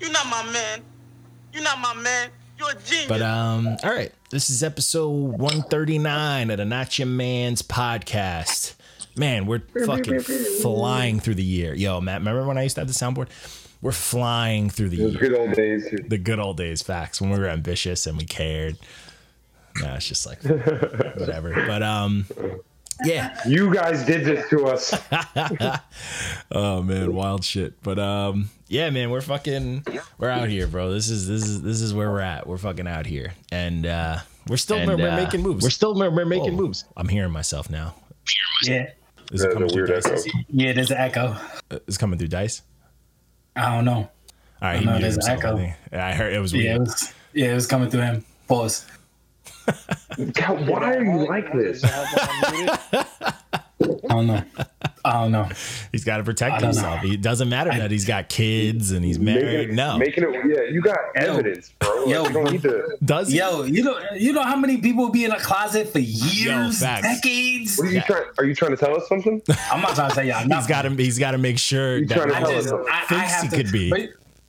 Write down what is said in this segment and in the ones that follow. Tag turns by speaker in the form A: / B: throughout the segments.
A: You're not my man. You're not my man. You're a genius.
B: But um, all right, this is episode 139 of the Not Your Man's podcast. Man, we're fucking flying through the year. Yo, Matt, remember when I used to have the soundboard? We're flying through the
C: Those
B: year.
C: good old days.
B: The good old days, facts, when we were ambitious and we cared. Nah, it's just like whatever. But um, yeah.
C: You guys did this to us.
B: Oh man, wild shit. But um, yeah, man, we're fucking, we're out here, bro. This is this is this is where we're at. We're fucking out here, and uh, we're still
D: And,
B: we're, we're
D: uh,
B: making moves.
D: We're still we're, we're making
B: Whoa,
D: moves.
B: I'm hearing myself now.
E: Yeah,
B: Is it coming through
C: weird
B: dice?
C: echo.
E: yeah. There's an echo.
B: Uh, It's coming through dice.
E: I don't know.
B: All right, he
E: know, there's an
B: himself. I,
E: echo.
B: I heard it was
E: Yeah, it was. Yeah, it was coming through him. Pause.
C: God, why are you like this?
E: I don't know. I don't know.
B: He's got to protect
E: I don't know.
B: himself. It doesn't matter that he's got kids and he's married.
C: Making it,
B: No,
C: making it. Yeah, you got evidence, bro. Like,
E: yo,
C: you don't need to.
B: does he?
E: Yo, you know, you know how many people be in a closet for years,
B: facts.
E: decades.
C: What are you trying? Are you trying to tell us something?
E: I'm not trying to say y'all.
B: He's got to. He's got to make sure
C: You to
B: that
E: I
C: tell
B: he
C: us
E: just. I, I
B: thinks
E: have
B: he
E: to,
B: could be.
E: but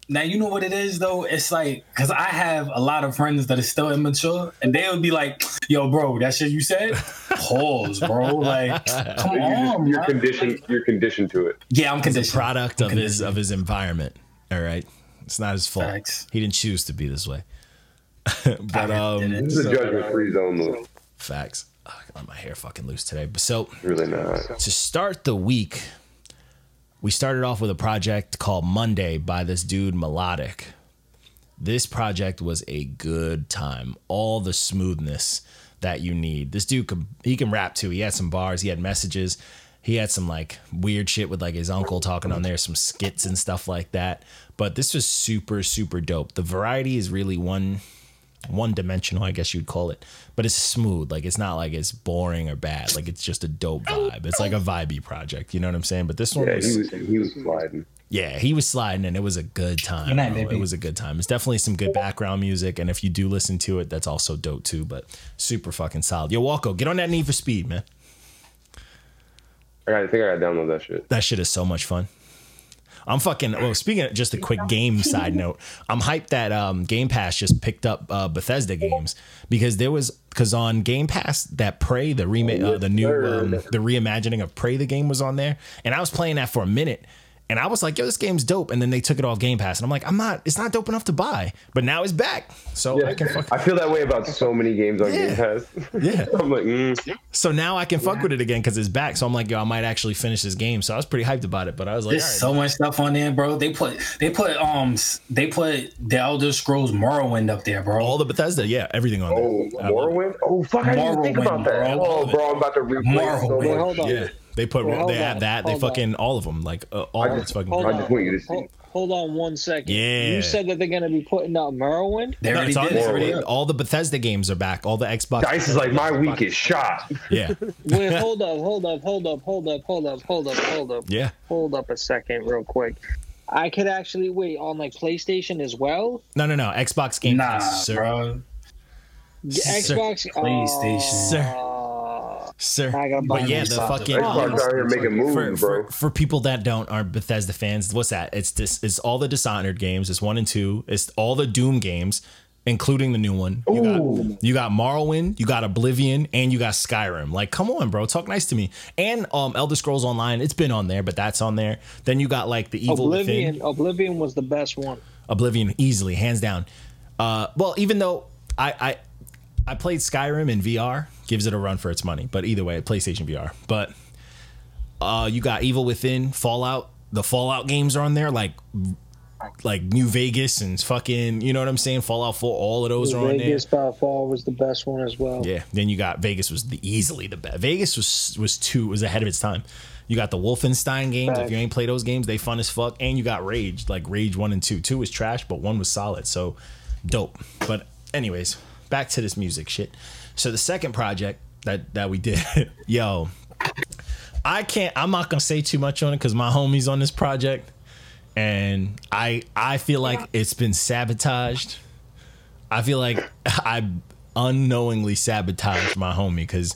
E: now you know what it is though. It's like because I have a lot of friends that are still immature, and they would be like, "Yo, bro, that shit you said, pause, bro. Like, come
C: You
E: on,
C: you're
E: man.
C: conditioned. You're conditioned to it.
E: Yeah, I'm
B: He's a
E: conditioned.
B: product of his of his environment. All right, it's not his fault.
E: Facts.
B: He didn't choose to be this way. but
E: I
B: um.
C: This is a judgment-free zone, though.
B: facts. Ugh, I got my hair fucking loose today. But so
C: Really not.
B: to start the week, we started off with a project called Monday by this dude Melodic. This project was a good time. All the smoothness that you need. This dude can he can rap too. He had some bars, he had messages. He had some like weird shit with like his uncle talking on there, some skits and stuff like that. But this was super super dope. The variety is really one one dimensional, I guess you'd call it. But it's smooth. Like it's not like it's boring or bad. Like it's just a dope vibe. It's like a vibey project. You know what I'm saying? But this one
C: Yeah,
B: was,
C: he was. He was sliding.
B: yeah, he was sliding and it was a good time.
E: Good night,
B: It was a good time. It's definitely some good background music. And if you do listen to it, that's also dope too. But super fucking solid. Yo, Walko, get on that Need for Speed, man.
C: I, gotta- I think I gotta download that shit.
B: That shit is so much fun. I'm fucking. Well, speaking of just a quick game side note, I'm hyped that um, Game Pass just picked up uh, Bethesda games because there was because on Game Pass that Prey the remake, uh, the new um, the reimagining of Prey the game was on there, and I was playing that for a minute. And I was like, "Yo, this game's dope." And then they took it off Game Pass, and I'm like, "I'm not. It's not dope enough to buy." But now it's back, so I can fuck.
C: I feel that way about so many games on
B: Yeah.
C: Game Pass.
B: Yeah.
C: I'm like, mm,
B: So now I can fuck with it again because it's back. So I'm like, "Yo, I might actually finish this game." So I was pretty hyped about it. But I was like,
E: There's
B: "All right,
E: so much stuff on there, bro. They put they put um they put the Elder Scrolls Morrowind up there, bro.
B: all the Bethesda, yeah, everything on there."
C: oh,
B: I love it.
C: Morrowind. Oh, fuck! I didn't even think about that.
E: bro.
C: Oh, bro, I'm about to replay it so
E: Morrowind.
D: Hold on.
B: Yeah, they put
D: Well,
B: they have
D: on,
B: that. They
D: hold on.
B: fucking all of them, like uh, all
C: I
B: of
C: just-
B: it's fucking.
D: Hold on.
C: just want you to see.
D: Hold, hold on one second.
B: Yeah.
D: You said that they're going to be putting out Morrowind?
E: they
B: No,
E: already
B: it's
E: did
B: already. All the Bethesda games are back. All the Xbox.
C: Dice is like my week is shot.
B: Yeah,
D: Wait, hold up, hold up, hold up, hold up, hold up, hold up, hold up.
B: yeah.
D: Hold up a second, real quick. I could actually wait on like PlayStation as well.
B: No, no, no. Xbox Game
E: Nah,
B: Pass, sir.
E: bro.
B: Sir.
D: Xbox,
E: PlayStation.
B: Sir. Sir.
D: I gotta buy
B: But yeah, the fucking
C: Xbox out here making moves,
B: for,
C: bro.
B: for, for people that don't aren't Bethesda fans, what's that? It's this. It's all the Dishonored games. It's one and two. It's all the Doom games, including the new one. You got you got Morrowind, you got Oblivion, and you got Skyrim. Like, come on, bro, talk nice to me. And um, Elder Scrolls Online. It's been on there, but that's on there. Then you got like the Evil
D: Oblivion.
B: Within.
D: Oblivion was the best one.
B: Oblivion easily, hands down. Uh, well, even though I, I I played Skyrim in VR, gives it a run for its money. But either way, PlayStation VR. But uh, you got Evil Within, Fallout. The Fallout games are on there, like like New Vegas and fucking, you know what I'm saying? Fallout 4, all of those are on there.
D: Vegas by far was the best one as well.
B: Yeah. Then you got Vegas was the easily the best. Vegas was was two was ahead of its time. You got the Wolfenstein games. If you ain't play those games, they fun as fuck. And you got Rage, like Rage one and two. Two was trash, but one was solid. So dope. But anyways, back to this music shit. So the second project that that we did, yo, I can't. I'm not gonna say too much on it because my homies on this project, and I I feel like it's been sabotaged. I feel like I unknowingly sabotaged my homie because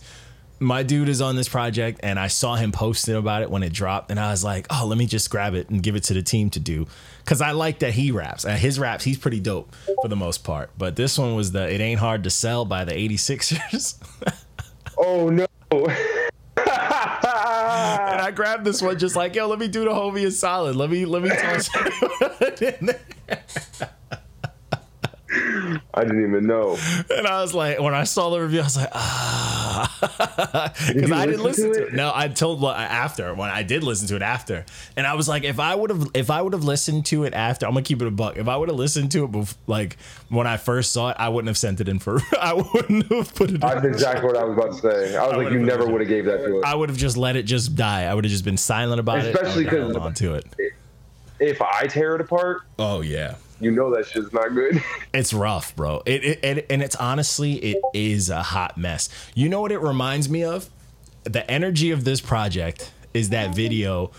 B: my dude is on this project and I saw him posting about it when it dropped and I was like, oh, let me just grab it and give it to the team to do Cause I like that he raps. Uh, his raps, he's pretty dope for the most part. But this one was the "It Ain't Hard to Sell" by the 86ers.
C: Oh no.
B: and I grabbed this one just like, yo, let me do the homie is solid. Let me let me toss it in there.
C: I didn't even know.
B: And I was like, when I saw the review, I was like, ah, because I didn't
C: listen to
B: to
C: it?
B: it. No, I told after when I did listen to it after, and I was like, if I would have, if I would have listened to it after, I'm gonna keep it a buck. If I would have listened to it, bef- like when I first saw it, I wouldn't have sent it in for. I wouldn't have put it.
C: That's exactly what I was about to say. I was like,
B: would've
C: you never would have gave that to us.
B: I would have just let it just die. I would have just been silent about it.
C: Especially
B: it.
C: 'cause-
B: hold on to it.
C: If I tear it apart,
B: Oh yeah.
C: You know that shit's not good.
B: It's rough, bro. It, it, and and it's honestly it is a hot mess. You know what it reminds me of? The energy of this project is that video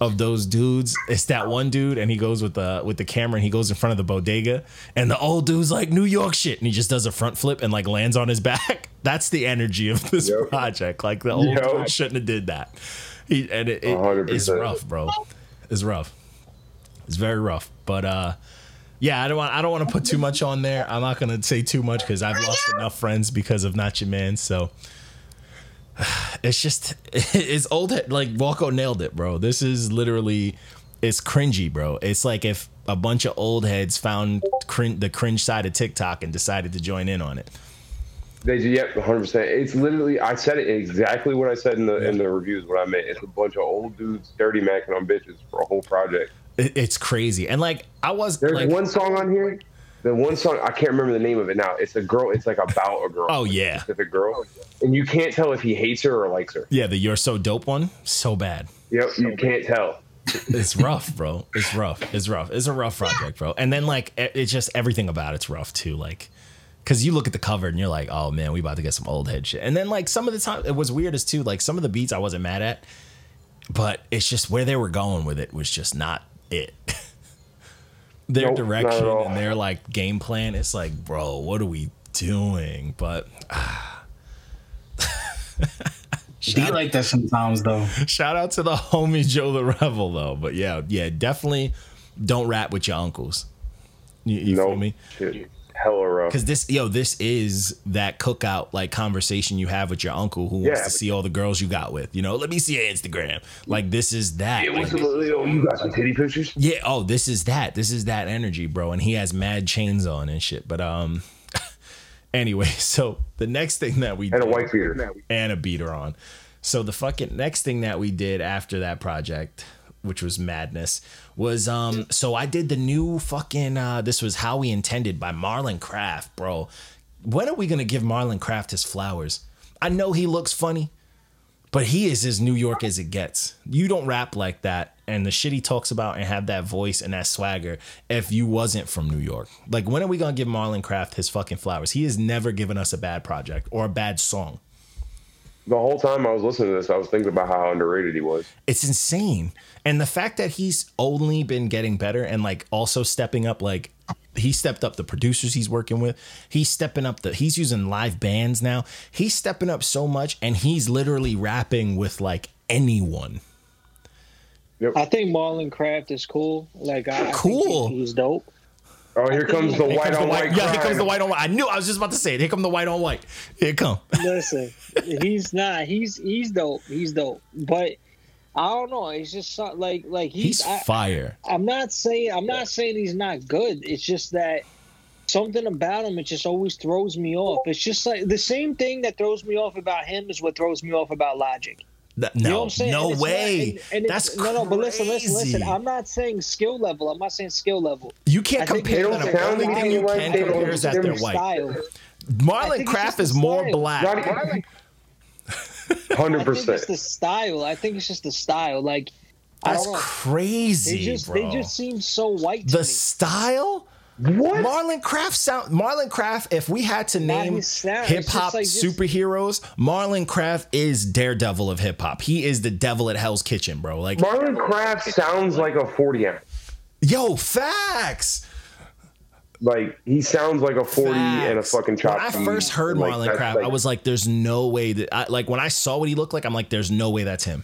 B: of those dudes. It's that one dude, and he goes with the with the camera, and he goes in front of the bodega, and the old dude's like New York shit, and he just does a front flip and like lands on his back. That's the energy of this
C: Yep.
B: project. Like the old
C: Yep.
B: dude shouldn't have did that. He and it, it- it's rough, bro. It's rough. It's very rough, but uh. Yeah, I don't want. I don't want to put too much on there. I'm not gonna say too much because I've lost enough friends because of not your man. So it's just it's old. Like Walko nailed it, bro. This is literally it's cringy, bro. It's like if a bunch of old heads found crin- the cringe side of TikTok and decided to join in on it.
C: They do, yep, 100. percent It's literally, I said it exactly what I said in the in the reviews. What I meant, it's a bunch of old dudes dirty macking on bitches for a whole project.
B: It- It's crazy, and like I was
C: There's
B: like,
C: one song on here. The one song I can't remember the name of it now. It's a girl. It's like about a girl.
B: Oh, yeah.
C: specific girl, and you can't tell if he hates her or likes her.
B: yeah, the "You're So Dope" one, so bad.
C: Yep, you can't tell.
B: It's rough, bro. It's rough. It's rough. It's a rough project, bro. And then like it's just everything about it's rough too. Like, cause you look at the cover and you're like, oh man, we about to get some old head shit. And then like some of the time it was weird as too. Like some of the beats I wasn't mad at, but it's just where they were going with it was just not it. their
C: Nope,
B: direction and their like game plan. It's like, bro, what are we doing? But ah.
E: Be like that sometimes though.
B: Shout out to the homie Joe the Rebel though. But yeah, yeah, definitely don't rap with your uncles. You, you feel
C: No,
B: me?
C: shit, hella rough.
B: Because this, yo, this is that cookout like conversation you have with your uncle who wants
C: Yeah.
B: to see all the girls you got with. You know, let me see your Instagram. Like this is that.
C: Was
B: Like,
C: little, oh, you got some titty pictures?
B: yeah. Oh, this is that. This is that energy, bro. And he has mad chains on and shit. But um, anyway, so the next thing that we
C: And a white beater.
B: and a beater on. So the fucking next thing that we did after that project, which was madness, was um so I did the new fucking uh this was How We Intended by Marlon Craft, bro. When are we gonna give Marlon Craft his flowers? I know he looks funny, but he is as New York as it gets. You don't rap like that and the shit he talks about and have that voice and that swagger if you wasn't from New York. Like when are we gonna give Marlon Craft his fucking flowers? He has never given us a bad project or a bad song.
C: The whole time I was listening to this, I was thinking about how underrated he was.
B: it's insane. And the fact that he's only been getting better and like also stepping up, like he stepped up the producers he's working with. He's stepping up the he's using live bands now. He's stepping up so much and he's literally rapping with like anyone.
D: I think Marlon Craft is cool. Like, I, I think
B: Cool.
D: he- he's dope.
C: Oh, here comes the
B: Here
C: white
B: comes the
C: on white.
B: Yeah, here comes the white on white. I knew I was just about to say it. Here come the white on white. Here it come.
D: Listen, he's not. He's he's dope. He's dope. But I don't know. It's just so- like like
B: He's
D: he's.
B: Fire.
D: I'm not saying I'm not saying he's not good. It's just that something about him it just always throws me off. It's just like the same thing that throws me off about him is what throws me off about Logic.
B: Th-
D: You know
B: No,
D: what I'm
B: no
D: And it's not-
B: way.
D: and- and it's-
B: That's
D: no, no. But listen, listen, listen. I'm not saying skill level. I'm not saying skill level.
B: You can't
D: I
B: compare
C: they
B: them.
C: don't
B: The
C: sound
B: only thing you can
C: they don't
B: compare is that they're white.
D: Style.
B: Marlon
D: think it's
B: Craft is more
D: style.
B: black.
C: Hundred
D: think it's
C: percent.
D: the style. I think it's just the style. Like
B: That's crazy,
D: They just they just seem so white to
B: the
D: me.
B: style.
C: What?
B: Marlon Craft sound. Marlon Craft. If we had to name
D: his sound, it's
B: hip hop
D: like
B: superheroes, Marlon Craft is Daredevil of hip hop. He is the devil at Hell's Kitchen, bro. Like,
C: Marlon Craft sounds like a forty ounce.
B: yo, facts.
C: Like he sounds like a forty and a fucking chop.
B: When I first heard
C: Like,
B: Marlon Craft,
C: like-
B: I was like, "There's no way that." I, like when I saw what he looked like, I'm like, "There's no way that's him."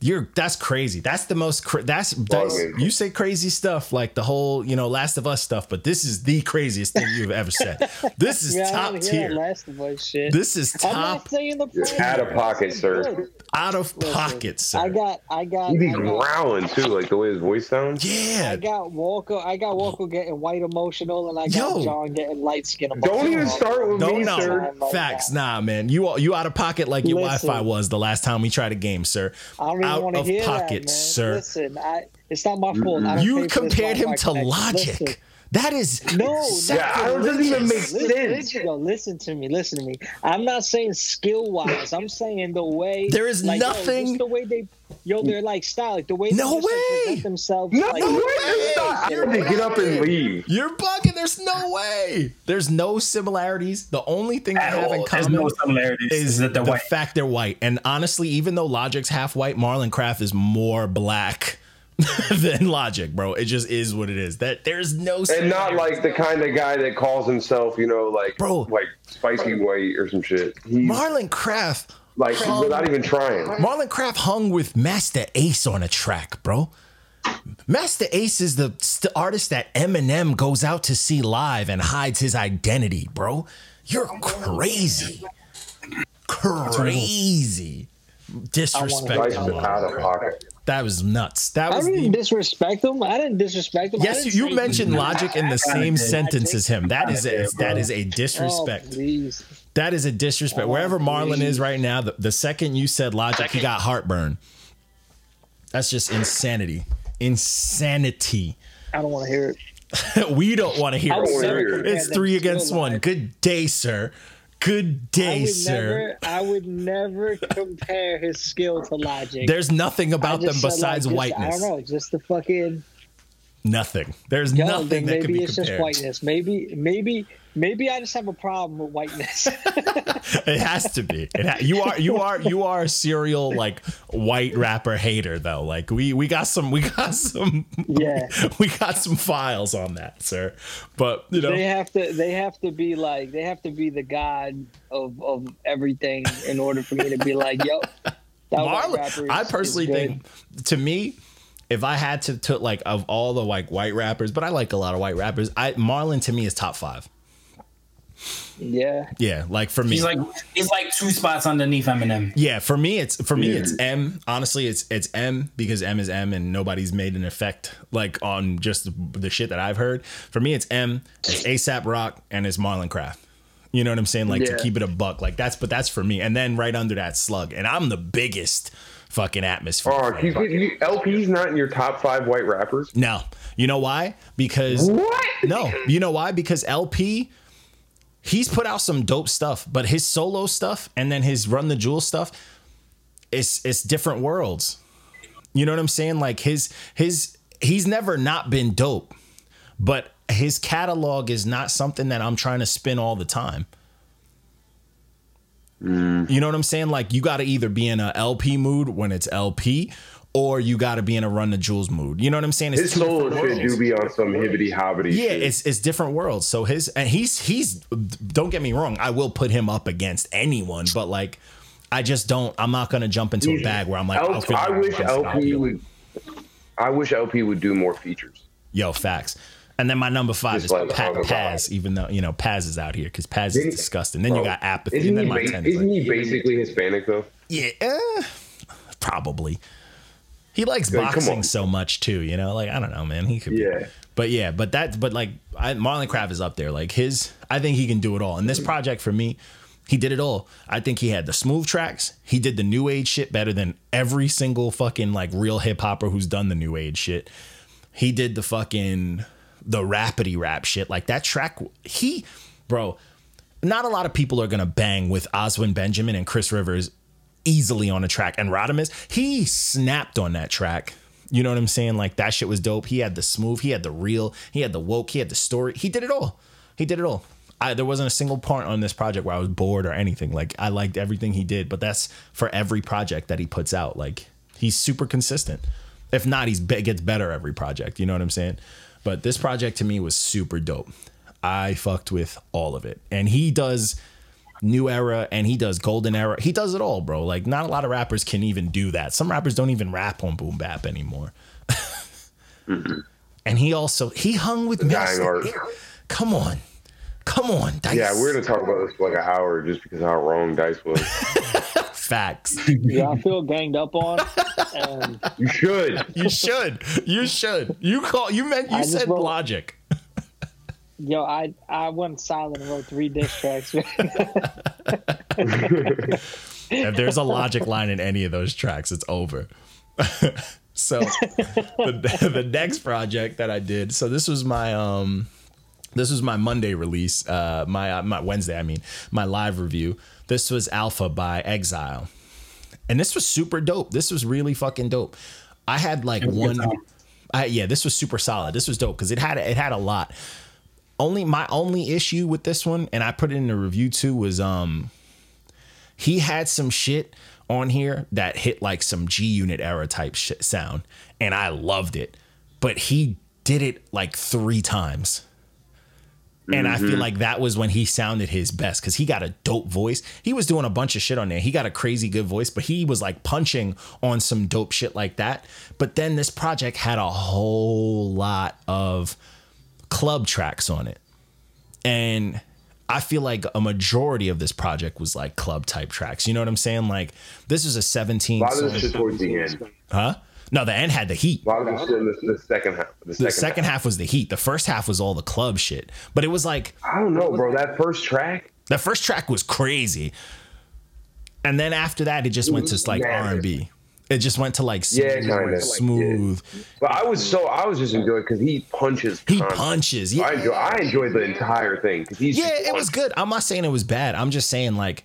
B: You're that's crazy. That's the most. Cra- that's, that's you say crazy stuff like the whole you know Last of Us stuff, but this is the craziest thing you've ever said. This is
D: Yeah,
B: top
D: want to hear that
B: tier.
D: Last of Us shit.
B: This is top
D: not saying the price
C: out of pocket, sir.
B: out of
D: Listen,
B: pocket, sir.
D: I got, I got,
C: He be
D: I got,
C: growling too, like the way his voice sounds.
B: yeah,
D: I got Walker. I got Walker getting white emotional, and I got
B: Yo.
D: John getting light skin.
C: Don't even start with
B: Don't
C: me,
B: know.
C: sir.
D: Like
B: Facts,
D: that.
B: nah, man. You you out of pocket like your
D: Listen.
B: Wi-Fi was the last time we tried a game, sir.
D: I don't even
B: Out
D: want to
B: of
D: hear
B: pocket,
D: that,
B: sir.
D: Listen, I, it's not my fault. I don't
B: You
D: pay for this
B: compared him to. Logic.
D: Listen,
B: That is
D: No,
C: Yeah, doesn't even make
D: Listen,
C: sense.
D: listen, yo, listen to me. Listen to me. I'm not saying skill wise. I'm saying the way
B: There is
D: like,
B: nothing-
D: just the way they, yo, they're like style, like the way
B: No
D: they
B: way.
D: present themselves.
C: No,
D: like,
C: way.
B: way.
C: I had to get up and leave.
B: You're bugging. There's no way. There's no similarities. The only thing they
E: At
B: have
E: all.
B: in common
E: no similarities.
B: is
E: that
B: the
E: they're white.
B: fact they're white. And honestly, even though Logic's half white, Marlon Craft is more black than Logic, bro. It just is what it is. That there's no
C: And not like the kind of guy that calls himself, you know, like
B: Bro.
C: like spicy white or some shit. He's
B: Marlon Craft.
C: like without even trying.
B: Marlon Craft hung with Masta Ace on a track, bro. Masta Ace is the st- artist that Eminem goes out to see live and hides his identity, bro. You're crazy. Crazy. Disrespect.
C: Nice and out of pocket.
B: That was nuts. That
D: I
B: was
D: didn't
B: the,
D: disrespect him. I didn't disrespect him.
B: Yes,
D: didn't
B: you mentioned Logic in the same sentence as him. That is a, that is a
D: Oh,
B: disrespect.
D: please.
B: That is a disrespect. Oh, Wherever Marlon is right now, the, the second you said Logic, he got heartburn. That's just insanity. Insanity.
D: I don't want to hear it.
B: we don't want to hear
D: I would
B: it,
D: never
B: sir.
D: compare
B: It's three against one. Good day, sir. Good day,
D: would
B: sir.
D: never. I would never compare his skill to Logic.
B: There's nothing about them besides
D: like, just-
B: whiteness.
D: I don't know. Just the fucking.
B: Nothing. There's
D: Yo,
B: nothing that
D: maybe
B: could be
D: it's
B: compared.
D: just whiteness. Maybe, maybe, maybe I just have a problem with whiteness.
B: It has to be. It ha- you are you are you are a serial like white rapper hater though. Like we we got some we got some
D: Yeah.
B: we got some files on that, sir. But you know
D: they have to. They have to be like. They have to be the god of of everything in order for me to be like, yo. That white rapper
B: Marlon, I personally think, to me, if I had to, to like of all the like white rappers, but I like a lot of white rappers. I Marlon to me is top five.
D: Yeah.
B: Yeah, like for me,
E: He's like he's like two spots underneath Eminem.
B: yeah, for me it's for me it's M. Honestly, it's it's M because M is M, and nobody's made an effect like on just the shit that I've heard. For me, it's M. It's ASAP Rock and it's Marlon Craft. You know what I'm saying? Like to keep it a buck. Like that's but that's for me. And then right under that Slug, and I'm the biggest fucking atmosphere.
C: Oh,
B: fan.
C: you, you, LP's not in your top five white rappers.
B: No. You know why? Because
C: What?
B: no. You know why? Because LP he's put out some dope stuff, but his solo stuff and then his Run the Jewel stuff it's it's different worlds. You know what I'm saying? Like his his he's never not been dope, but his catalog is not something that I'm trying to spin all the time. Mm. You know what I'm saying? Like you got to either be in a LP mood when it's LP, or you got to be in a Run the Jewels mood. You know what I'm saying? It's
C: His
B: different worlds.
C: do be on some hibbity hobbity.
B: Yeah,
C: shit.
B: it's it's different worlds. So his and he's he's don't get me wrong, I will put him up against anyone, but like I just don't I'm not gonna jump into a bag where I'm like,
C: I wish LP would. I wish LP would do more features.
B: Yo, facts. And then my number five
C: Just
B: is
C: like
B: pa- Paz, even though you know Paz is out here because Paz is disgusting. Then you got apathy,
C: Isn't,
B: and then
C: he,
B: my
C: ba-
B: is
C: isn't
B: like,
C: he basically Hispanic though?
B: yeah, eh, probably. He likes
C: Like,
B: boxing so much too, you know. Like I don't know, man. He could, be.
C: Yeah.
B: But yeah, but that, but like I, Marlon Craft is up there. Like his, I think he can do it all. And this project for me, he did it all. I think he had the smooth tracks. He did the new age shit better than every single fucking like real hip hopper who's done the new age shit. He did the fucking the rapidy rap shit. Like that track, he, bro. Not a lot of people are gonna bang with Oswin Benjamin and Chris Rivers easily on a track. And Rodimus, he snapped on that track. You know what I'm saying? Like that shit was dope. He had the smooth, he had the real, he had the woke, he had the story. He did it all. He did it all. I, there wasn't a single part on this project where I was bored or anything. Like I liked everything he did, but that's for every project that he puts out. Like he's super consistent. If not, he's gets better every project. You know what I'm saying? But this project to me was super dope. I fucked with all of it, and he does new era and he does golden era. He does it all, bro. Like not a lot of rappers can even do that. Some rappers don't even rap on boom bap anymore. And he also he hung with
C: Dying
B: Master.
C: art.
B: Come on. Come on, Dice.
C: Yeah, we're gonna talk about this for like an hour just because how wrong Dice was.
B: facts.
D: Yeah, I feel ganged up on. And
C: You should.
B: You should. You should. You call you meant you
D: I
B: said
D: wrote-
B: logic.
D: Yo, I I went silent and wrote three diss tracks.
B: If there's a logic line in any of those tracks, it's over. so the, the next project that I did, so this was my um this was my Monday release, uh my uh, my Wednesday, I mean, my live review. This was Alpha by Exile. And this was super dope. This was really fucking dope. I had like one. I, yeah, this was super solid. This was dope because it had it had a lot. Only my only issue with this one, and I put it in the review too, was um he had some shit on here that hit like some G Unit era type shit sound, and I loved it. But he did it like three times. And I feel like that was when he sounded his best because he got a dope voice. He was doing a bunch of shit on there. He got a crazy good voice, but he was like punching on some dope shit like that. But then this project had a whole lot of club tracks on it. And I feel like a majority of this project was like club type tracks. You know what I'm saying? Like this is a 17
C: A lot of this shit towards the end.
B: huh? No, the end had the heat.
C: A lot of this shit in the, the second half. The second,
B: The second half was the heat. The first half was all the club shit. But it was like
C: I don't know, bro. That first track.
B: the first track was crazy. And then after that it just went to like R&B. It just went to like smooth,
C: Yeah, kinda.
B: smooth.
C: But I was so I was just enjoying because he punches.
B: He
C: constantly.
B: punches. Yeah.
C: I enjoy. I enjoyed the entire thing because he's.
B: Yeah, it was good. I'm not saying it was bad. I'm just saying like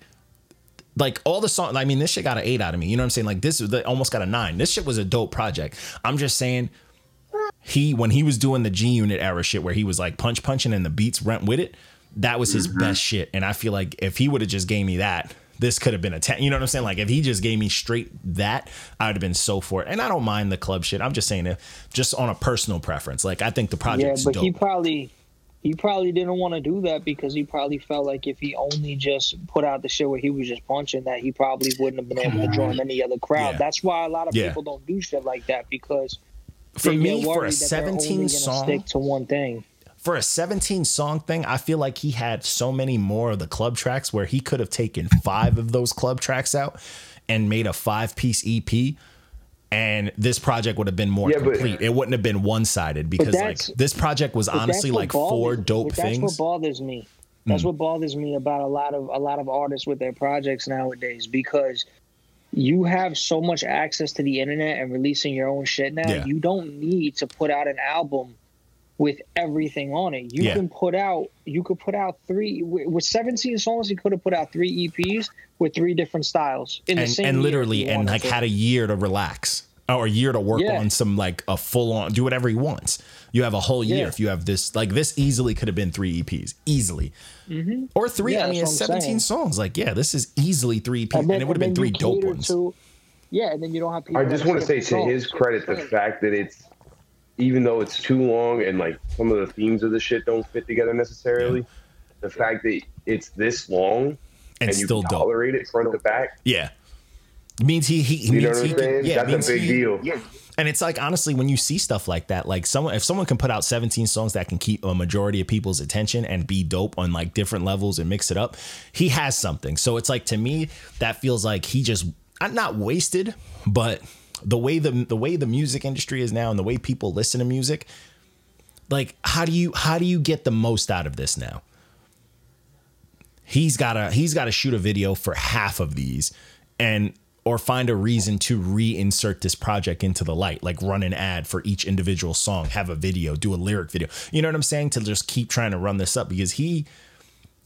B: like all the songs. I mean, this shit got an eight out of me. You know what I'm saying? Like this almost got a nine. This shit was a dope project. I'm just saying he when he was doing the G Unit era shit where he was like punch punching and the beats went with it. That was his mm-hmm. best shit. And I feel like if he would have just gave me that. This could have been a 10. You know what I'm saying? Like, if he just gave me straight that, I would have been so for it. And I don't mind the club shit. I'm just saying it just on a personal preference. Like, I think the
D: project.
B: yeah,
D: but
B: dope.
D: he probably he probably didn't want to do that because he probably felt like if he only just put out the shit where he was just punching that he probably wouldn't have been able to join any other crowd.
B: Yeah.
D: That's why a lot of
B: Yeah.
D: people don't do shit like that because
B: for me, for a
D: that they're only
B: 17
D: gonna
B: song,
D: stick to one thing.
B: For a 17 song thing, I feel like he had so many more of the club tracks where he could have taken five of those club tracks out and made a five piece EP. And this project would have been more
C: Yeah, but-
B: complete. it wouldn't have been one sided because like this project was honestly
D: that's
B: like four
D: bothers-
B: dope
D: but
B: things.
D: That's what bothers me. That's hmm. what bothers me about a lot of a lot of artists with their projects nowadays because you have so much access to the internet and releasing your own shit now.
B: Yeah.
D: You don't need to put out an album with everything on it. You
B: Yeah.
D: can put out you could put out three with with 17 songs. You could have put out three EPs with three different styles in the
B: and,
D: same
B: and literally and like
D: to.
B: had a year to relax or a year to work
D: Yeah.
B: on some like a full on do whatever he wants you have a whole year
D: Yeah.
B: if you have this like this easily could have been three eps easily mm-hmm. or three
D: Yeah,
B: i mean it's 17
D: saying.
B: songs like yeah this is easily three eps and,
D: then-
B: it would have been three dope ones
D: to- yeah, and then you don't have people.
C: I just want to say to his credit the fact that it's even though it's too long and like some of the themes of the shit don't fit together necessarily, the fact that it's this long
B: and,
C: and, you
B: still dope
C: tolerate it front to back,
B: yeah means he he, he
C: you know what
B: he
C: I'm
B: can-
C: saying?
B: yeah
C: That's
B: means
C: a big
B: he-
C: deal.
B: And it's like honestly, when you see stuff like that, like someone if someone can put out 17 songs that can keep a majority of people's attention and be dope on like different levels and mix it up, he has something. So it's like to me, that feels like he just uh, not wasted, but the way the the way the music industry is now and the way people listen to music, like how do you how do you get the most out of this now? He's gotta he's gotta shoot a video for half of these and or find a reason to reinsert this project into the light, like run an ad for each individual song, have a video, do a lyric video. You know what I'm saying? To just keep trying to run this up because he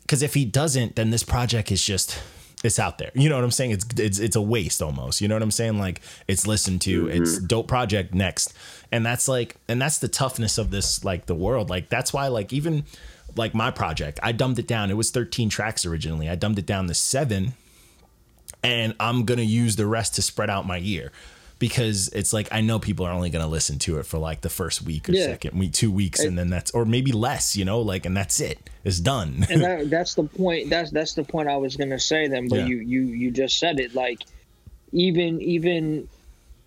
B: because if he doesn't, then this project is just it's out there. You know what I'm saying? It's it's it's a waste almost. You know what I'm saying? Like it's listened to, mm-hmm. it's dope project next. And that's like and that's the toughness of this like the world. Like that's why like even like my project, I dumbed it down. It was 13 tracks originally. I dumbed it down to 7 and I'm gonna use the rest to spread out my year because it's like I know people are only going to listen to it for like the first week or
D: Yeah.
B: second week, two weeks, and then that's or maybe less, you know, like and that's it. It's done.
D: and that, that's the point. That's that's the point I was gonna say then. But
B: Yeah.
D: you you you just said it. Like even even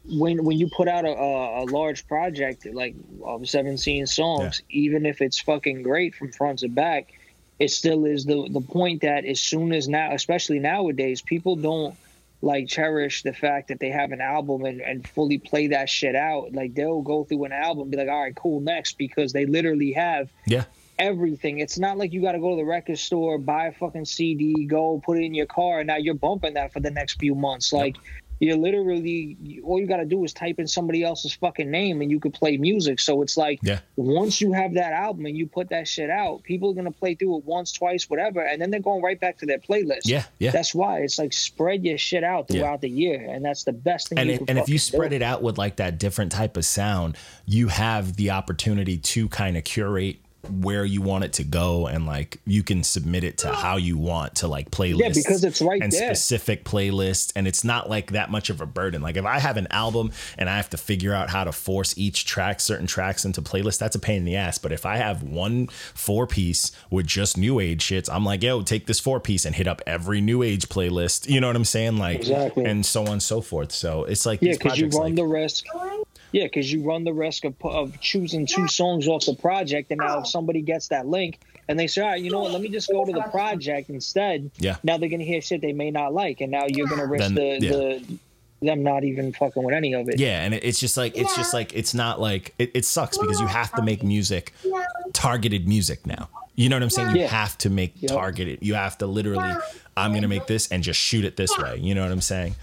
D: when when you put out a, a, a large project like of 17 songs, even if it's fucking great from front to back, it still is the the point that as soon as now, especially nowadays, people don't like cherish the fact that they have an album and, and fully play that shit out. Like they'll go through an album and be like, all right, cool, next, because they literally have
B: yeah.
D: everything. It's not like you got to go to the record store, buy a fucking CD, go put it in your car, and now you're bumping that for the next few months. Like you're literally all you got to do is type in somebody else's fucking name and you could play music. So it's like
B: Yeah.
D: once you have that album and you put that shit out, people are gonna play through it once, twice, whatever, and then they're going right back to their playlist.
B: Yeah, yeah.
D: That's why it's like spread your shit out
B: Yeah.
D: throughout the year, and that's the best thing.
B: and
D: you
B: it, and if you spread
D: do.
B: it out with like that different type of sound, you have the opportunity to kind of curate where you want it to go and like you can submit it to how you want to like playlists
D: because it's right
B: and
D: there.
B: specific playlists and it's not like that much of a burden like if i have an album and i have to figure out how to force each track certain tracks into playlists that's a pain in the ass but if i have one four piece with just new age shits i'm like yo take this four piece and hit up every new age playlist you know what i'm saying like
D: Exactly.
B: and so on and so forth so it's like
D: Yeah, because you run
B: like-
D: the risk. Yeah, because you run the risk of, of choosing two songs off the project, and now if somebody gets that link and they say, "All right, you know what? Let me just go to the project instead."
B: Yeah.
D: Now they're gonna hear shit they may not like, and now you're gonna risk
B: Then-
D: the,
B: yeah.
D: the them not even fucking with any of it.
B: Yeah, and it's just like it's just like it's not like it, it sucks because you have to make music targeted music now. You know what I'm saying? You
D: Yeah.
B: have to make
D: Yep.
B: targeted. You have to literally I'm going to make this and just shoot it this way. You know what I'm saying?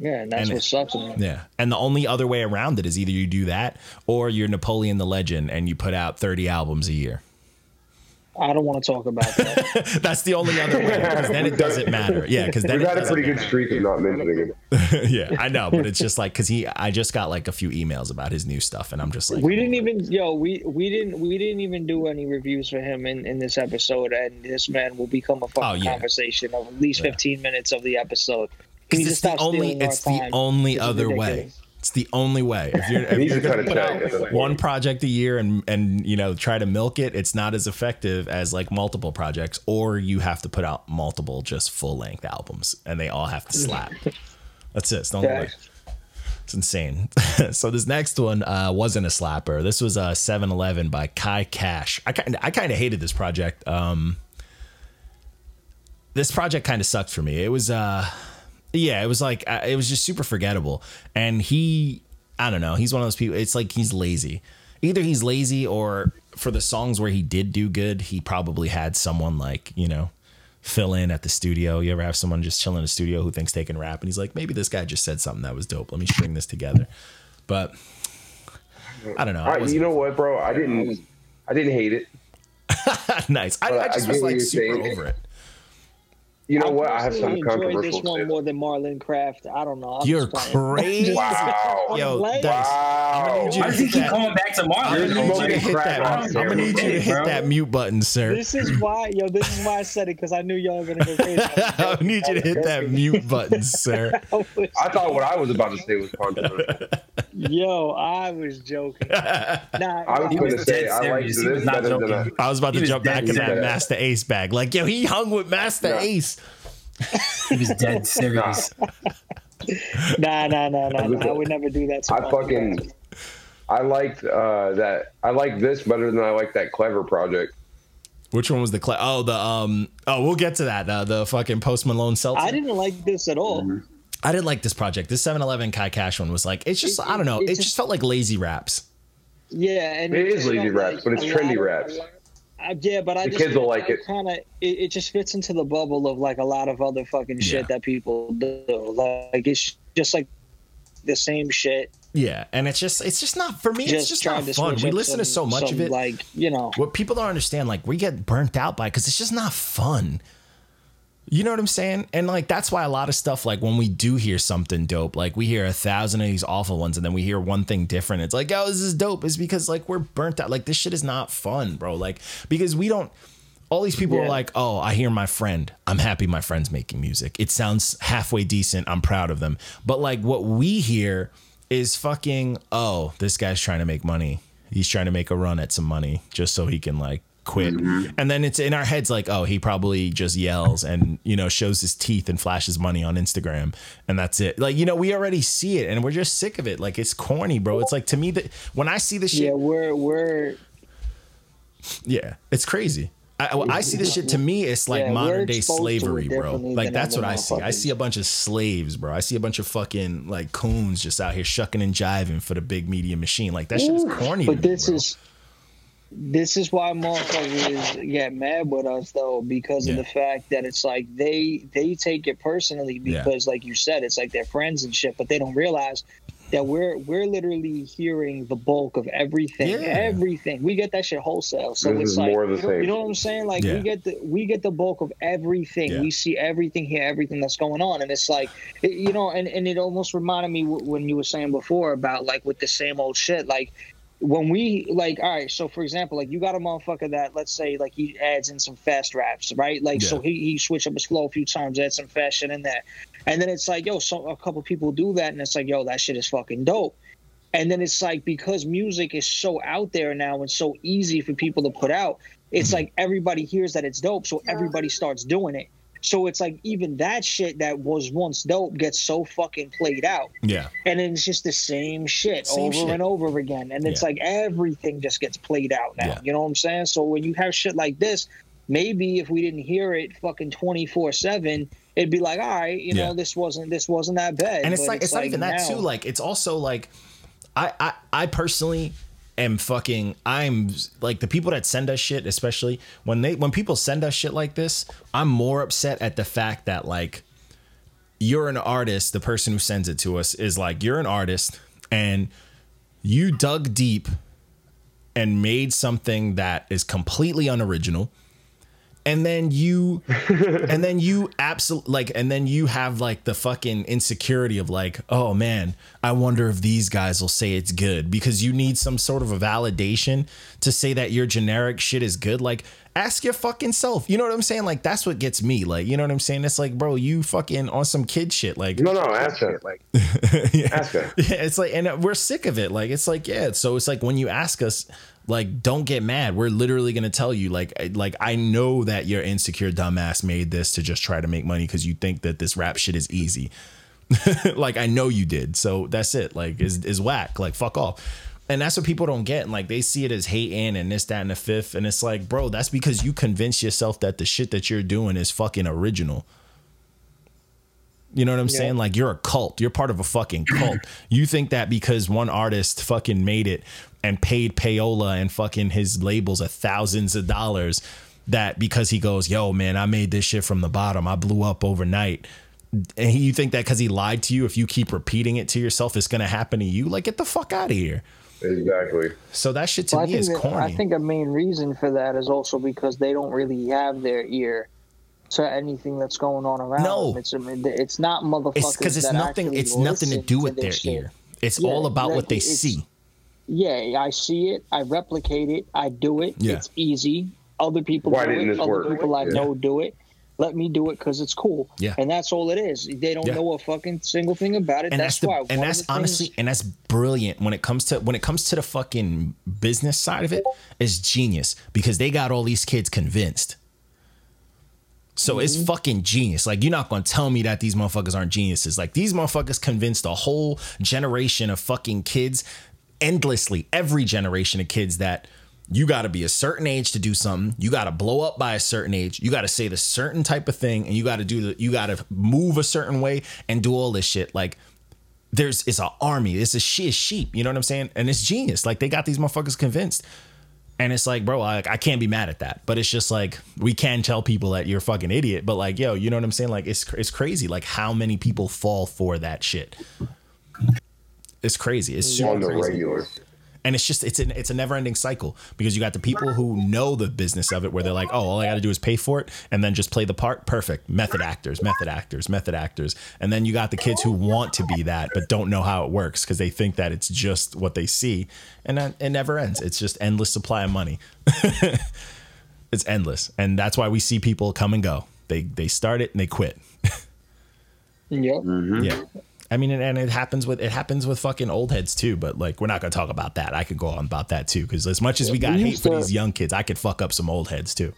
D: Yeah, and that's
B: And
D: what
B: it-
D: sucks. Man.
B: Yeah. And the only other way around it is either you do that or you're Napoleon Da Legend and you put out 30 albums a year.
D: I don't want to talk about that.
B: That's the only other way because then it doesn't matter. Yeah, because then
C: We
B: it
C: got a
B: doesn't
C: pretty good streak of not mentioning it.
B: yeah, I know, but it's just like because he, I just got like a few emails about his new stuff, and I'm just like,
D: we didn't even yo we we didn't we didn't even do any reviews for him in, in this episode, and this man will become a fucking
B: Oh, yeah.
D: conversation of at least
B: Yeah.
D: 15 minutes of the episode. Can you
B: Because it's the only, it's the
D: time?
B: only
D: This is
B: other way. It's the only way. If you're, if you're
C: to
B: gonna put out
C: at this point.
B: one project a year and and you know try to milk it, it's not as effective as like multiple projects, or you have to put out multiple just full length albums, and they all have to slap. That's it. It's the only way. It's insane. so this next one uh, wasn't a slapper. This was a 7-Eleven by Kai Cash. I kind I kind of hated this project. Um, this project kind of sucked for me. It was uh, yeah, it was like uh, it was just super forgettable. And he, I don't know, he's one of those people. It's like he's lazy. Either he's lazy or for the songs where he did do good, he probably had someone like you know fill in at the studio. You ever have someone just chill in the studio who thinks they can rap and he's like, maybe this guy just said something that was dope. Let me string this together. But I don't know.
C: All
B: I
C: you know what, bro? I didn't. I didn't hate it.
B: nice. I, I just was like super
C: saying.
B: over it.
C: You know
D: I
C: what? I have
D: personally
C: something
D: enjoyed
C: controversial
D: this one
C: say.
D: more than Marlon Craft. I don't know. I'm
B: You're
D: just
B: crazy.
C: Wow.
B: Yo. Dice.
C: Wow.
B: need you
E: Why
B: to
E: does he
B: hit
E: keep
B: that-
E: coming back to
B: I'm gonna need you to hit
C: crack
B: that. I'm gonna need you to hit that mute button, sir.
D: This is why, yo. This is why I said it because I knew y'all were gonna go crazy.
B: I need you to hit that mute button, sir.
C: I thought what I was about to say was controversial.
D: Yo, I was joking. Nah,
C: I was going to say I like
E: serious. He was
C: this better than
E: joking.
B: I was about to jump back in that. Masta Ace bag. Like, yo, he hung with
C: Masta
B: Ace.
E: He was dead serious.
D: nah, nah, nah, nah. nah. I would never do that. To
C: I fucking.
D: Craft.
C: I liked uh, that. I like this better than I like that clever project.
B: Which one was the cla Oh, the um. Oh, we'll get to that. Uh, the fucking Post Malone seltzer.
D: I didn't like this at all.
C: Mm-hmm.
B: I didn't like this project. This 7-Eleven Kai Cash one was like, it's just,
D: It-
B: I don't know.
D: it
B: It,
D: just-
B: just felt like lazy raps.
D: Yeah, and
C: It
D: it
C: is lazy raps,
D: like
C: but it's trendy
D: lot
C: raps.
D: Uh, yeah, but I
C: The
D: just
C: kids will like it.
D: Kind of, it, it just fits into the bubble of like a lot of other fucking shit
B: Yeah.
D: that people do. Like it's just like the same shit.
B: Yeah, and it's just, it's just not for me.
D: Just,
B: it's just not
D: to
B: fun. We
D: up
B: listen to so much
D: some,
B: of it.
D: Like you know,
B: what people don't understand, like we get burnt out by because it's just not fun. You know what I'm saying? And like that's why a lot of stuff, like when we do hear something dope, like we hear a thousand of these awful ones, and then we hear one thing different. It's like, oh, this is dope. Is because like we're burnt out. Like this shit is not fun, bro. Like because we don't. All these people are like, oh, I hear my friend. I'm happy my friend's making music. It sounds halfway decent. I'm proud of them. But like what we hear is fucking oh this guy's trying to make money he's trying to make a run at some money just so he can like quit mm-hmm. and then it's in our heads like oh he probably just yells and you know shows his teeth and flashes money on instagram and that's it like you know we already see it and we're just sick of it like it's corny bro it's like to me that when i see this shit
D: Yeah, we're we're
B: yeah, it's crazy. I, I see this shit. To me, it's like
D: Yeah,
B: modern day
D: exposed to it
B: slavery, bro. Like that's what I see. I see a bunch of slaves, bro. I see a bunch of fucking like coons just out here shucking and jiving for the big media machine. Like that shit is corny.
D: But
B: me,
D: this
B: bro.
D: is this is why motherfuckers get mad with us though, because
B: Yeah.
D: of the fact that it's like they they take it personally
B: Yeah.
D: because, like you said, it's like they're friends and shit, but they don't realize that we're we're literally hearing the bulk of everything,
B: Yeah.
D: everything. We get that shit wholesale, so
C: This
D: it's like
C: more of the
D: you know-
C: same.
D: you know what I'm saying? Like
B: Yeah.
D: we get the we get the bulk of everything.
B: Yeah.
D: We see everything here, everything that's going on, and it's like it, you know, and and it almost reminded me w- when you were saying before about like with the same old shit, like when we like all right so for example like you got a motherfucker that let's say like he adds in some fast raps right? Like so he, he switch up his flow a few times add some fashion in there. And then it's like yo so a couple people do that and it's like yo that shit is fucking dope. And then it's like because music is so out there now and so easy for people to put out it's mm-hmm. like everybody hears that it's dope so everybody starts doing it so it's like even that shit that was once dope gets so fucking played out
B: yeah,
D: and then it's just the same shit
B: Same
D: over
B: shit.
D: and over again and it's
B: Yeah.
D: like everything just gets played out now
B: Yeah.
D: you know what i'm saying so when you have shit like this maybe if we didn't hear it fucking 24 7 it'd be like all right you
B: Yeah.
D: know this wasn't this wasn't that bad
B: and it's like it's, not even that too. Like it's also like, I I I personally am fucking. I'm like the people that send us shit, especially when they when people send us shit like this. I'm more upset at the fact that like you're an artist. The person who sends it to us is like you're an artist and you dug deep and made something that is completely unoriginal and then you and then you absolutely like and then you have like the fucking insecurity of like oh man i wonder if these guys will say it's good. Because you need some sort of a validation to say that your generic shit is good. Like ask your fucking self you know what i'm saying like that's what gets me like you know what i'm saying it's like bro you fucking on some kid shit like
C: No, no, ask her. Like, ask her.
B: yeah, it's like, and we're sick of it. Like, it's like, yeah. So it's like when you ask us, like, don't get mad. We're literally gonna tell you, like, like I know that your insecure dumbass made this to just try to make money because you think that this rap shit is easy. like I know you did. So that's it. Like, is is whack. Like, fuck off. And that's what people don't get. And like they see it as hating and this, that, and the fifth. And it's like, bro, that's because you convince yourself that the shit that you're doing is fucking original. You know what I'm saying? Like you're a cult. You're part of a fucking cult. you think that because one artist fucking made it and paid payola and fucking his labels a thousands of dollars that because he goes, yo, man, I made this shit from the bottom. I blew up overnight. And he, you think that because he lied to you, if you keep repeating it to yourself, it's gonna happen to you? Like, get the fuck out of here.
C: Exactly.
B: So that shit to
D: Well, I
B: me
D: think
B: is
D: that-
B: corny.
D: I think a main reason for that is also because they don't really have their ear to anything that's going on around
B: No.
D: them. It's it's not motherfuckers.
B: because it's
D: that
B: nothing. It's nothing to do with
D: their
B: their ear. It's
D: Yeah,
B: all about what they see.
D: Yeah, I see it. I replicate it. I do it.
B: Yeah.
D: It's easy. Other people
C: Why
D: do
C: didn't
D: it.
C: this
D: Other
C: work?
D: people I
C: Yeah.
D: know do it. Let me do it because it's cool.
B: Yeah.
D: And that's all it is. They don't
B: Yeah.
D: know a fucking single thing about it.
B: and
D: that's,
B: that's, the
D: why.
B: and that's
D: the things-
B: honestly and that's brilliant when it comes to when it comes to the fucking business side of it, it is genius because they got all these kids convinced so
D: Mm-hmm.
B: it's fucking genius. Like you're not gonna tell me that these motherfuckers aren't geniuses. Like these motherfuckers convinced a whole generation of fucking kids endlessly, every generation of kids that you got to be a certain age to do something. You got to blow up by a certain age. You got to say the certain type of thing, and you got to do the. You got to move a certain way and do all this shit. Like there's it's an army. It's a shit sheep. You know what I'm saying? And it's genius. Like they got these motherfuckers convinced. And it's like, bro, I, I can't be mad at that. But it's just like we can tell people that you're a fucking idiot. But like, yo, you know what I'm saying? Like it's it's crazy. Like how many people fall for that shit. It's crazy. It's super
C: On the
B: crazy
C: regular.
B: And it's just it's an it's a never ending cycle because you got the people who know the business of it where they're like oh all i got to do is pay for it and then just play the part. Perfect. Method actors method actors method actors. And then you got the kids who want to be that but don't know how it works because they think that it's just what they see. And then it never ends. It's just endless supply of money. It's endless. And that's why we see people come and go. They they start it and they quit.
D: Yep.
C: Mm-hmm.
B: yeah I mean, and it happens with it happens with fucking old heads too. But like, we're not gonna talk about that. I could go on about that too, because as much as we got
D: We
B: hate for
D: to-
B: these young kids, I could fuck up some old heads too.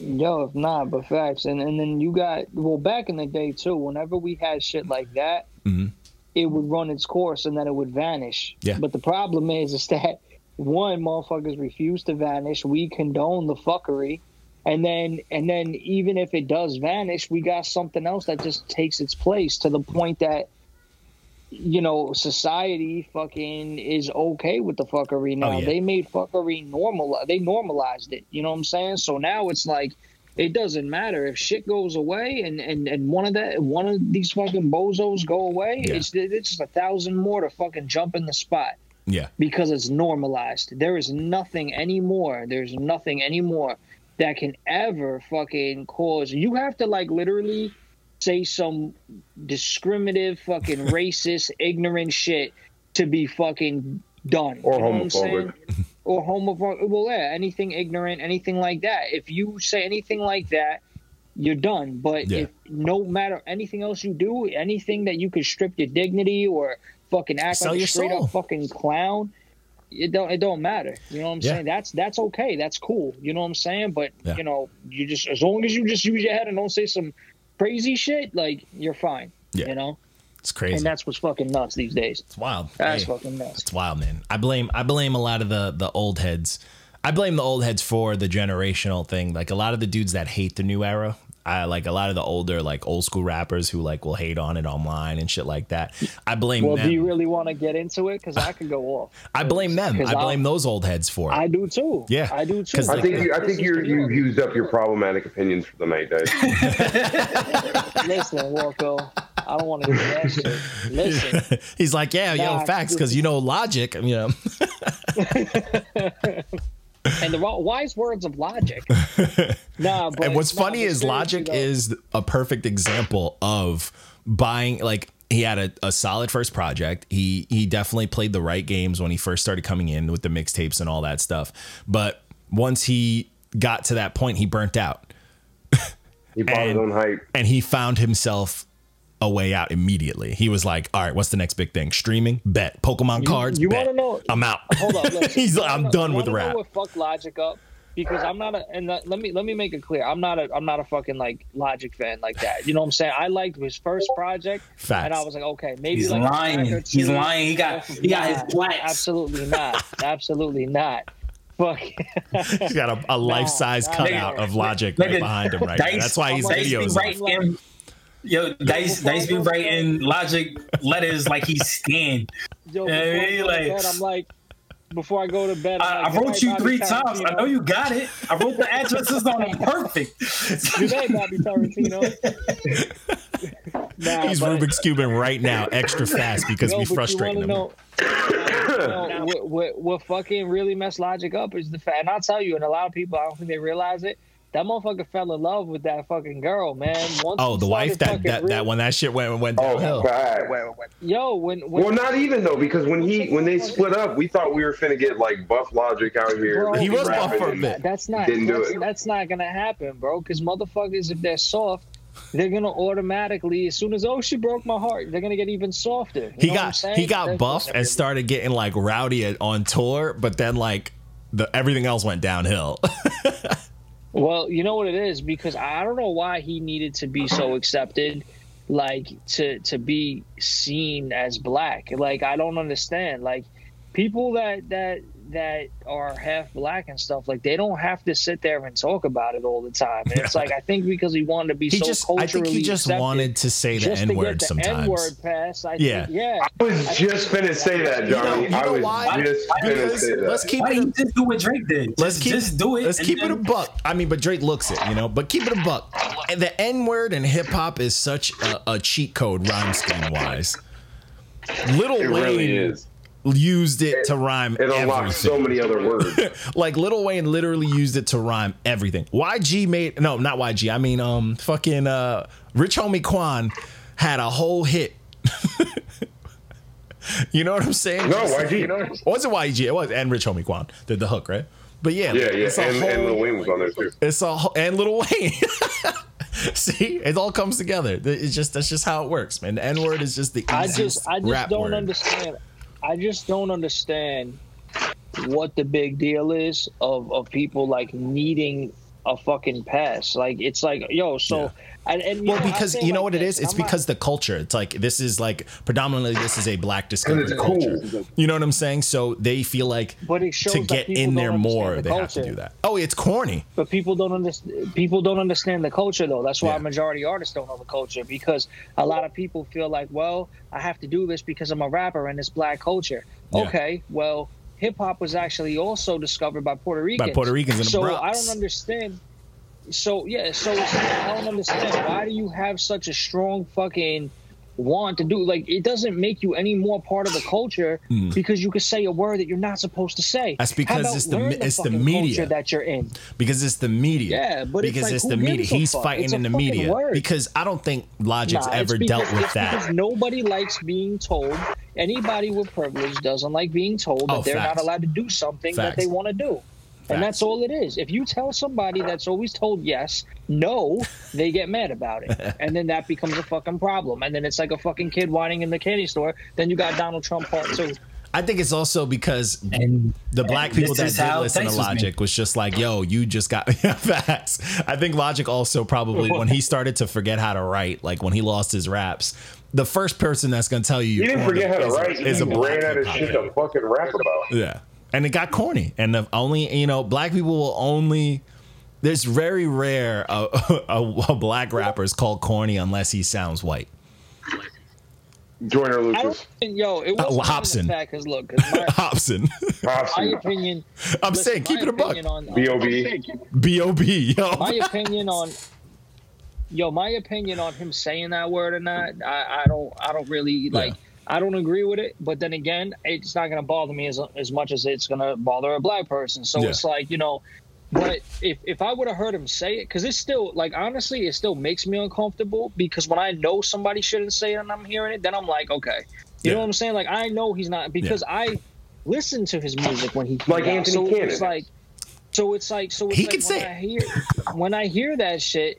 D: Yo, if not, but facts. And and then you got well back in the day too. Whenever we had shit like that,
B: Mhm.
D: it would run its course and then it would vanish.
B: Yeah.
D: But the problem is, is that one motherfuckers refuse to vanish. We condone the fuckery, and then and then even if it does vanish, we got something else that just takes its place to the point that. You know, society fucking is okay with the fuckery oh, now.
B: Oh, yeah.
D: They made fuckery normal. They normalized it. You know what I'm saying? So now it's like it doesn't matter if shit goes away and and and one of that one of these fucking bozos go away.
B: Yeah.
D: It's it's just a thousand more to fucking jump in the spot
B: Yeah,
D: because it's normalized. There is nothing anymore. There's nothing anymore that can ever fucking cause. You have to like literally say some discriminative, fucking racist, ignorant shit to be fucking done.
C: Or
D: You know
C: homophobic.
D: Or homophobic. Well, yeah, anything ignorant, anything like that. If you say anything like that, you're done. But
B: Yeah.
D: if no matter anything else you do, anything that you could strip your dignity or fucking act
B: Sell
D: like a straight
B: soul.
D: up fucking clown, it don't it don't matter. You know what I'm
B: Yeah.
D: saying? That's that's okay. That's cool. You know what I'm saying? But
B: Yeah.
D: you know, you just as long as you just use your head and don't say some crazy shit, like you're fine.
B: Yeah.
D: You know?
B: it's crazy.
D: And that's what's fucking nuts these days.
B: it's wild.
D: That's
B: Hey.
D: fucking nuts.
B: It's wild, man. I blame I blame a lot of the the old heads. I blame the old heads for the generational thing. Like a lot of the dudes that hate the new era. I like a lot of the older like old school rappers who like will hate on it online and shit like that. I blame
D: Well,
B: them.
D: do you really want to get into it? Because I could go off.
B: I blame them. I
D: I'll-
B: blame those old heads for it.
D: I do too.
B: Yeah.
D: I do too.
B: 'Cause,
C: I
B: like,
C: think you, I
D: This
C: think
D: is
C: you're,
D: the
C: you've used up your problematic opinions for the night, Dave.
D: Listen, Walko, I don't want to hear that shit. Listen,
B: He's like, yeah, yo,
D: Nah,
B: facts, because you know logic. You know,
D: and the wise words of logic. no, but
B: and what's
D: nah,
B: funny
D: but
B: is
D: seriously,
B: logic
D: though,
B: is a perfect example of buying like he had a, a solid first project he he definitely played the right games when he first started coming in with the mixtapes and all that stuff but once he got to that point he burnt out
C: He bought his own hype.
B: and he found himself a way out immediately he was like all right what's the next big thing streaming bet pokemon cards
D: you
B: bet.
D: wanna know-
B: i'm out
D: Hold up, listen,
B: he's like i'm
D: wanna-
B: done with rap
D: Know what fucked logic up? Because I'm not a and let let me let me make it clear. I'm not a I'm not a fucking like Logic fan like that. You know what I'm saying? I liked his first project,
B: Facts.
D: and I was like, okay, maybe
E: He's
D: like
E: lying. He's lying. He got he got his
D: Nah. Absolutely not. Absolutely not. Fuck.
B: he's got a, a life-size
D: nah,
B: cutout
E: nigga.
B: of logic right
E: Nigga,
B: behind him right now. That's why he's
E: Dice be
B: videos off.
E: Writing, yo, Dice,
D: before
E: Dice be writing logic letters like he's scanned.
D: Yo,
E: Yeah,
D: before I
E: he
D: go to
E: like-
D: bed, I'm like, before I go to bed, I'm like,
E: I wrote you
D: night,
E: three
D: Bobby
E: times. I know you got it. I wrote the addresses on them perfect.
D: Good night, Bobby Tarantino. nah,
B: He's
D: but-
B: Rubik's cubing right now, extra fast because
D: Yo,
B: we
D: but
B: frustrating him.
D: know- know, what, what, what fucking really messed Logic up is the fact, and I'll tell you, and a lot of people, I don't think they realize it. That motherfucker fell in love with that fucking girl, man. Once
B: Oh, the wife
D: started
B: that
D: fucking
B: that, that when that shit went went
C: Oh,
B: downhill.
C: fact.
D: Yo, when, when
C: Well, not even though, because when he when they split up, we thought we were finna get like Buff Logic out here.
D: Bro,
B: He was buff for a
C: and-
B: bit.
D: That's not
C: Didn't do it.
D: that's not gonna happen, bro. Because motherfuckers, if they're soft, they're gonna automatically, as soon as oh she broke my heart, they're gonna get even softer. You
B: He
D: know what I'm
B: got he got
D: That's
B: buff
D: just-
B: and started getting like rowdy on tour, but then like the everything else went downhill.
D: Well, you know what it is because I don't know why he needed to be so accepted, like to to be seen as black. Like I don't understand. Like people that that that are half black and stuff, like they don't have to sit there and talk about it all the time. And it's like I think because he wanted to be
B: he
D: so
B: just
D: culturally
B: I think he just wanted to say the N word sometimes.
D: N-word pass. I
B: Yeah.
D: think, yeah.
C: I was just finna say that, Johnny.
B: You know- you
C: I was
B: why?
C: just finna
B: Because
C: say that.
B: let's keep
E: Why
B: it a,
E: just do what Drake did?
B: let's keep
E: just do it.
B: Let's
E: and
B: keep it a buck. I mean, but Drake looks it, you know. But keep it a buck. And the N word in hip hop is such a, a cheat code rhyme scheme wise. Little
C: It
B: Wayne
C: really is.
B: Used it to rhyme
C: It unlocks
B: everything.
C: so many other words.
B: like Little Wayne literally used it to rhyme everything. YG made no, not YG. I mean, um, fucking uh, Rich Homie Quan had a whole hit. you know what I'm saying?
C: No, YG.
B: Was it YG? It was, and Rich Homie Quan did the hook, right? But yeah,
C: Yeah, yeah,
B: it's a
C: and, and Lil Wayne was on there too.
B: it's all and Little Wayne. See, it all comes together. It's just that's just how it works, man. The N word is just the
D: I
B: easiest
D: just I just
B: rap
D: don't
B: word.
D: understand. I just don't understand what the big deal is of of people like needing a fucking pass. Like it's like yo, so
B: Yeah.
D: And, and
B: Well,
D: know,
B: because
D: say
B: you know
D: like
B: what it
D: this,
B: is. It's
D: I'm not-
B: because the culture. It's like this is like predominantly this is a black discovery culture.
C: cool.
B: You know what I'm saying? So they feel like
D: But it shows
B: to get in there more,
D: the
B: they have to do that. Oh, it's corny.
D: but people don't understand people don't understand the culture though that's why
B: Yeah.
D: majority artists don't know the culture because a lot of people feel like well i have to do this because i'm a rapper in this black culture
B: Yeah.
D: okay well hip-hop was actually also discovered by puerto ricans By
B: Puerto Ricans in the
D: so
B: Bronx.
D: i don't understand so yeah so it's, i don't understand why do you have such a strong fucking want to do like it doesn't make you any more part of the culture hmm. because you could say a word that you're not supposed to say.
B: That's because it's the mi- it's the media.
D: culture that you're in
B: because it's the media.
D: Yeah, but it's
B: because
D: like,
B: it's the media. He's
D: fuck?
B: fighting
D: It's
B: in the media
D: word.
B: because I don't think Logic's
D: Nah,
B: ever
D: because,
B: dealt with that.
D: Because nobody likes being told. Anybody with privilege doesn't like being told oh, that
B: Oh,
D: they're
B: facts.
D: not allowed to do something that they want to do. And that's all it is. If you tell somebody that's always told yes, no, they get mad about it. and then that becomes a fucking problem. And then it's like a fucking kid whining in the candy store. Then you got Donald Trump part two.
B: I think it's also because
E: And
B: the black people
E: that
B: that
E: is
B: did
E: how
B: listen to
E: Texas was.
B: Logic was just like, "Yo, you just got facts." I think Logic also probably when he started to forget how to write, like when he lost his raps, the first person that's gonna tell you
C: He didn't forget how to write.
B: is
C: He
B: a black
C: ran out of shit
B: fan.
C: to fucking rap about.
B: Yeah. And it got corny. And the only, you know, black people will only, there's very rare a, a, a black rapper is called corny unless he sounds white.
C: Joyner
D: I don't
C: Lucas.
D: yo, it wasn't
B: Uh, Hopsin.
D: even the fact because look, 'cause my,
B: Hopsin.
D: my opinion.
B: I'm
D: listen,
B: saying, keep it a buck.
D: opinion On,
C: B.O.B.
B: B.O.B. Yo.
D: my opinion on yo my opinion on him saying that word or not i, I don't i don't really like i don't agree with it but then again it's not going to bother me as, as much as it's going to bother a black person so
B: Yeah.
D: it's like you know but if, if i would have heard him say it because it's still like honestly it still makes me uncomfortable because when i know somebody shouldn't say it and i'm hearing it then i'm like okay you
B: Yeah.
D: know what i'm saying like i know he's not because i listen to his music when he
C: Like
D: out,
C: Anthony
D: so
C: Cannon.
D: it's like so it's like so it's
B: He
D: like
B: can
D: when
B: say
D: I hear when I hear that shit,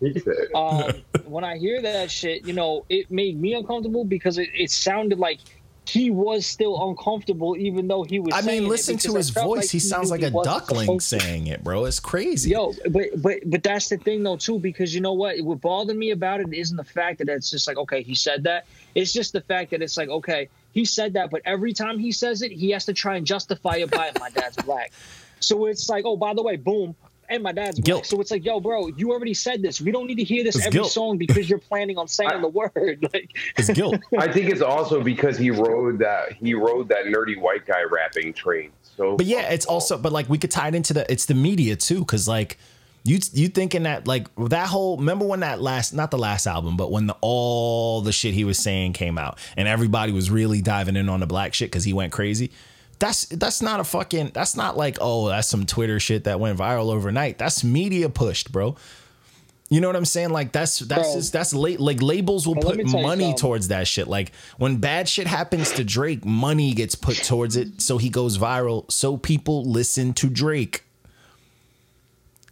D: um, when I hear that shit, you know, it made me uncomfortable because it, it sounded like he was still uncomfortable, even though he was.
B: I mean, listen
D: because
B: to his voice.
D: like
B: he sounds like
D: he
B: a duckling saying it, bro. It's crazy.
D: Yo, but but but that's the thing though too, because you know what? What bothered me about it isn't the fact that it's just like okay, he said that. It's just the fact that it's like okay, he said that, but every time he says it, he has to try and justify it by my dad's black. So it's like, oh, by the way, boom. And my dad's black.
B: Guilt.
D: So it's like, yo, bro, you already said this. We don't need to hear this
B: It's
D: every
B: guilt.
D: song because you're planning on saying
C: I-
D: the word. Like,
B: It's guilt.
C: I think it's also because he rode that he rode that nerdy white guy rapping train. So,
B: But yeah, it's also but like we could tie it into the it's the media too, because like you you thinking that like that whole remember when that last not the last album, but when the all the shit he was saying came out and everybody was really diving in on the black shit because he went crazy. That's that's not a fucking that's not like oh that's some Twitter shit that went viral overnight. That's media pushed, bro. You know what I'm saying? Like that's that's
D: Bro.
B: just, that's late. Like labels will put
D: me tell you
B: money towards that shit. Like when bad shit happens to Drake, money gets put towards it, so he goes viral. So people listen to Drake.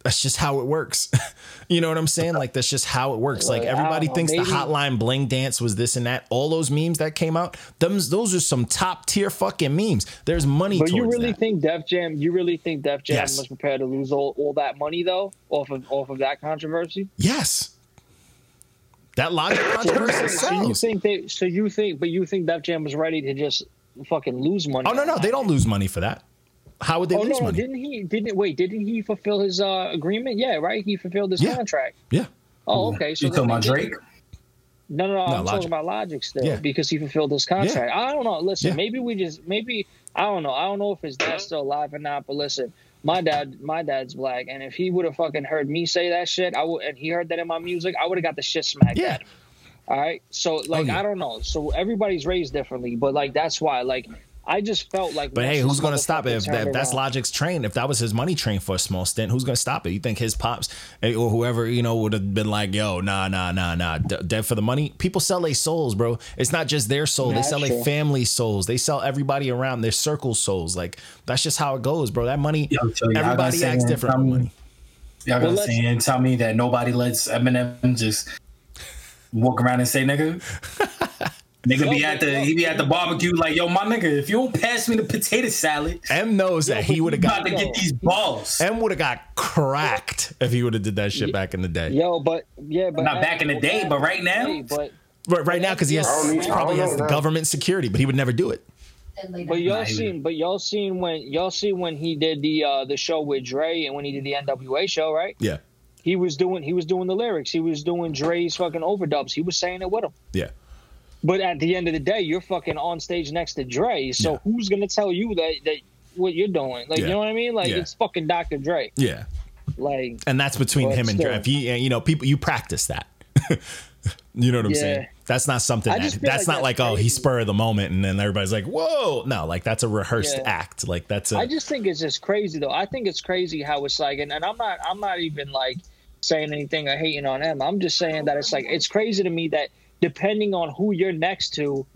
B: That's just how it works. you know what I'm saying? Like that's just how it works. Like everybody
D: know,
B: thinks the Hotline Bling dance was this and that. All those memes that came out, them those are some top tier fucking memes. There's money
D: but you really
B: that.
D: think Def Jam? You really think Def Jam
B: Yes.
D: was prepared to lose all, all that money though, off of off of that controversy?
B: yes. That logic controversy
D: so you think they? So you think? But you think Def Jam was ready to just fucking lose money?
B: Oh no, no,
D: that?
B: they don't lose money for that. How would they
D: Oh
B: lose
D: no, no,
B: money?
D: didn't he? Didn't wait? Didn't he fulfill his uh, agreement? Yeah, right. He fulfilled his
B: Yeah.
D: contract.
B: Yeah.
D: Oh, okay. So
E: you
D: then
E: talking about
D: they
E: Drake?
D: didn't- No, no, no. I'm
B: Logic.
D: talking about Logic still
B: Yeah.
D: because he fulfilled his contract. I don't know. Listen,
B: Yeah.
D: maybe we just maybe I don't know. I don't know if his dad's still alive or not. But listen, my dad, my dad's black, and if he would have fucking heard me say that shit, I would, and he heard that in my music, I would have got the shit smacked
B: Yeah.
D: at him. All right. So like
B: yeah.
D: I don't know. So everybody's raised differently, but like that's why like I just felt like.
B: But hey, who's going to stop it? If, that, if that's Logic's train, if that was his money train for a small stint, who's going to stop it? You think his pops eh, or whoever, you know, would have been like, yo, nah, nah, nah, nah, d- dead for the money? People sell their souls, bro. It's not just their soul. they
D: That's
B: sell their
D: true.
B: family souls. They sell everybody around their circle souls. Like, that's just how it goes, bro. That money,
E: Yo, tell you, I gotta
B: everybody acts
E: man,
B: different
E: from-
B: with money.
E: Y'all
D: Well,
E: gonna say and tell me that nobody lets Eminem just walk around and say nigga? nigga be at the he be at the barbecue like, yo, my nigga, if you don't pass me the potato salad,
B: Em knows that he would have got
E: to get these balls.
B: Em would have got cracked if he would have did that shit back in the day.
D: Yo, but yeah, but
E: Not back in the day, but right now?
D: But
B: Right, right now because he has
C: need-
B: he probably has the government security, but he would never do it.
D: but y'all seen but y'all seen when y'all seen when he did the uh the show with Dre and when he did the NWA show, right?
B: Yeah,
D: He was doing he was doing the lyrics. He was doing Dre's fucking overdubs. He was saying it with him.
B: yeah.
D: But at the end of the day, you're fucking on stage next to Dre. So
B: Yeah.
D: who's gonna tell you that that what you're doing? Like
B: Yeah.
D: you know what I mean? Like
B: Yeah.
D: it's fucking Dr. Dre.
B: Yeah,
D: Like
B: and that's between him and. Dre. If he, eh, you know, people, you practice that. you know what I'm saying? That's not something. That, that's
D: like
B: not
D: that's
B: like oh he spur of the moment, and then everybody's like whoa. No, like that's a rehearsed act. Like that's a
D: I just think it's just crazy though. I think it's crazy how it's like, and, and I'm not, I'm not even like saying anything or hating on him. I'm just saying that it's like it's crazy to me that depending on who you're next to,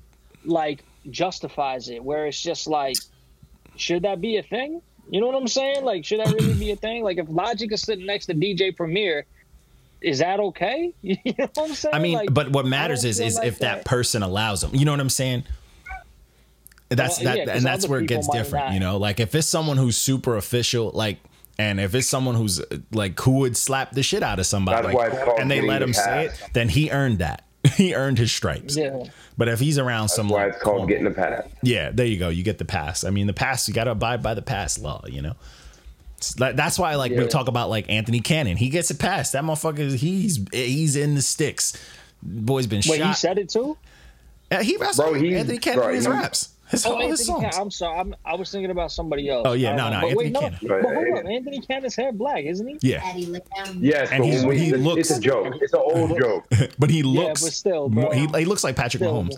D: like justifies it. Where it's just like, should that be a thing? You know what I'm saying? Like, should that really be a thing? Like, if Logic is sitting next to DJ Premier, is that okay? You know what I'm saying?
B: I mean,
D: Like,
B: but what matters is is
D: like
B: if that person allows them. You know what I'm saying? That's
D: Well,
B: that,
D: yeah, 'cause
B: and that's where it gets different.
D: not.
B: You know, like if it's someone who's super official, like, and if it's someone who's like who would slap the shit out of somebody,
C: That's why it's called
B: and they let him say it, then he earned that. he earned his stripes.
D: Yeah.
B: But if he's around some,
C: Why
B: like,
C: it's called getting a pass.
B: yeah, there you go. You get the pass. I mean, the pass. You got to abide by the pass law. You know. That's why, like, we talk about like Anthony Cannon. He gets it passed. That motherfucker, he's he's in the sticks. Boy's been
D: Wait,
B: shot.
D: he said it too.
B: Yeah, he raps.
C: Bro, he's-
B: Anthony Cannon
C: bro,
B: in his
C: he's-
B: raps. His,
D: Oh,
B: his
D: Anthony
B: songs.
D: Can- I'm sorry. I'm, I was thinking about somebody else.
B: Oh, yeah, no, no,
D: know. But wait,
B: Anthony
D: no.
B: Cannon.
D: But hold up, Anthony Cannon's hair black, isn't he?
B: Yeah,
C: Yes,
B: And he's-
C: we,
B: he
C: it's,
B: looks-
C: it's a joke. It's an old joke.
B: but he looks.
D: Yeah,
B: looks.
D: but still, bro.
B: he, he looks like Patrick
D: Still,
B: Mahomes.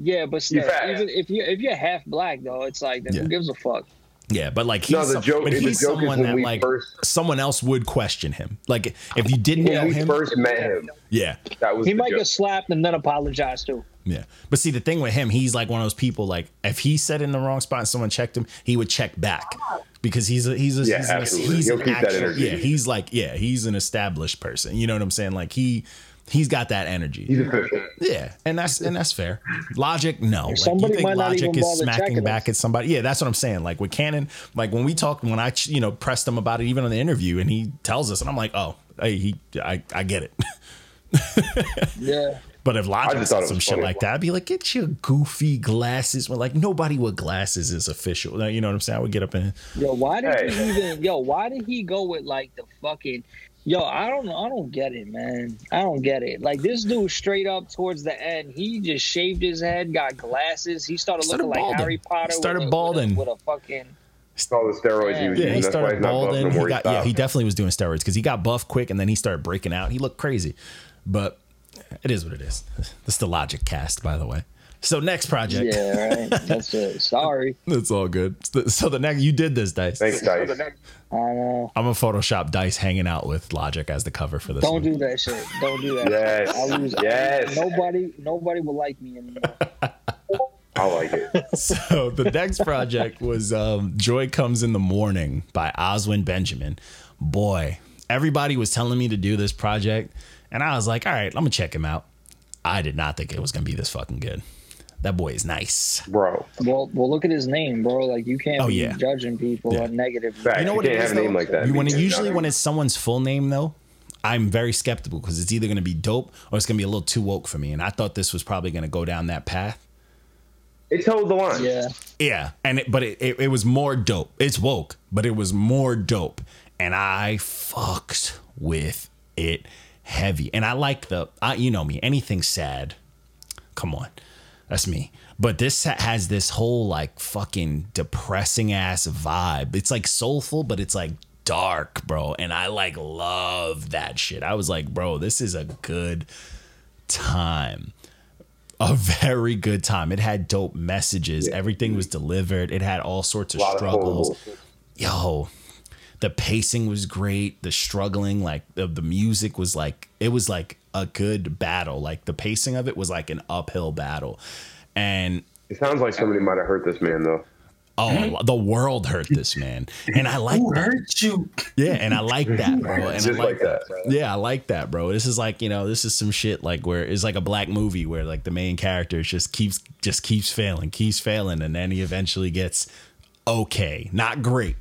D: Yeah, but still,
C: fat.
D: even if you if you're half black though, it's like then
B: Yeah.
D: who gives a fuck?
B: Yeah, but like he's
C: No, the
B: some-
C: joke-
B: but
C: the
B: he's
C: joke is
B: someone
C: when
B: that
C: we
B: like
C: first-
B: someone else would question him. Like if you didn't
C: When
B: know
C: we
B: him,
C: first met him,
B: yeah,
C: that was
D: He might
C: joke.
D: get slapped and then apologize too.
B: Yeah. But see, the thing with him, he's like one of those people. Like if he said in the wrong spot and someone checked him, he would check back because he's a he's a
C: Yeah,
B: he's, an,
C: absolutely.
B: he's
C: He'll
B: an
C: keep that
B: actual
C: energy.
B: yeah he's like yeah he's an established person. You know what I'm saying? Like he he's got that energy.
C: He's official.
B: Yeah, and that's and that's fair. Logic, no. Like,
D: Somebody
B: you think
D: might not
B: Logic
D: even
B: is smacking back
D: us.
B: at somebody? Yeah, that's what I'm saying. Like with Cannon, like when we talked, when I you know pressed him about it, even on the interview, and he tells us, and I'm like, oh, hey, he, I, I get it.
D: Yeah.
B: But if Logic
C: just thought
B: said some shit like that, I'd be like, get your goofy glasses. Well, like nobody with glasses is official. You know what I'm saying? I would get up and
D: Yo, why did
C: Hey.
D: he even yo, why did he go with like the fucking Yo, I don't know. I don't get it, man. I don't get it. Like this dude straight up towards the end, he just shaved his head, got glasses. He started,
B: Started
D: looking
B: balding.
D: like Harry Potter.
B: He started
D: with a,
B: balding.
D: with a, with a fucking
C: It's all the steroids he was
D: Yeah,
B: yeah,
C: using.
B: he
C: That's
B: started
C: he's not buff
B: balding.
C: no
B: He
C: more.
B: got yeah, he definitely was doing steroids because he got buff quick and then he started breaking out. He looked crazy, but it is what it is. This is the Logic cast, by the way. So next project.
D: Yeah, right. That's it. Sorry.
B: It's all good. So the next you did this dice.
C: Thanks, Dice.
D: I know.
B: I'm gonna Photoshop Dice hanging out with Logic as the cover for this.
D: Don't
B: one.
D: do that shit. Don't do that.
C: Yes.
D: I lose.
C: Yes.
D: Nobody nobody will like me anymore.
C: I like it.
B: So the next project was um, "Joy Comes in the Morning" by Oswin Benjamin. Boy, everybody was telling me to do this project, and I was like, "All right, I'm gonna check him out." I did not think it was gonna be this fucking good. That boy is nice.
C: Bro.
D: Well, well, look at his name, bro. Like you can't
B: Oh,
D: be
B: yeah.
D: judging people
B: Yeah.
D: on negative.
C: Fact.
B: You know what it
C: can't
B: is
C: have a name
B: though?
C: like that.
B: You- when it, usually when it's someone's full name though, I'm very skeptical because it's either gonna be dope or it's gonna be a little too woke for me. And I thought this was probably gonna go down that path.
C: It told the line.
D: Yeah,
B: Yeah, and it, but it, it, it was more dope. It's woke, but it was more dope, and I fucked with it heavy. And I like the, I, you know me, anything sad. Come on, that's me. But this has this whole like fucking depressing ass vibe. It's like soulful, but it's like dark, bro. And I like love that shit. I was like, bro, this is a good time a very good time. It had dope messages. Everything was delivered. It had all sorts of
C: lot of
B: struggles. Yo, the pacing was great. The struggling, like the, the music was like it was like a good battle. Like the pacing of it was like an uphill battle. And
C: It sounds like somebody might have hurt this man though.
B: Oh, hmm? the world hurt this man, and I like
E: Who
B: that.
E: hurt you?
B: Yeah, and I like that, bro. And I
C: Just like that.
B: Yeah, I like that, bro. This is like you know, this is some shit like where it's like a black movie where like the main character just keeps just keeps failing, keeps failing, and then he eventually gets okay, not great,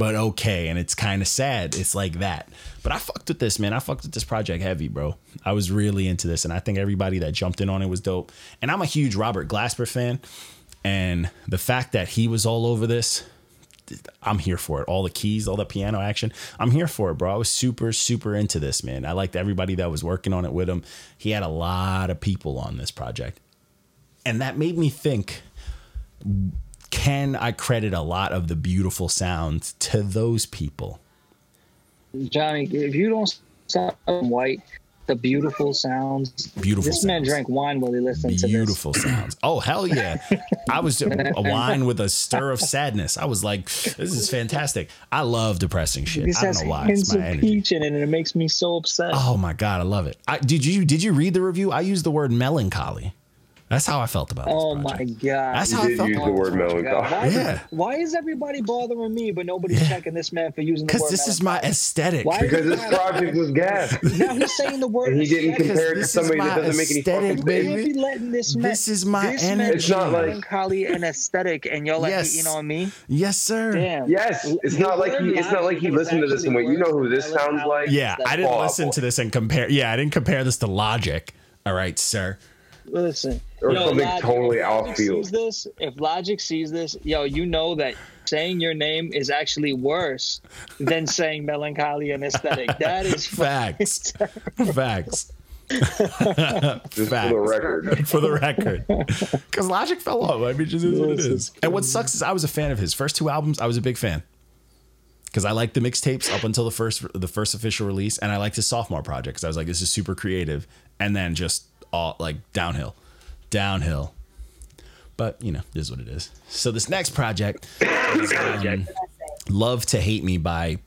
B: but okay, and it's kind of sad. It's like that. But I fucked with this, man. I fucked with this project heavy, bro. I was really into this, and I think everybody that jumped in on it was dope. And I'm a huge Robert Glasper fan, and the fact that he was all over this. I'm here for it. All the keys, all the piano action. I'm here for it, bro. I was super, super into this, man. I liked everybody that was working on it with him. He had a lot of people on this project. And that made me think can I credit a lot of the beautiful sounds to those people?
D: Johnny, if you don't sound white, the beautiful sounds.
B: Beautiful
D: This man drank wine while he listened to.
B: Beautiful sounds. Oh hell yeah! I was a wine with a stir of sadness. I was like, "This is fantastic." I love depressing shit.
D: This
B: I don't know why. It's my energy.
D: peach in it, and it makes me so upset.
B: Oh my god, I love it. I, did you did you read the review? I used the word melancholy. That's how I felt about it.
D: Oh
B: this
D: my god!
B: That's
C: You
B: how I
C: did
B: felt
C: use the
B: about
C: word melancholy.
D: Why,
B: Yeah.
D: why is everybody bothering me, but nobody's checking this man for using the
B: Because
D: word?
B: this is my aesthetic.
D: Why-
C: Because this project was gas.
D: Now he's saying the word.
C: And he didn't compare it to
B: is
C: somebody
B: my
C: that doesn't make any
B: aesthetic,
C: fucking
B: baby.
D: You
C: sense.
D: can't be letting this man.
B: This is my
D: this man
B: energy.
C: It's not like-
D: melancholy and aesthetic, and y'all like
B: Yes.
D: you know what I mean?
B: yes, sir.
D: Damn.
C: Yes, it's not like he. It's not like he listened to this and went, "You know who this sounds like?"
B: Yeah, I didn't listen to this and compare. Yeah, I didn't compare this to Logic. All right, sir.
D: Listen,
C: Or
D: yo,
C: something
D: Logic,
C: totally
D: if
C: off
D: Logic
C: field.
D: Sees this, if Logic sees this, yo, you know that saying your name is actually worse than saying melancholy and aesthetic. That is
B: Facts. Facts.
C: Just for the record.
B: for the record. Because Logic fell off. I mean, it just is what it is. And what sucks is I was a fan of his first two albums. I was a big fan because I liked the mixtapes up until the first the first official release, and I liked his sophomore project because I was like, this is super creative, and then just all like downhill, downhill. But you know, this is what it is. So this next project is um, "Love to Hate Me" by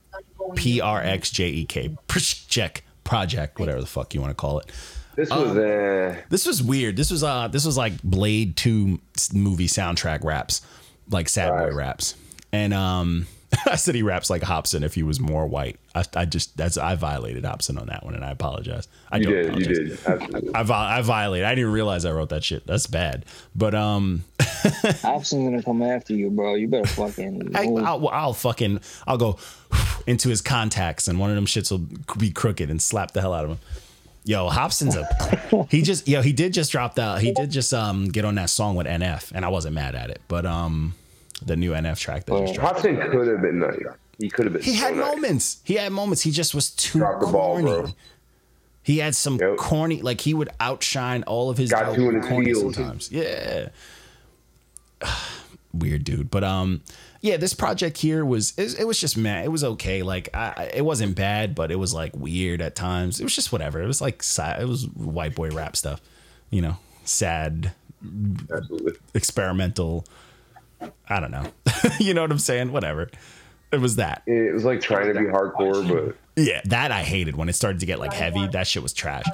B: PRXJEK Project Project, whatever the fuck you want to call it.
C: This
B: Um,
C: was uh,
B: This was weird. This was uh this was like Blade Two movie soundtrack raps, like sad boy raps. And um I said he raps like Hopsin if he was more white. I, I just that's I violated Hopsin on that one and I apologize. I
C: you
B: don't
C: did, you did, absolutely.
B: I, vi- I violated. I didn't realize I wrote that shit. That's bad. But um
D: Hopsin's gonna come after you, bro. You better fucking.
B: I,
D: move.
B: I'll, I'll fucking I'll go into his contacts and one of them shits will be crooked and slap the hell out of him. Yo, Hopsin's a he just yo he did just drop that he did just um get on that song with NF and I wasn't mad at it but um the new NF track that just dropped.
C: Hopsin could have been nice. He could have been.
B: He
C: so
B: had
C: nice.
B: moments. He had moments. He just was too
C: Dropped the ball,
B: corny.
C: bro.
B: He had some
C: Yep.
B: corny like he would outshine all of his
C: Got
B: album
C: too in
B: corny
C: feels.
B: sometimes. Yeah. Weird dude, but um, yeah, this project here was it, it was just man, it was okay. Like I, I- it wasn't bad, but it was like weird at times. It was just whatever. It was like si- it was white boy rap stuff, you know, sad,
C: Absolutely.
B: experimental. I don't know, you know what I'm saying? Whatever. It was that.
C: It was like trying to be hardcore, but
B: Yeah, that I hated when it started to get like heavy. That shit was trash.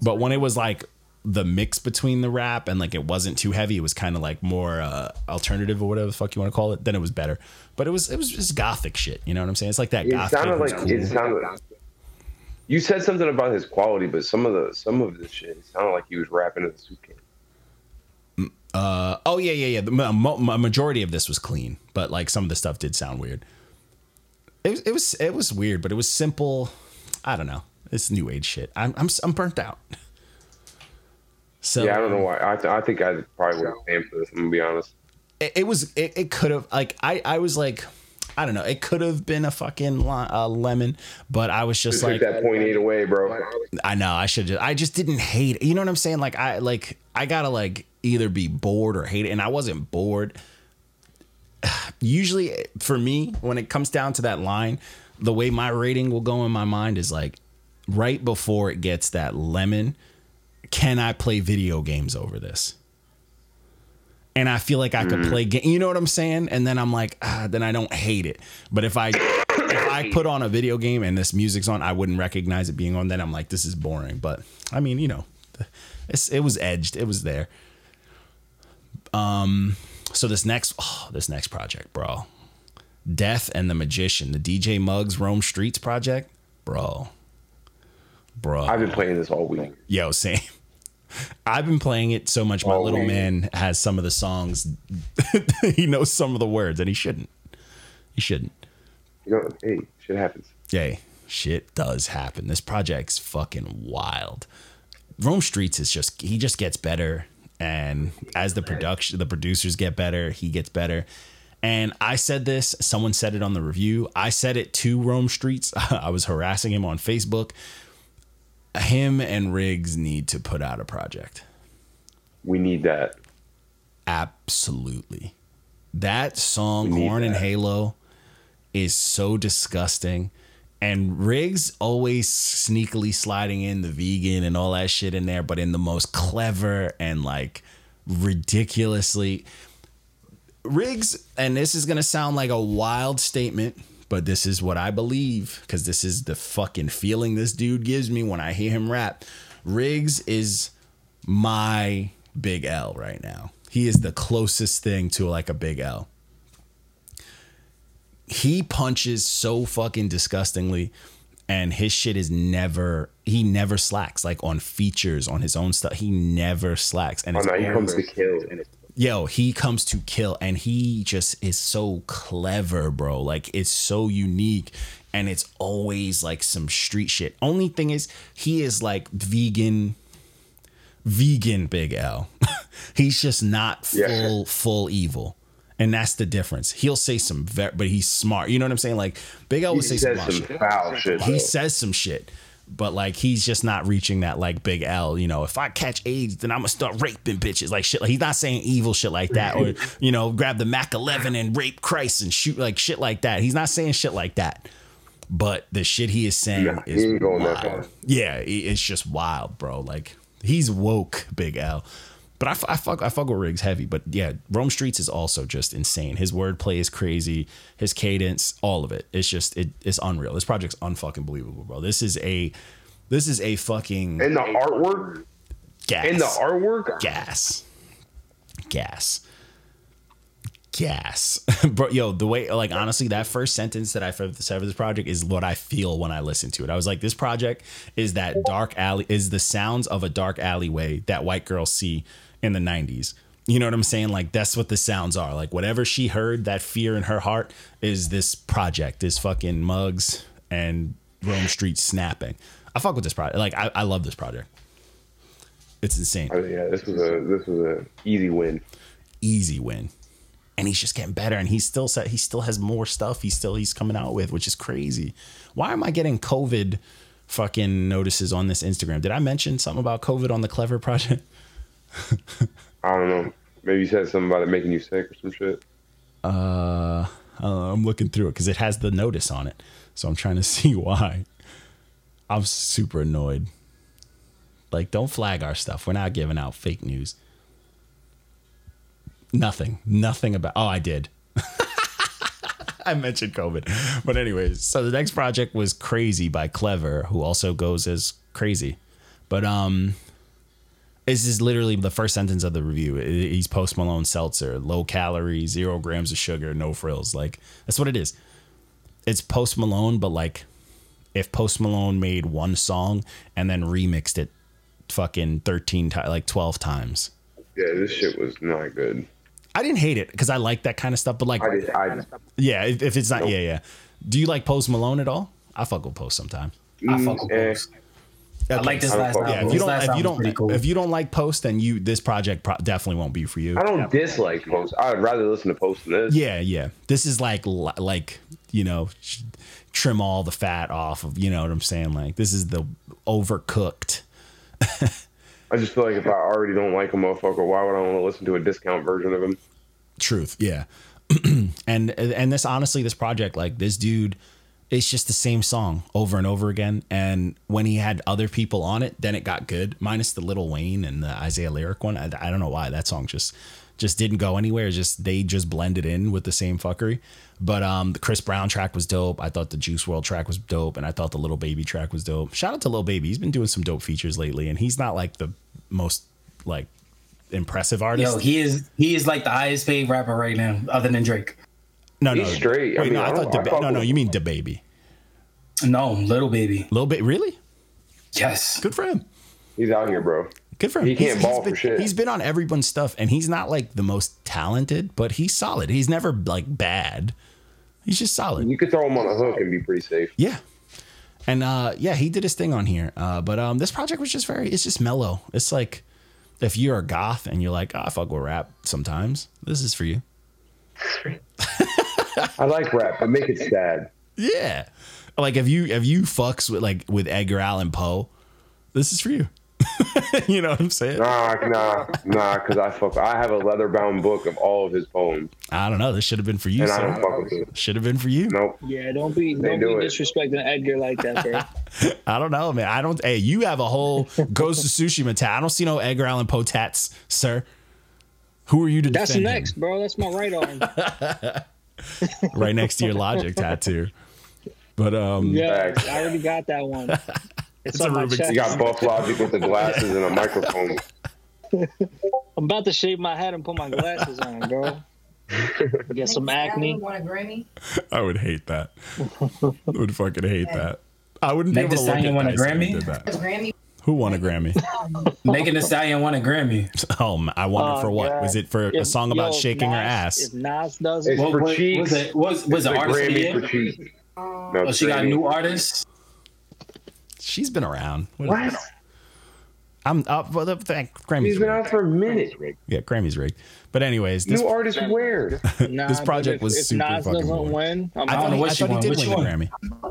B: But when it was like the mix between the rap and like it wasn't too heavy, it was kind of like more uh, alternative or whatever the fuck you want to call it. Then it was better. But it was it was just gothic shit. You know what I'm saying? It's like that
C: it
B: goth
C: sounded like
B: cool.
C: it sounded. You said something about his quality, but some of the some of the shit it sounded like he was rapping in a suitcase.
B: Uh, oh yeah, yeah, yeah. The ma- ma- majority of this was clean, but like some of the stuff did sound weird. It was it was it was weird, but it was simple. I don't know. It's new age shit. I'm I'm I'm burnt out. So
C: Yeah, I don't know why. I, th- I think I probably would have for this. I'm gonna be honest.
B: it, it was it, it could have like I I was like I don't know it could have been a fucking uh, lemon but I was just
C: Just
B: like
C: that point eight away, bro.
B: I know I should just I just didn't hate it. you know what I'm saying like I like I gotta like either be bored or hate it and I wasn't bored usually for me when it comes down to that line the way my rating will go in my mind is like right before it gets that lemon can I play video games over this and I feel like I could play game. You know what I'm saying? And then I'm like, ah, then I don't hate it. But if I if I put on a video game and this music's on, I wouldn't recognize it being on. Then I'm like, this is boring. But I mean, you know, it's, it was edged. It was there. Um, So this next oh, this next project, bro. Death and the Magician, the DJ Muggs Rome Streetz project, bro. Bro.
C: I've been playing this all week.
B: Yo, same. I've been playing it so much. My little
C: man.
B: man has some of the songs. he knows some of the words, and he shouldn't. He shouldn't.
C: You know, hey, shit happens.
B: Yay, shit does happen. This project's fucking wild. Rome Streetz is just he just gets better, and as the production, the producers get better, he gets better. And I said this. Someone said it on the review. I said it to Rome Streetz. I was harassing him on Facebook. Him and Rigz need to put out a project.
C: We need that.
B: Absolutely. That song, Horn and. Halo, is so disgusting. And Rigz always sneakily sliding in the vegan and all that shit in there, but in the most clever and like ridiculously. Rigz, and this is going to sound like a wild statement, but this is what I believe because this is the fucking feeling this dude gives me when I hear him rap. Rigz is my big L right now. He is the closest thing to like a big L. He punches so fucking disgustingly and his shit is never he never slacks like on features on his own stuff. He never slacks and
C: Oh
B: it's
C: no, he comes to kill.
B: yo, he comes to kill and he just is so clever, bro. Like it's so unique and it's always like some street shit. Only thing is he is like vegan vegan Big L. he's just not
C: Yeah.
B: full full evil. And that's the difference. He'll say some ver- but he's smart. You know what I'm saying? Like Big L
C: He
B: would say some,
C: some
B: wild shit
C: foul shit.
B: he
C: though.
B: says some shit but like he's just not reaching that like big l you know if i catch aids then i'm gonna start raping bitches like shit like he's not saying evil shit like that or you know grab the mac 11 and rape christ and shoot like shit like that he's not saying shit like that but the shit he is saying
C: Nah, he
B: is
C: ain't going that
B: wild.
C: far.
B: yeah it's just wild bro like he's woke big l but I, I fuck I fuck with Rigz heavy, but yeah, Rome Streetz is also just insane. His wordplay is crazy, his cadence, all of it. It's just it, it's unreal. This project's unfucking believable, bro. This is a this is a fucking
C: And the artwork,
B: gas.
C: and the artwork,
B: gas, gas, gas, bro. Yo, the way like honestly, that first sentence that I said for this project is what I feel when I listen to it. I was like, this project is that dark alley, is the sounds of a dark alleyway that white girls see in the '90s. You know what I'm saying? Like that's what the sounds are. Like whatever she heard, that fear in her heart is this project, is fucking Muggs and Rome Street snapping. I fuck with this project. Like I, I love this project. It's insane
C: Oh, yeah, this was a this was a easy win.
B: easy win. And he's just getting better, and he's still set. He still has more stuff. He's still he's coming out with, which is crazy. Why am I getting COVID fucking notices on this Instagram? Did I mention something about COVID on the Clever project?
C: I don't know. Maybe you said something about it making you sick or some shit.
B: Uh, I'm looking through it because it has the notice on it, so I'm trying to see why. I'm super annoyed. Like, don't flag our stuff. We're not giving out fake news. Nothing. Nothing about. Oh, I did. I mentioned COVID. But, anyways, so the next project was Crazy by Clever, who also goes as crazy. But, um, this is literally the first sentence of the review. He's post Malone seltzer, low calorie, zero grams of sugar, no frills. Like, that's what it is. It's post Malone, but like, if Post Malone made one song and then remixed it fucking 13 times, like 12 times.
C: Yeah, this shit was not good.
B: I didn't hate it because I like that kind of stuff, but like,
C: I did. I
B: yeah, if, if it's not, yeah, yeah. Do you like Post Malone at all? I fuck with Post sometimes.
E: I fuck with
C: eh,
E: Post. I like this
C: I don't
E: last album.
B: Yeah, if you don't, if you don't,
E: cool.
B: if you don't like Post, then you this project pro- definitely won't be for you.
C: I don't dislike Post. I'd rather listen to Post than this.
B: Yeah, yeah. This is like like you know, trim all the fat off of. You know what I'm saying? Like this is the overcooked.
C: I just feel like if I already don't like a motherfucker, why would I want to listen to a discount version of him?
B: Truth, yeah. and and this honestly, this project, like this dude, it's just the same song over and over again. And when he had other people on it, then it got good. Minus the Little Wayne and the Isaiah Lyric one. I, I don't know why that song just just didn't go anywhere. Just they just blended in with the same fuckery. But um, the Chris Brown track was dope. I thought the Juice WRLD track was dope, and I thought the Little Baby track was dope. Shout out to Little Baby. He's been doing some dope features lately, and he's not like the most like impressive artist.
E: Yo, he is he is like the highest paid rapper right now, other than Drake.
B: No,
C: he's
B: no,
C: straight. I mean,
B: no, I
C: I
B: thought
C: don't- I
B: no, no, you mean DaBaby.
E: No, little baby.
B: Little bit, really?
E: Yes.
B: Good for him.
C: He's out here, bro.
B: Good for him.
C: He
B: He's-
C: can't ball
B: he's been,
C: for shit.
B: He's been on everyone's stuff, and he's not like the most talented, but he's solid. He's never like bad. He's just solid.
C: You could throw him on a hook and be pretty safe.
B: Yeah. And uh yeah, he did his thing on here. Uh but um this project was just very it's just mellow. It's like if you're a goth and you're like, oh, I fuck with rap sometimes, this is for you.
C: I like rap, but make it sad.
B: Yeah. Like if you if you fucks with like with Edgar Allan Poe, this is for you. you know what I'm saying?
C: Nah, nah, nah, because I fuck. I have a leather bound book of all of his poems,
B: I don't know. This should have been for you,
C: and I don't fuck with it.
B: Should have been for you.
C: Nope.
D: Yeah, don't be
C: They
D: don't be
C: it.
D: disrespecting Edgar like that, bro.
B: I don't know, man. I don't hey, you have a whole Ghost of Tsushima tat. I don't see no Edgar Allan Poe tats, sir. Who are you to
D: That's
B: defend him?
D: next, bro. That's my right arm.
B: right next to your logic tattoo. But um
D: Yeah, I already got that one. It's,
B: It's a
D: on my
B: Rubik's
D: chest.
C: You got Buff Logic with the glasses and a microphone.
D: I'm about to shave my head and put my glasses on, bro. Get some acne.
F: Want a Grammy?
B: I would hate that. I would fucking hate that. I wouldn't be
E: Meg
B: able to look at
E: won a
B: Dice if he
E: Grammy?
B: Did that.
F: Grammy?
B: Who won a Grammy?
E: Megan Thee Stallion won a Grammy.
B: Oh, m- I wonder
D: Oh,
B: for what?
D: God.
B: Was it for a song about
D: yo, if
B: shaking her ass?
D: If Nas does
C: It's
D: it,
E: What,
C: for
E: what,
C: cheeks.
E: was it? Was was
C: It's
E: it
C: a
E: artist
C: Grammy for cheeks. No,
E: Oh, she got
C: Grammy.
E: new artists.
B: She's been around. What?
C: What?
B: I'm uh, well, the, the Grammy's
C: He's been
B: rigged.
C: out for a minute.
B: Yeah, Grammy's rigged. But anyways, this,
C: New artist where?
D: nah,
B: this project was
D: if
B: super
D: Nas
B: fucking
D: doesn't
B: boring.
D: win, I'm
B: I
E: don't
B: thought,
E: know
B: he,
E: what
B: I
E: she
B: thought he
E: won.
B: did
E: Which
B: win the
E: one?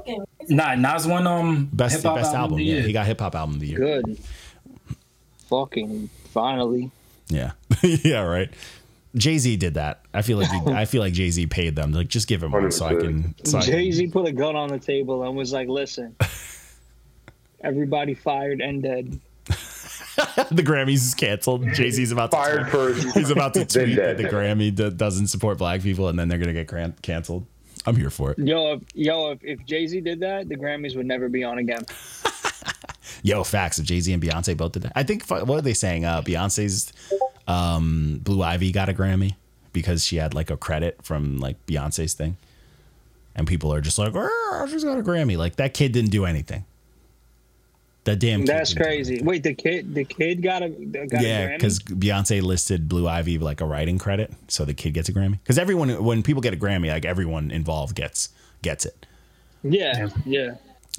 B: Grammy.
E: Nah, Nas won um
B: Best
E: hip-hop
B: best album.
E: of the
B: Yeah,
E: year.
B: he got hip hop album of the year.
D: good. Fucking finally.
B: Yeah, yeah, right. Jay Z did that. I feel like he, I feel like Jay Z paid them. Like, just give him one so I can. So I can-
D: Jay Z put a gun on the table and was like, "Listen, everybody fired and dead."
B: the Grammys is canceled. Jay Z's about to
C: Fired first.
B: He's about to tweet that the Grammy d- doesn't support black people, and then they're gonna get cran- canceled. I'm here for it.
D: Yo, if, yo, if, if Jay Z did that, the Grammys would never be on again.
B: Yo, facts. If Jay Z and Beyonce both did that, I think. What are they saying? Uh, Beyonce's um, Blue Ivy got a Grammy because she had like a credit from like Beyonce's thing, and people are just like, "Oh, she's got a Grammy." Like that kid didn't do anything. That damn.
D: That's crazy.
B: anything.
D: Wait, the kid, the kid got a got
B: yeah, because Beyonce listed Blue Ivy like a writing credit, so the kid gets a Grammy. Because everyone, when people get a Grammy, like everyone involved gets gets it.
D: yeah, yeah.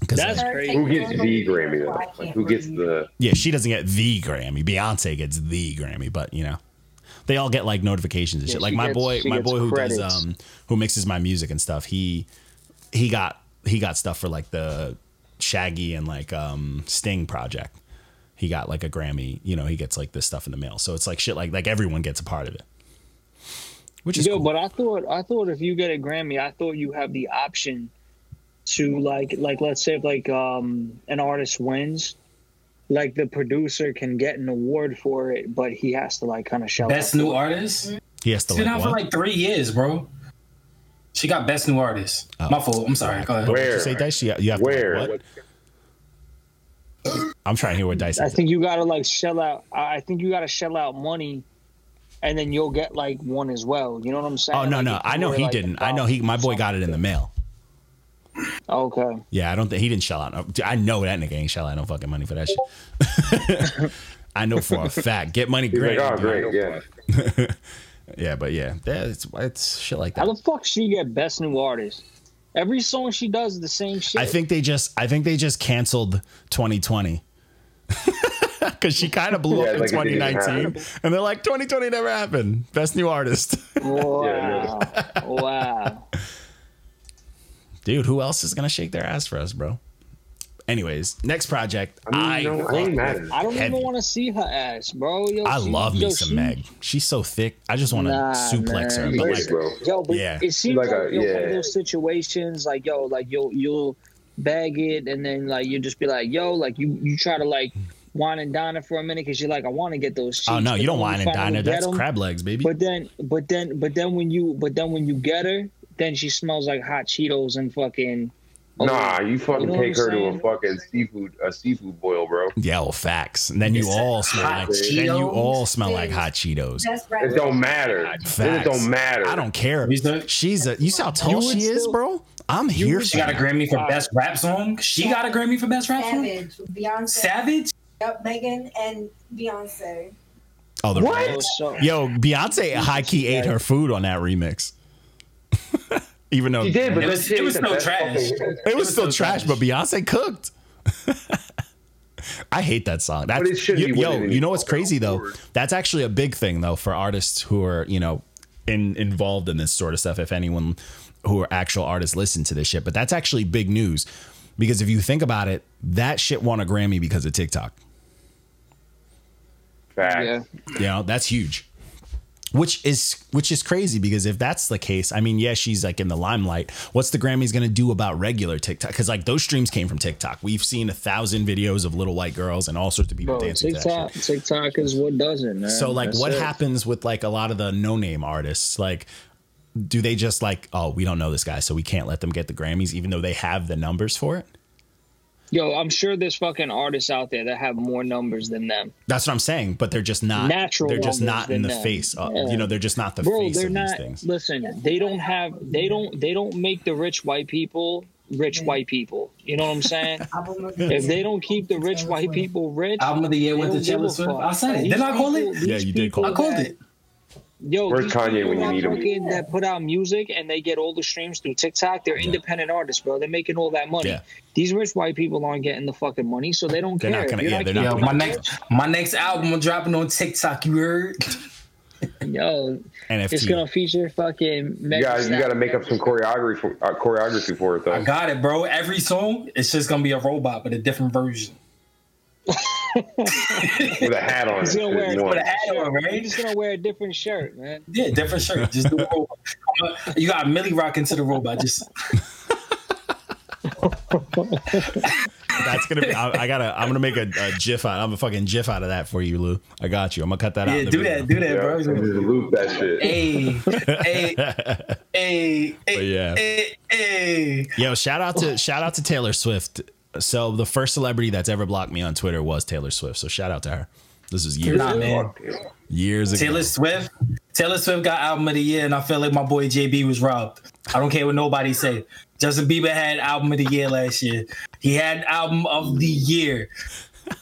D: That's
B: like,
D: crazy.
C: Who gets the Grammy though? Like who gets the?
B: yeah, she doesn't get the Grammy. Beyonce gets the Grammy, but you know, they all get like notifications and
D: Yeah,
B: shit. Like my
D: gets-
B: boy, my boy who
D: credits.
B: does um who mixes my music and stuff. He he got he got stuff for like the Shaggy and like um Sting project. He got like a Grammy. You know, he gets like this stuff in the mail. So it's like shit. Like like everyone gets a part of it, which is
D: Yo,
B: cool.
D: but I thought I thought if you get a Grammy, I thought you have the option to like like let's say if like um an artist wins, like the producer can get an award for it, but he has to like kind of show
E: Best new artist.
B: he has to
E: She's been
B: like
E: out for like three years, bro. She got best new artist.
B: Oh.
E: My fault. I'm sorry. Go ahead.
B: What did you
C: Where?
B: say Dice? You you have to, like,
C: Where?
B: what? I'm trying to hear what Dice
D: I think you gotta like shell out. I I think you gotta shell out money, and then you'll get like one as well. You know what I'm saying?
B: Oh no
D: Like,
B: no! I know he
D: like,
B: didn't. I know he. My boy got it in the mail.
D: Okay.
B: Yeah, I don't think he didn't shell out. no- I know that nigga ain't shell out no fucking money for that shit. I know for a fact. Get money,
C: He's
B: great.
C: like, oh great, yeah.
B: Yeah, but yeah, yeah, it's it's shit like that.
D: How the fuck she get best new artist? Every song she does is the same shit.
B: I think they just. I think they just canceled 2020. Because she kind of blew
C: Yeah,
B: up in
C: like it
B: 2019, and they're like, 2020 never happened. Best new artist,
D: Wow. wow.
B: dude. Who else is gonna shake their ass for us, bro? Anyways, next project.
C: I mean, no, I ain't mad at.
D: I don't
B: Heavy.
D: even want to see her ass, bro. Yo,
B: I
D: she-
B: love me some
D: she-
B: Meg. She's so thick. I just want to
D: Nah,
B: suplex her. But like,
C: bro.
D: Yo, but
B: Yeah.
D: it seems
C: Like uh,
D: like,
C: a-
D: yo, one of those situations, like yo, like you'll you'll bag it, and then like you just be like, yo, like you you try to like wine and dine her for a minute because you're like, I want to get those. Cheeks,
B: oh no, you don't wine and dine her.
D: get
B: That's
D: 'em-
B: crab legs, baby.
D: But then, but then, but then when you, but then when you get her, then she smells like hot Cheetos and fucking
C: Nah, oh, you fucking
D: You know
C: take her
D: I'm
C: to a fucking seafood a seafood boil, bro.
B: Yeah, well, facts. And then you
E: It's
B: all smell
E: hot
B: like then you all smell like hot Cheetos.
F: That's
C: It don't matter.
B: Facts.
C: It don't matter.
B: I don't care. She's a. You see how tall she is,
D: still-
B: bro? I'm here.
E: She got a. Grammy for best rap song. She got a Grammy for best rap song.
F: Savage, Beyonce,
E: Savage.
F: yep, Megan, and Beyonce.
B: Oh, the
C: What?
D: Yo,
B: Yo, Beyonce high key ate her food on that remix. Even though
C: She did, but
E: It was-
C: shit
E: it was still trash.
C: fucking-
B: it was still
E: still
B: trash,
E: trash.
B: but Beyonce cooked. I hate that song. That's
C: But it shouldn't
B: you-
C: be
B: yo. You know what's crazy though?
C: awards.
B: That's actually a big thing though for artists who are you know in involved in this sort of stuff. If anyone who are actual artists listen to this shit, but that's actually big news because if you think about it, that shit won a Grammy because of TikTok.
C: Facts.
D: Yeah.
B: You know, that's huge. Which is which is crazy because if that's the case, I mean, yeah, she's like in the limelight. What's the Grammys gonna do about regular TikTok? Because like those streams came from TikTok. We've seen a thousand videos of little white girls and all sorts of people
D: Bro,
B: dancing
D: TikTok. TikTok is what does it, man.
B: So like,
D: That's
B: what
D: it.
B: happens with like a lot of the no-name artists? Like, do they just like, oh, we don't know this guy, so we can't let them get the Grammys, even though they have the numbers for it?
D: Yo, I'm sure there's fucking artists out there that have more numbers than them.
B: That's what I'm saying. But they're just not
D: Natural
B: They're just not in the
D: them.
B: face. Uh,
D: Yeah.
B: You know, they're just not the
D: Bro,
B: face
D: they're
B: of
D: not.
B: these things.
D: Listen, they don't have. They don't. They don't make the rich white people rich white people. You know what I'm saying? If they don't keep the rich white people rich,
E: Album of the year
D: they
E: went to Taylor Swift. I said it.
D: These
E: Didn't I call it?
B: Yeah, you did call it.
E: I called
D: that-
E: it.
D: Yo,
C: Where's
D: these
C: Kanye
D: people
C: when you need him?
D: That put out music and they get all the streams through TikTok. They're independent artists, bro. They're making all that money.
B: Yeah.
D: These rich white people aren't getting the fucking money, so they don't
B: They're
D: care.
B: not gonna-
D: If you're
B: yeah, they're not
E: Yo,
D: keeping
E: my
D: them
E: next my next album I'm dropping on TikTok. You heard?
D: rich, Yo,
B: NFT.
D: it's gonna feature fucking.
C: You got you got to make up some choreography for, uh, choreography for it though.
E: I got it, bro. Every song, it's just gonna be a robot, but a different version.
C: with a hat on.
D: He's
C: it.
D: gonna wear it
E: With a hat on, right?
D: He's gonna wear a different shirt, man.
E: Yeah, different shirt. Just do a robot. You got Millie rocking to the robot. Just
B: That's gonna be. I, I gotta. I'm gonna make a, a gif out. I'm a fucking gif out of that for you, Lou. I got you. I'm gonna cut that out.
E: yeah, do
B: video.
E: that, do that,
C: Yeah,
E: bro.
C: just loop that shit.
E: Hey, hey, hey, hey,
B: yeah.
E: hey, hey.
B: Yo, shout out to shout out to Taylor Swift. So the first celebrity that's ever blocked me on Twitter was Taylor Swift. So shout out to her. This is years
E: Nah,
B: ago.
E: man.
B: Years ago.
E: Taylor Swift. Taylor Swift got album of the year, and I feel like my boy JB was robbed. I don't care what nobody say. Justin Bieber had album of the year last year. He had album of the year.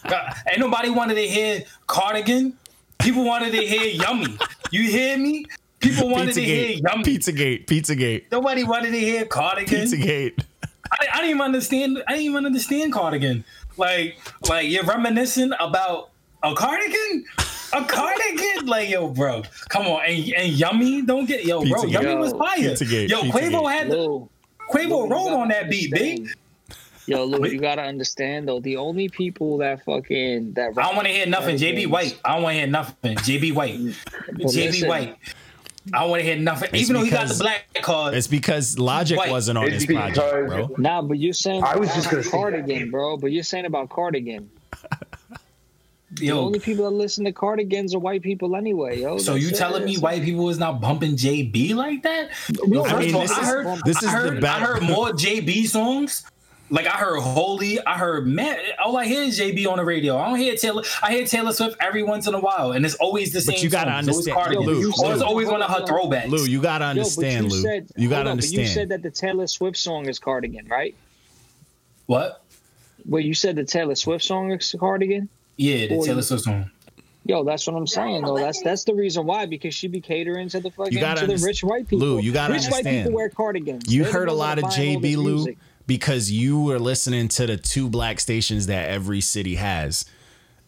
E: Ain't nobody wanted to hear Cardigan. People wanted to hear Yummy. You hear me? People wanted to hear
B: Pizzagate.
E: Yummy.
B: Pizzagate. Pizzagate.
E: Nobody wanted to hear Cardigan.
B: Pizzagate.
E: I, I didn't even understand. I didn't even understand cardigan. Like, like you're reminiscing about a cardigan, a cardigan. Like, yo, bro, come on. And, and yummy, don't get yo, bro.
B: Pizzagate.
E: Yummy was fire.
B: Pizzagate.
E: Yo, Quavo
B: Pizzagate.
E: had the
D: Lou,
E: Quavo
D: Lou,
E: rolled on that beat, B.
D: Yo, Lou,
E: Wait.
D: you gotta understand though. The only people that fucking that
E: I don't want to hear nothing. JB White. I don't want to hear nothing. JB White. JB White. I don't want to hear nothing.
B: It's
E: Even though he got the black card.
B: It's because Logic
E: White.
B: wasn't on
C: It's
B: his project,
C: because-
B: bro.
D: Nah, but you're saying
C: I was just gonna say that.
D: cardigan, bro. But you're saying about cardigan. The
E: Yo,
D: only people that listen to cardigans are white people anyway, yo.
E: so you
D: it.
E: telling me
D: That's
E: white people is not bumping JB like that? Yo,
D: I
B: mean,
E: of all,
B: this
E: I
B: is-
E: heard,
B: this is
E: I
B: the
E: heard,
B: bad-
E: I heard more JB songs. Like I heard Holy, I heard man. All I hear is JB on the radio. I don't hear Taylor. I hear Taylor Swift every once in a while, and it's always the same.
B: But you gotta
E: song. It's always
B: understand-
E: Cardigan.
B: Lou,
E: or it's always one of her
D: Hold
E: throwbacks.
B: Lou, you gotta
D: Yo,
B: understand,
D: you
B: Lou.
D: said,
B: you gotta
D: on, but You said that the Taylor Swift song is cardigan, right?
E: what?
D: Well, you said the Taylor Swift song is cardigan.
E: Yeah, the
D: Or
E: Taylor Swift song.
D: Yo, that's what I'm saying though. That's that's the reason why because she be catering to the fucking
B: gotta
D: the rich white people.
B: Lou, you gotta understand.
D: rich white people wear cardigans.
B: You
D: They're
B: heard a lot of
D: are
B: JB Lou
D: music.
B: Because you were listening to the two black stations that every city has.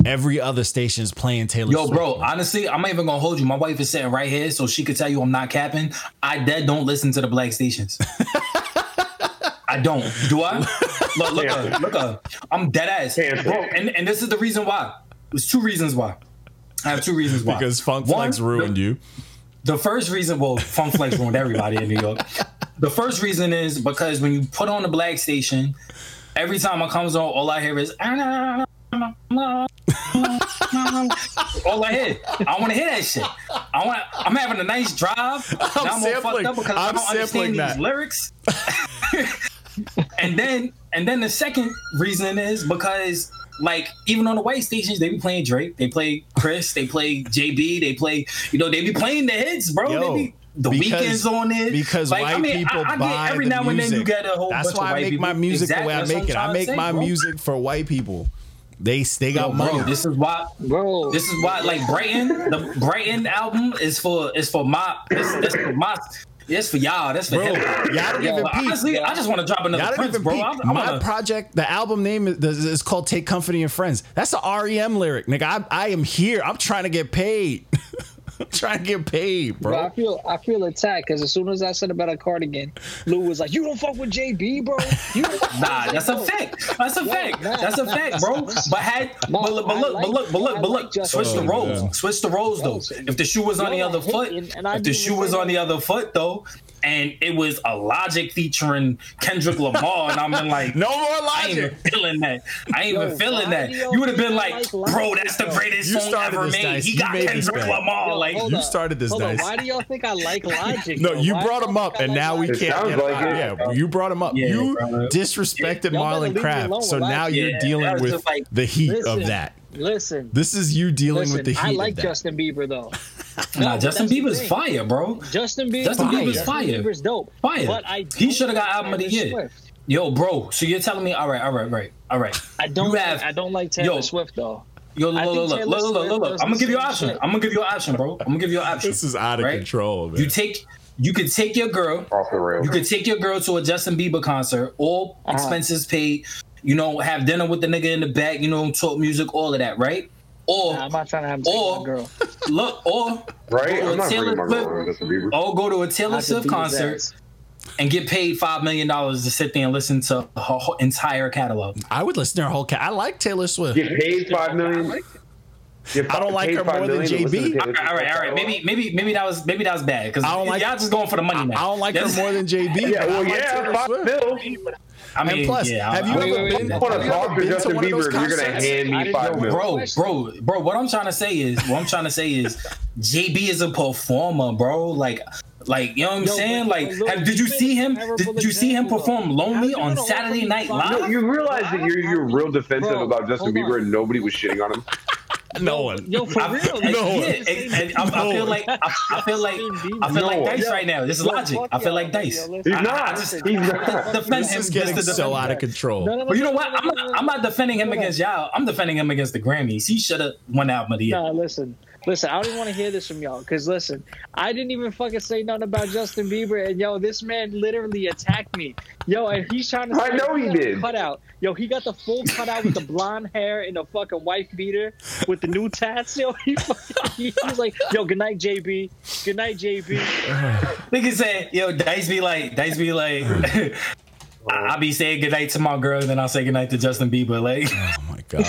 B: Every other station is playing Taylor
E: Yo,
B: Swift.
E: bro, honestly, I'm not even gonna hold you. My wife is sitting right here, so she could tell you I'm not capping. I dead don't listen to the black stations. I don't. Do I? Look, look, up, look up. I'm dead ass,
C: Can't
E: bro. And and this is the reason why. There's two reasons why. I have two reasons why.
B: because Funk
E: One,
B: Flex ruined
E: the,
B: you.
E: The first reason, well, Funk Flex ruined everybody in New York. The first reason is because when you put on the black station, every time it comes on, all I hear is. Ah, all I hear. I want to hear that shit. I want. I'm having a nice drive.
B: I'm
E: I'm all
B: sampling-
E: fucked up because I
B: I'm
E: don't
B: sampling
E: understand
B: that.
E: these lyrics. and then and then the second reason is because like even on the white stations they be playing Drake, they play Chris, they play JB, they play you know they be playing the hits, bro.
B: Yo,
E: they be, the
B: because-
E: weekends on it
B: because
E: Like,
B: white
E: I mean,
B: people
E: I, I
B: buy
E: get every
B: the
E: now and then you
B: music.
E: get a whole
B: That's
E: bunch
B: why
E: of
B: I make
E: people.
B: my music
E: Exactly,
B: the way I
E: that's
B: make it.
E: I'm
B: I
E: trying
B: make
E: say,
B: my
E: bro.
B: music for white people. They they got
E: Yo,
B: money.
E: bro, this is why
D: bro.
E: This is why, like Brighton, the Brighton album is for is for my it's, it's for my it's for y'all. That's for
B: Bro,
E: him.
B: y'all don't
E: Yo,
B: even peep.
E: honestly, I just want to drop another
B: Y'all don't
E: Prince,
B: even
E: bro.
B: peep.
E: I, I
B: My
E: wanna,
B: project, the album name is, is called "Take Comfort in Your Friends." That's the REM lyric, nigga. I, I am here. I'm trying to get paid. I'm trying to get paid,
D: Bro, I feel I feel attacked because as soon as I said about a cardigan, Lou was like, "You don't fuck with JB, bro." You fuck
E: Nah, that's a
D: JB."
E: fact. That's a
D: Yo,
E: fact.
D: nah.
E: That's a fact, bro. But had
D: No,
E: but, look, but look,
D: like-
E: but look, but look, but look.
D: Justin
E: Switch the roles.
B: Yeah.
E: Switch the roles though. If the shoe was on the other foot,
D: and
E: if the shoe was on the other foot though, and it was a Logic featuring Kendrick Lamar, and I'm been like,
B: No more
E: I ain't even
B: logic.
E: feeling that. I ain't
D: Yo,
E: even feeling that.
D: y'all
E: You would have been like,
D: like
E: bro, that's the greatest
B: You
E: song
B: started
E: ever
B: this,
E: made.
B: Dice.
E: He
B: You
E: got
B: made
E: Kendrick. Lamar.
D: Yo,
E: like,
B: you
D: up.
B: started this,
D: Hold on,
B: Dice.
D: Why do y'all think I like Logic?
B: No,
D: though?
B: you
D: Why
B: brought him up, and
D: like
B: now we
C: It
B: can't.
C: sounds like
B: him.
C: it.
B: Yeah, you brought him up.
E: Yeah,
B: you
E: bro.
B: disrespected
D: Y'all
B: Marlon
D: leave
B: Craft, so now you're dealing with the heat of that.
D: Listen,
B: This is you dealing
D: listen.
B: with the heat
D: I
B: of
D: like
B: that.
D: Justin Bieber though.
E: Nah,
D: No,
E: Justin Bieber's fire, bro.
D: Justin Bieber,
E: Justin
B: Bieber's
D: Justin
E: fire.
D: Bieber's dope.
E: Fire.
D: But I
E: He shoulda got album of the year.
D: Swift.
E: Yo, bro. So you're telling me, all right, all right, right, all right.
D: I don't.
E: You have,
D: I don't like Taylor
E: yo,
D: Swift though.
E: Yo, look, look, look, look, look, look, look. I'm gonna give you an option.
D: shit.
E: I'm gonna give you an option, bro. I'm gonna give you an option.
B: This is out of
E: Right?
B: control, man.
E: You take, you could take your girl.
C: Off the rails.
E: You could take your girl to a Justin Bieber concert, all
D: Uh-huh.
E: expenses paid. You know, have dinner with the nigga in the back. You know, talk music, all of that, right? Or
D: Nah, I'm not trying to have
E: or
D: a girl.
E: look, or
C: Right?
E: Go to
C: I'm not
E: Taylor
C: my
E: Swift.
C: girl on
E: or go to a Taylor Swift concert and get paid five million dollars to sit there and listen to her whole entire catalog.
B: I would listen to her whole cat. I like Taylor Swift.
C: Get paid five million. Get
B: I don't like her more than
C: million to listen
B: JB.
C: to
E: All
C: Taylor
E: right, all right, all right. Maybe, maybe, maybe that was maybe that was bad because
B: I don't like-
E: y'all just going for the money
B: I,
E: now.
B: I don't like her more than JB.
C: Yeah, well, yeah,
B: Taylor
C: five
B: Swift.
C: mil.
E: I mean,
B: and plus,
E: yeah,
B: have you
E: I-
B: ever
D: wait,
B: been?
D: wait,
C: I want
B: have
C: talk to
B: been to
C: Justin
B: one of those
C: Bieber. You're gonna hand me
D: didn't
C: five mil.
E: bro, bro, bro. What I'm trying to say is, what I'm trying to say is, JB is a performer, bro. Like, like you know what I'm
D: Yo,
E: saying? Like, have, did you see him?
D: a
E: Did you see him perform "Lonely" on Saturday Night Live?
C: No, you realize that you're you're real defensive
D: Bro,
C: about Justin Bieber
D: on.
C: and nobody was shitting on him.
B: No one.
D: Yo, for
E: I,
D: real.
E: I-
B: No
E: yeah,
B: one.
E: and- and I, I feel like I, I feel like I feel
C: No
E: like
C: one.
E: Dice right now. This is logic. I feel like Dice.
D: listen.
C: He's
E: I-
C: not.
E: Just
C: He's not.
E: defend him
B: is
E: just
B: getting so out of control.
D: No, no, no,
E: But you know what? I'm not,
D: no, no.
E: I'm not defending him against y'all. I'm defending him against the Grammys. He should have won album of the year.
D: Nah, listen, listen. I don't even want to hear this from y'all. Cause listen, I didn't even fucking say nothing about Justin Bieber, and yo, this man literally attacked me. Yo, and he's trying to.
C: I
D: say
C: know he
D: got the
C: did.
D: Cutout. Yo, he got the full cutout with the blonde hair and the fucking wife beater with the new tats. Yo, he, fucking, he was like, yo, good night, JB. Good night, JB.
E: Nigga said, yo, Dice be like, Dice be like, I, I be saying goodnight to my girl, and then I'll say goodnight to Justin Bieber. Like,
B: Oh my god.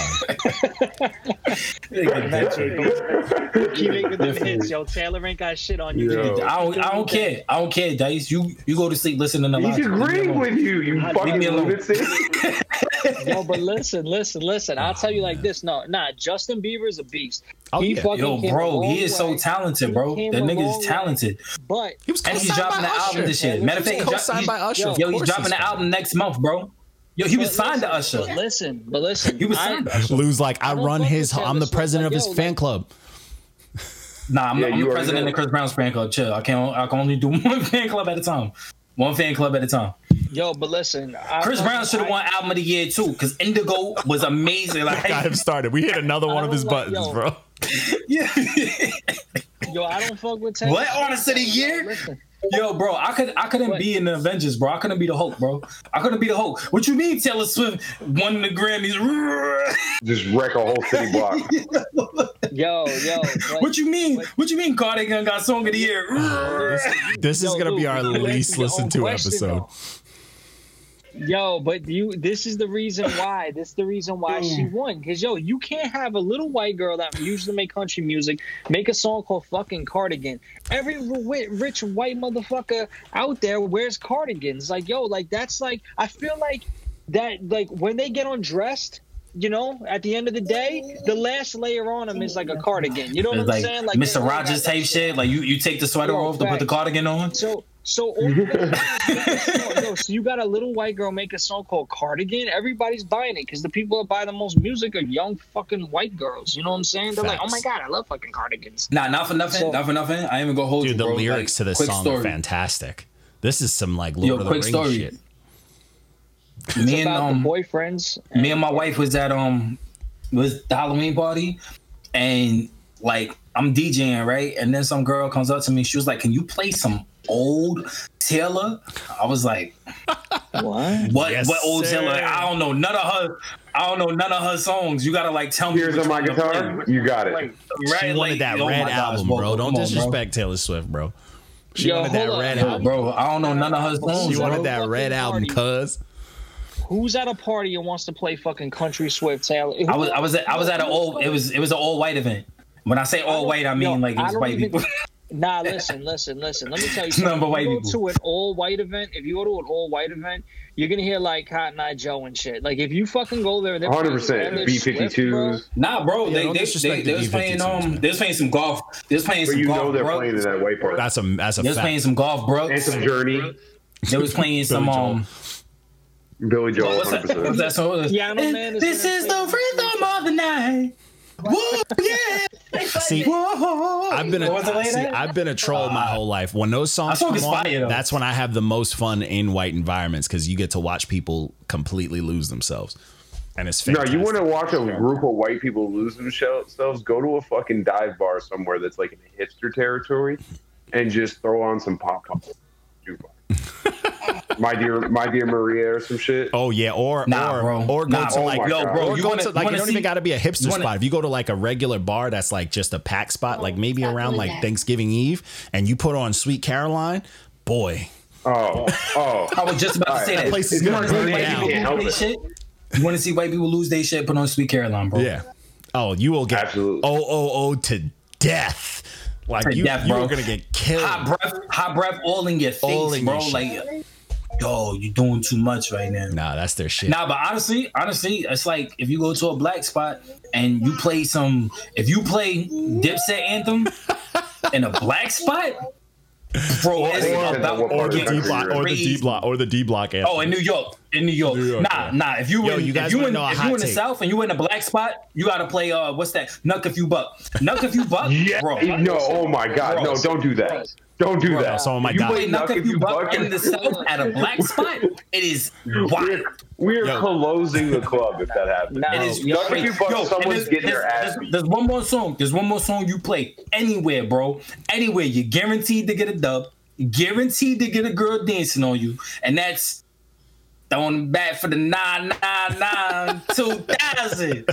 D: Good night, JB. Keep hits, yo. Taylor ain't got shit on you.
C: Yo.
E: I don't, I don't care. I don't care, Dice. You you go to sleep listening to
C: He's
E: Logic. Leave me
C: agreeing with you, you
D: Leave
C: fucking
E: me alone.
C: lunatic.
D: Yo, but listen, listen, listen. I'll tell you like this. No, nah. Justin Bieber's a beast.
B: Oh,
D: he
B: yeah.
D: fucking
E: Yo,
D: came a
E: bro, he is so talented, bro. That nigga is talented.
D: But
B: He was
E: And he's dropping
B: by
E: the album this year.
D: Yeah,
E: Matter of fact,
D: was
E: he
B: co-signed by Usher.
D: yo,
B: Of
E: he's dropping the
B: fine.
E: Album next month, bro. Yo, he was
D: but
E: signed to
D: listen,
E: Usher.
D: But listen, but listen.
E: He was
D: I-
E: signed to Usher.
B: Lou's like, I
D: I
B: run his. I'm the
D: Taylor
B: president of his
D: Like,
B: fan
D: yo,
B: club.
E: Nah, I'm,
C: Yeah,
E: I'm the president
C: know.
E: of Chris Brown's fan club. Chill. I can't. I can only do one fan club at a time. One fan club at a time.
D: Yo, but listen. I
E: Chris
D: fucking-
E: Brown should have won album of the year too, because Indigo was amazing. Like,
B: Got him started. We hit another one of his
D: like-
B: buttons,
D: yo.
B: bro.
E: yeah.
D: Yo, I don't fuck with Taylor.
E: What artist of the year?
D: Listen,
E: Yo, bro, I could I couldn't
D: What?
E: be in the Avengers, bro. I couldn't be the Hulk, bro. I couldn't be the Hulk. What you mean Taylor Swift won the Grammys?
C: Just wreck a whole city block.
D: yo, yo. like,
E: what you mean? What you mean Cardigan got song of the year?
B: This is
D: Yo,
B: gonna be our least listened to episode.
D: though. Yo, but you this is the reason why. This is the reason why she won. Cause yo, you can't have a little white girl that usually make country music make a song called fucking cardigan. Every rich white motherfucker out there wears cardigans. Like, yo, like that's like I feel like that like when they get undressed, you know, at the end of the day, the last layer on them is like a cardigan. You know what
E: It's
D: I'm
E: like
D: saying? Like
E: Mr. Rogers
D: got that
E: type shit. Like you, you take the sweater
D: Yo,
E: off to put the cardigan on.
D: So So all you gotta do is make a song. So you got a little white girl make a song called Cardigan. Everybody's buying it because the people that buy the most music are young fucking white girls. You know what I'm saying? They're like, oh my god, I love fucking cardigans.
E: Nah, not for nothing.
D: So-
E: not for nothing. I ain't even gonna hold
B: Dude,
E: you,
B: the
E: bro.
B: lyrics
E: Like,
B: to this song
E: story.
B: are fantastic. This is some like Lord
E: Yo,
B: of the
E: quick
B: Rings
E: story.
B: shit.
D: It's
E: Me and um,
D: the boyfriends.
E: me and my wife was at um was the Halloween party and like I'm DJing, right? And then some girl comes up to me, she was like, Can you play some old Taylor? I was like,
D: What?
E: What
B: Yes,
E: what old
B: sir.
E: Taylor? I don't know none of her I don't know none of her songs. You gotta like tell me
C: Here's on my guitar.
E: play.
C: You got it.
E: Right?
B: She wanted
E: like,
B: that
E: oh my
B: red
E: gosh,
B: album,
E: bro,
B: bro. Don't
E: come on,
B: disrespect Taylor Swift, bro. She
D: Yo,
B: wanted that
D: hold on.
B: red
D: How
B: album.
E: Bro, I don't know none of her songs.
B: She
D: Bro,
B: wanted that
D: fucking
B: red album, cuz.
D: Who's at a party and wants to play fucking country Swift Taylor?
E: I was I was at, I was at an old it was it was an all white event. When I say all
D: don't-
E: white, I mean
D: yo,
E: like it was
D: don't
E: white
D: even-
E: people.
D: Nah, listen, listen, listen. Let me tell you
E: It's nothing
D: something.
E: but
D: If
E: white
D: you go
E: people.
D: to an all white event, if you go to an all white event, you're gonna hear like Cotton Eye Joe and shit. Like if you fucking go there, they're
C: 100%
D: Taylor
C: B
D: Swift, bro.
C: 52s.
E: Nah, bro,
B: Yeah,
E: they
B: don't
E: they, they, they was playing
B: B-52s,
E: um
B: man.
E: they was playing some golf. They was playing
C: But
E: some
C: you
E: golf,
C: know they're
E: bro.
C: playing in that white part.
B: That's a that's a
E: They was playing some golf, bro.
C: And some Journey,
E: They was playing some um.
C: Billy Joel,
E: What's
C: 100%.
E: What's that song?
D: Yeah, I'm man is
E: This is
D: play
E: the rhythm of the night. Whoa, yeah.
B: See,
E: Whoa.
B: I've been a,
E: What's the way
B: see,
E: that?
B: I've been a troll my uh, whole life. When those songs come on, that's when I have the most fun in white environments because you get to watch people completely lose themselves, and it's
C: No,
B: fantastic.
C: you want to watch a group of white people lose themselves? Go to a fucking dive bar somewhere that's like in hipster territory, and just throw on some pop pop. my dear, my dear Maria, or some shit.
B: Oh yeah, or
E: Nah,
B: or
E: bro.
B: or go
E: Nah,
B: to
C: oh
B: like
C: my
E: Yo,
C: God.
E: bro,
B: or
E: you
B: go
E: wanna,
B: to, like you
E: wanna
B: don't
E: see,
B: even got to be a hipster
E: wanna-
B: spot. If you go to like a regular bar that's like just a pack spot, like maybe
F: stop
B: around like
F: that.
B: Thanksgiving Eve, and you put on Sweet Caroline, boy,
C: Oh, oh.
E: I was just about to say
C: that
E: that.
B: place is
E: you
B: gonna
E: want to see
B: burn
E: white
B: down.
E: people lose their shit? You want to see white people lose their shit? Put on Sweet Caroline, bro.
B: yeah. Oh, you will get
C: Absolutely.
B: oh oh oh to death. Like
E: To
B: you,
E: death,
B: you
E: bro.
B: are gonna get killed.
E: Hot breath, hot breath, all in your face,
B: All in
E: bro.
B: your
E: Like, yo, you're doing too much right now.
B: Nah, that's their shit.
E: Nah, but honestly, honestly, it's like if you go to a black spot and you play some, if you play Dipset anthem in a black spot, bro, it's
C: Or-
E: about
C: or
B: or the D block, or the. D block, or the D block. anthem.
E: Oh, in New York, in New York.
B: New York,
E: nah,
B: yeah.
E: nah. If you
B: Yo,
E: in,
B: you guys
E: if you in, if you in the
B: take?
E: South and you in a black spot, you gotta play uh, what's that? Knuck if you buck. Knuck if you buck,
C: Yeah.
E: bro.
C: No. Oh my God. No. Don't do that. Don't do that.
B: some of oh my
E: You
B: doc-
E: play Knuck if you buck
C: buck-
E: in the South at a black spot, it is wild.
C: We're, we're closing the club if that happens.
D: Nah,
E: It is
D: yo,
C: Knuck if you buck,
E: Yo,
C: someone's
E: there's,
C: getting their ass
E: there's- there's one more song. There's one more song you play anywhere, bro. Anywhere. You're guaranteed to get a dub. Guaranteed to get a girl dancing on you. And that's throwing back for the 999 2000.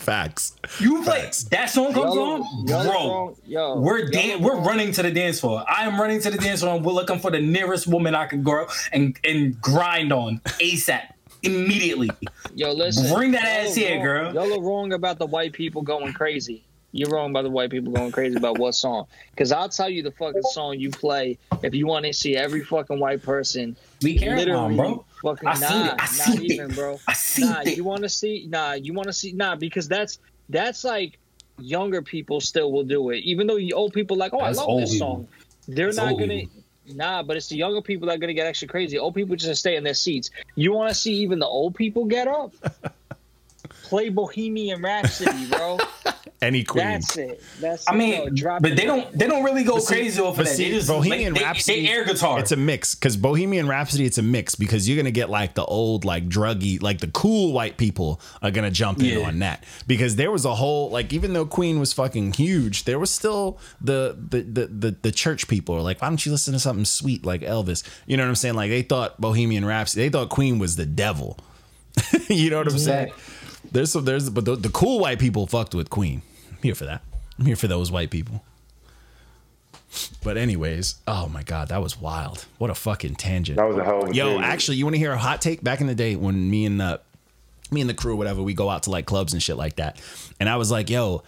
B: Facts.
E: You play
B: Facts.
E: that song comes
D: Y'all-
E: on,
D: y'all
E: bro.
D: Yo,
E: we're
D: y'all
E: dan-
D: wrong.
E: we're running to the dance floor. I am running to the dance floor and we're looking for the nearest woman I can go and and grind on ASAP immediately.
D: Yo, listen.
E: Bring that ass here,
D: wrong-
E: girl.
D: Y'all are wrong about the white people going crazy. You're wrong about the white people going crazy about what song. Because I'll tell you the fucking song you play if you want to see every fucking white person.
E: We care
D: Literally,
E: bro.
D: Fucking
E: I
D: nah,
E: seen it. I
D: not
E: seen it.
D: even, bro. Nah,
E: it.
D: you want to see? Nah, you want to see? Nah, because that's that's like younger people still will do it, even though you old people like, oh,
E: That's
D: I love this
E: people.
D: song. They're
E: That's
D: not gonna.
E: people.
D: Nah, but it's the younger people that are gonna get extra crazy. Old people just stay in their seats. You want to see even the old people get up? Play Bohemian Rhapsody, bro.
B: Any queen.
D: That's it. That's it.
E: I
D: it.
E: mean,
D: Yo, drop
E: but
D: it.
E: they don't they don't really go
B: But see-
E: crazy off
B: but
E: of that.
B: see,
E: they just
B: Bohemian
E: like, they,
B: Rhapsody,
E: they air guitar.
B: It's a mix because Bohemian Rhapsody, it's a mix because you're gonna get like the old, like druggy, like the cool white people are gonna jump in on that because there was a whole like even though Queen was fucking huge, there was still the the the the, the church people are like, why don't you listen to something sweet like Elvis? You know what I'm saying? Like they thought Bohemian Rhapsody, they thought Queen was the devil. you know what I'm saying? There's some there's but the, the cool white people fucked with Queen. I'm here for that. I'm here for those white people. But anyways, oh my god, that was wild. What a fucking tangent.
C: That was a hell of a
B: Yo,
C: tangent.
B: actually, you want to hear a hot take? Back in the day when me and the me and the crew, whatever, we go out to like clubs and shit like that. And I was like, yo,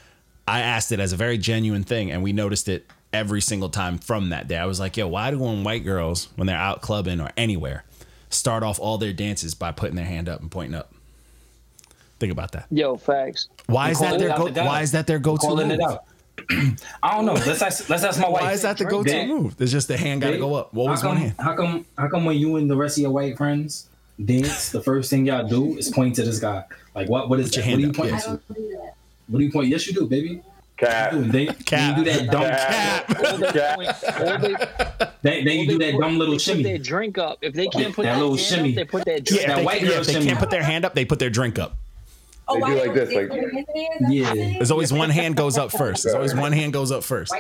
B: I asked it as a very genuine thing, and we noticed it every single time from that day. I was like, yo, why do when white girls, when they're out clubbing or anywhere, start off all their dances by putting their hand up and pointing up? Think about that.
D: Yo, facts.
B: Why is that
E: calling
B: their
E: it out
B: go?
E: the guy.
B: Why is that their go-to
E: Calling it out. I don't know. Let's ask. Let's ask my wife.
B: Why is that the go-to
E: They-
B: move? It's just the hand got to go up. Always
E: how
B: one
E: come,
B: hand.
E: How come? How come when you and the rest of your white friends dance, the first thing y'all do is point to this guy? Like what? What is
B: Put your hand
E: What do you
B: up,
E: point
F: I
E: to?
F: don't do that.
E: What do you point? Yes, you do, baby.
C: Cat.
E: Dude, they,
B: Cap.
E: they do that dumb.
C: Cap.
D: All they
C: Yeah.
D: point, all they,
E: They, then you do that dumb little
D: they Put their drink up. If they can't put
E: That
D: that
E: little
D: hand
E: shimmy.
D: Up, they put their
B: Yeah,
D: drink
B: if
E: That
B: they,
E: white
B: yeah,
E: girl
B: if they
E: shimmy.
B: can't put their hand up, they put their drink up.
F: Oh,
C: They do like this, like-
F: put their hand there? That's
E: Yeah.
F: what I'm saying?
B: There's always one hand goes up first. There's always one hand goes up first.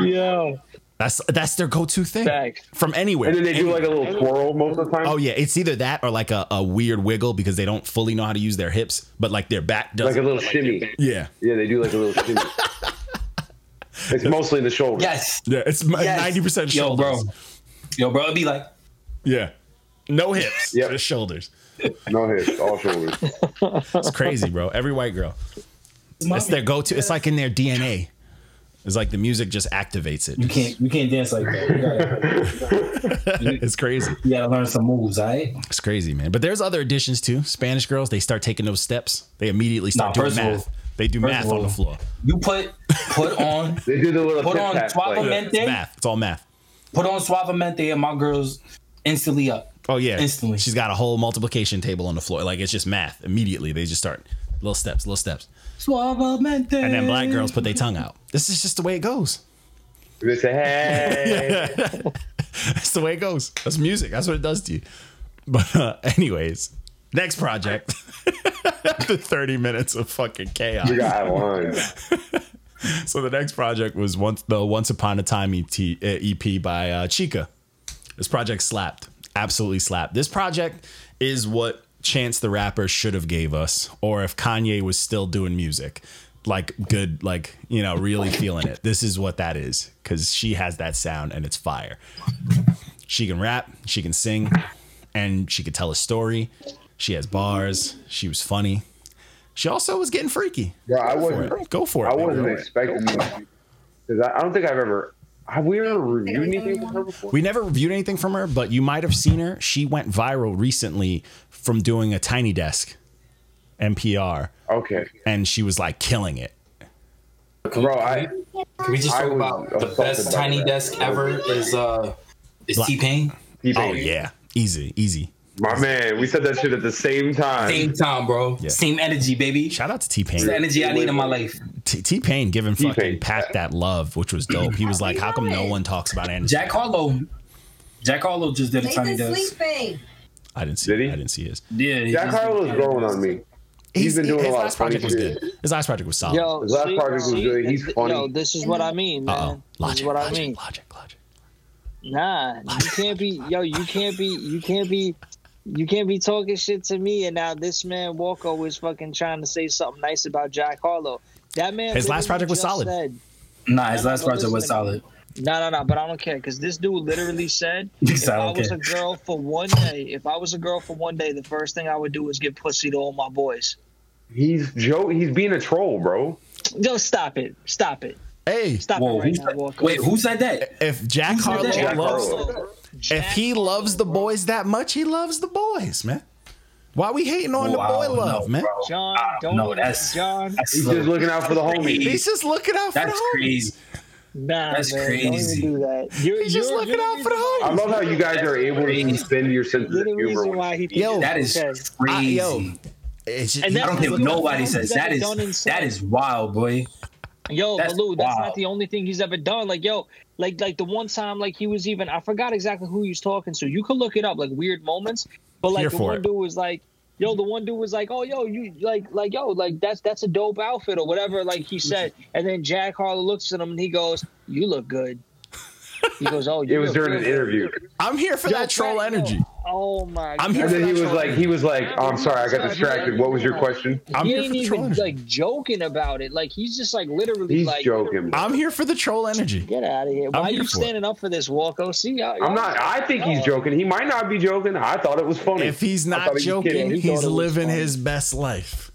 D: Yo,
B: That's that's their go-to thing
D: facts.
B: from anywhere.
C: And then they do
B: Anywhere.
C: like a little twirl most of the time.
B: Oh yeah, it's either that or like a, a weird wiggle because they don't fully know how to use their hips, but like their back does.
C: Like a little shimmy.
B: yeah,
C: Yeah, they do like a little shimmy. it's mostly in the shoulders.
E: Yes.
B: yeah, it's
E: Yes.
B: ninety percent
E: Yo, bro. Yo, bro. It'd be like.
B: Yeah, no hips,
C: Yep.
B: just shoulders.
C: No hips, all shoulders.
B: It's crazy, bro. Every white girl, it's their go-to. It's like in their DNA. It's like the music just activates it.
E: You can't. You can't dance like that. You gotta,
B: It's crazy.
E: you gotta learn some moves, all right?
B: It's crazy, man. But there's other additions too. Spanish girls, they start taking those steps. They immediately start
E: Nah,
B: doing
E: first of all-
B: math. they do math
E: of
B: on the floor.
E: You put put on
C: They do the little
E: Put on
C: tap.
E: Suave
C: like-
B: It's math. It's all math.
E: put on Suavemente and my girls instantly up.
B: Oh yeah,
E: Instantly.
B: She's got a whole multiplication table on the floor. Like it's just math. Immediately, they just start little steps, little steps,
E: Suavemente.
B: and then black girls put their tongue out. This is just the way it goes.
C: They say, hey.
B: That's the way it goes. That's music. That's what it does to you. But uh, anyways, next project. the 30 minutes of fucking chaos.
C: we got out of line.
B: So the next project was once the Once Upon a Time ET, uh, EP by uh, Chika. This project slapped, absolutely slapped. This project is what Chance the Rapper should have gave us, or if Kanye was still doing music, like good, like you know, really feeling it. This is what that is because she has that sound and it's fire. She can rap, she can sing, and she could tell a story. She has bars. She was funny. She also was getting freaky.
C: Bro, I
B: Go for
C: wasn't,
B: it. Go for it.
C: I wasn't expecting because I, I don't think I've ever. Have we ever reviewed anything from her before?
B: We never reviewed anything from her, but you might have seen her. She went viral recently from doing a tiny desk NPR,
C: Okay,
B: and she was like killing it.
C: bro. I
E: Can we just
C: I
E: talk about the best tiny
C: that.
E: desk ever is uh is T Pain.
C: T-Pain.
B: Oh yeah, easy, easy.
C: My man. We said that shit at the same time.
E: Same time, bro.
B: Yeah.
E: Same energy, baby.
B: Shout out to T
E: It's the energy I need in my life.
B: T Pain giving fucking
C: T-Pain.
B: Pack that love, which was dope. He was like, "How come no one talks about Anderson?"
E: Jack Harlow. Jack Harlow just did a tiny
F: Nathan
E: desk.
F: sleeping.
B: I didn't see.
C: Did he?
B: I didn't see his.
E: Yeah,
C: Jack
E: just-
C: Harlow's growing on me. He's been doing
B: his
C: a lot of
B: last
C: funny
B: project was good. His last project was solid.
D: Yo,
C: His last
D: see-
C: project was good. He's
D: th-
C: funny.
D: Yo, this is what I mean, man.
B: Oh,
D: This is
B: logic,
D: what I
B: logic,
D: mean.
B: logic, logic.
D: Nah, you can't be. Yo, you can't be. You can't be. You can't be talking shit to me, and now this man Walker was fucking trying to say something nice about Jack Harlow. That man.
B: His last project was solid.
D: Said,
E: Nah, his
D: No, no,
E: last project was solid.
D: no, no, no, but I don't care because this dude literally said, if
E: I
D: I was
E: care.
D: a girl for one day, if I was a girl for one day, the first thing I would do is give pussy to all my boys.
C: He's Joe. He's being a troll, bro.
D: Yo, stop it, stop it,
B: Hey,
D: stop
E: Whoa,
D: it right now, Walker.
E: wait, who said that?
B: if Jack
E: Who said
B: Harlow
E: that?
C: Jack
B: if he loves the boys that much, he loves the boys, man. Why we hating on the boy love,
E: no,
B: man?
E: bro.
D: John,
E: Ah,
D: don't
E: no,
D: even-
E: that's-
D: John.
E: That's,
C: He's just looking out for the homies.
B: He's just looking out for
E: That's
B: the homies.
E: crazy.
D: Nah,
E: That's
D: man,
E: crazy.
D: Don't even do that. You're,
B: He's just
D: you're-
B: looking
D: you're
B: out for the
D: reason-
C: I love how you guys are able to spend your sense
D: You're
C: of
D: the reason
C: humor.
D: why he.
B: Yo,
E: That is
D: Okay.
B: I-
E: crazy.
B: yo, just,
D: And
E: I don't
D: that's
E: care what
D: the
E: nobody
D: film
E: says.
D: he's
E: That
D: ever
E: is
D: done in
E: that is wild, boy.
D: Yo,
E: That's
D: Baloo, that's not the only thing he's ever done. Like, yo, like like the one time, like he was even I forgot exactly who he was talking to. You could look it up, like weird moments. But like
B: Here
D: the one
B: it.
D: dude was like, yo, the one dude was like, oh, yo, you like like yo, like that's that's a dope outfit or whatever. Like he said, and then Jack Harlow looks at him and he goes, "You look good." He goes, "Oh, you
C: It was during an
D: real
C: interview.
B: I'm here for
D: Yo,
B: that troll
D: Jack- yo,
B: energy.
D: Oh my!
B: I'm here
C: And
B: for
C: then he was
B: troll
C: like, he was like, oh, I'm sorry, I got distracted. What was your question?
B: I'm
D: he
B: here
D: ain't
B: for
D: even
B: energy.
D: like joking about it. Like he's just like literally
C: He's
D: like
C: joking.
B: I'm here for the troll energy.
D: Get out of here!
B: I'm
D: Why are you
B: for it.
D: standing up for this, Walko? See, y'all,
C: I'm not. I think he's oh. joking. He might not be joking. I thought it was funny.
B: If he's not
C: thought he was
B: joking.
D: He
B: he's living his best life.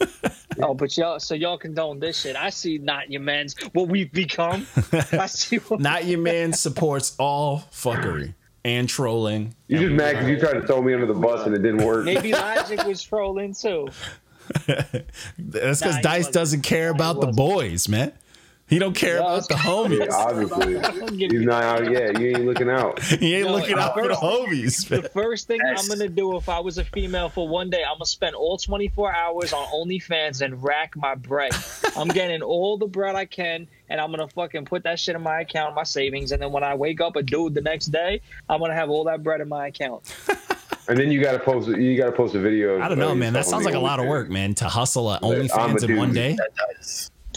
D: Oh, but y'all, so y'all condone this shit. I see not your man's what we've become. I see what.
B: Not your man supports all fuckery and trolling.
C: You just mad because you tried to throw me under the bus and it didn't work.
D: Maybe Logic was trolling too.
B: That's because
D: Nah,
B: Dice
D: wasn't.
B: doesn't care
D: Nah,
B: about the boys, man. He don't care
D: No,
B: about the
C: Yeah,
B: homies.
C: obviously. He's not out. yet. you ain't looking out.
B: He ain't
D: No,
B: looking out for the homies.
D: The first thing
E: Yes.
D: I'm gonna do if I was a female for one day, I'm gonna spend all 24 hours on OnlyFans and rack my bread. I'm getting all the bread I can, and I'm gonna fucking put that shit in my account, my savings, and then when I wake up a dude the next day, I'm gonna have all that bread in my account.
C: And then you gotta post. You gotta post a video.
B: I don't know, man. That sounds like a lot of work, man. To hustle at
C: I'm a
B: OnlyFans in
C: dude.
B: one day.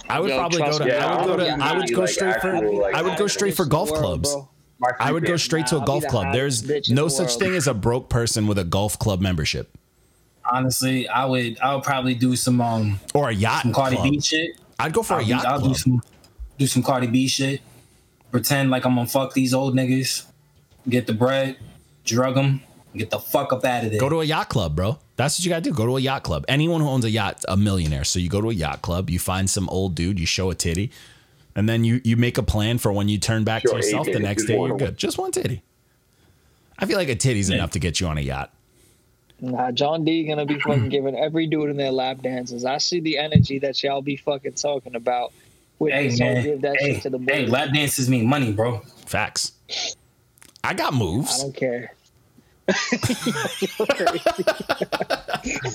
E: That does.
B: I would
D: Yo,
B: probably go to.
D: me,
B: I would go to.
D: I'm
B: would go
C: like
B: straight for.
C: like,
B: I would go straight for golf clubs.
C: My
B: I would go straight to a golf club. There's no
D: the
B: such thing as a broke person with a golf club membership
E: Honestly, I would. I would probably do some um
B: or a yacht
E: some Cardi
B: club.
E: B shit.
B: I'd go for
E: I'll,
B: a
E: do,
B: yacht
E: I'll do some do some Cardi B shit. Pretend like I'm gonna fuck these old niggas. Get the bread, drug them, get the fuck up out of there.
B: Go to a yacht club, bro. That's what you gotta do. Go to a yacht club. Anyone who owns a yacht, a millionaire. So you go to a yacht club, you find some old dude, you show a titty, and then you you make a plan for when you turn back
C: Show
B: to yourself the next day. You're good. Just one titty. I feel like a titty's enough to get you on a yacht.
D: Nah, John D gonna be fucking giving every dude in their lap dances. I see the energy that y'all be fucking talking about. With
E: hey man,
D: give that
E: hey,
D: shit to the
E: hey,
D: boys.
E: lap dances mean money, bro.
B: Facts. I got moves.
D: I don't care.
C: He's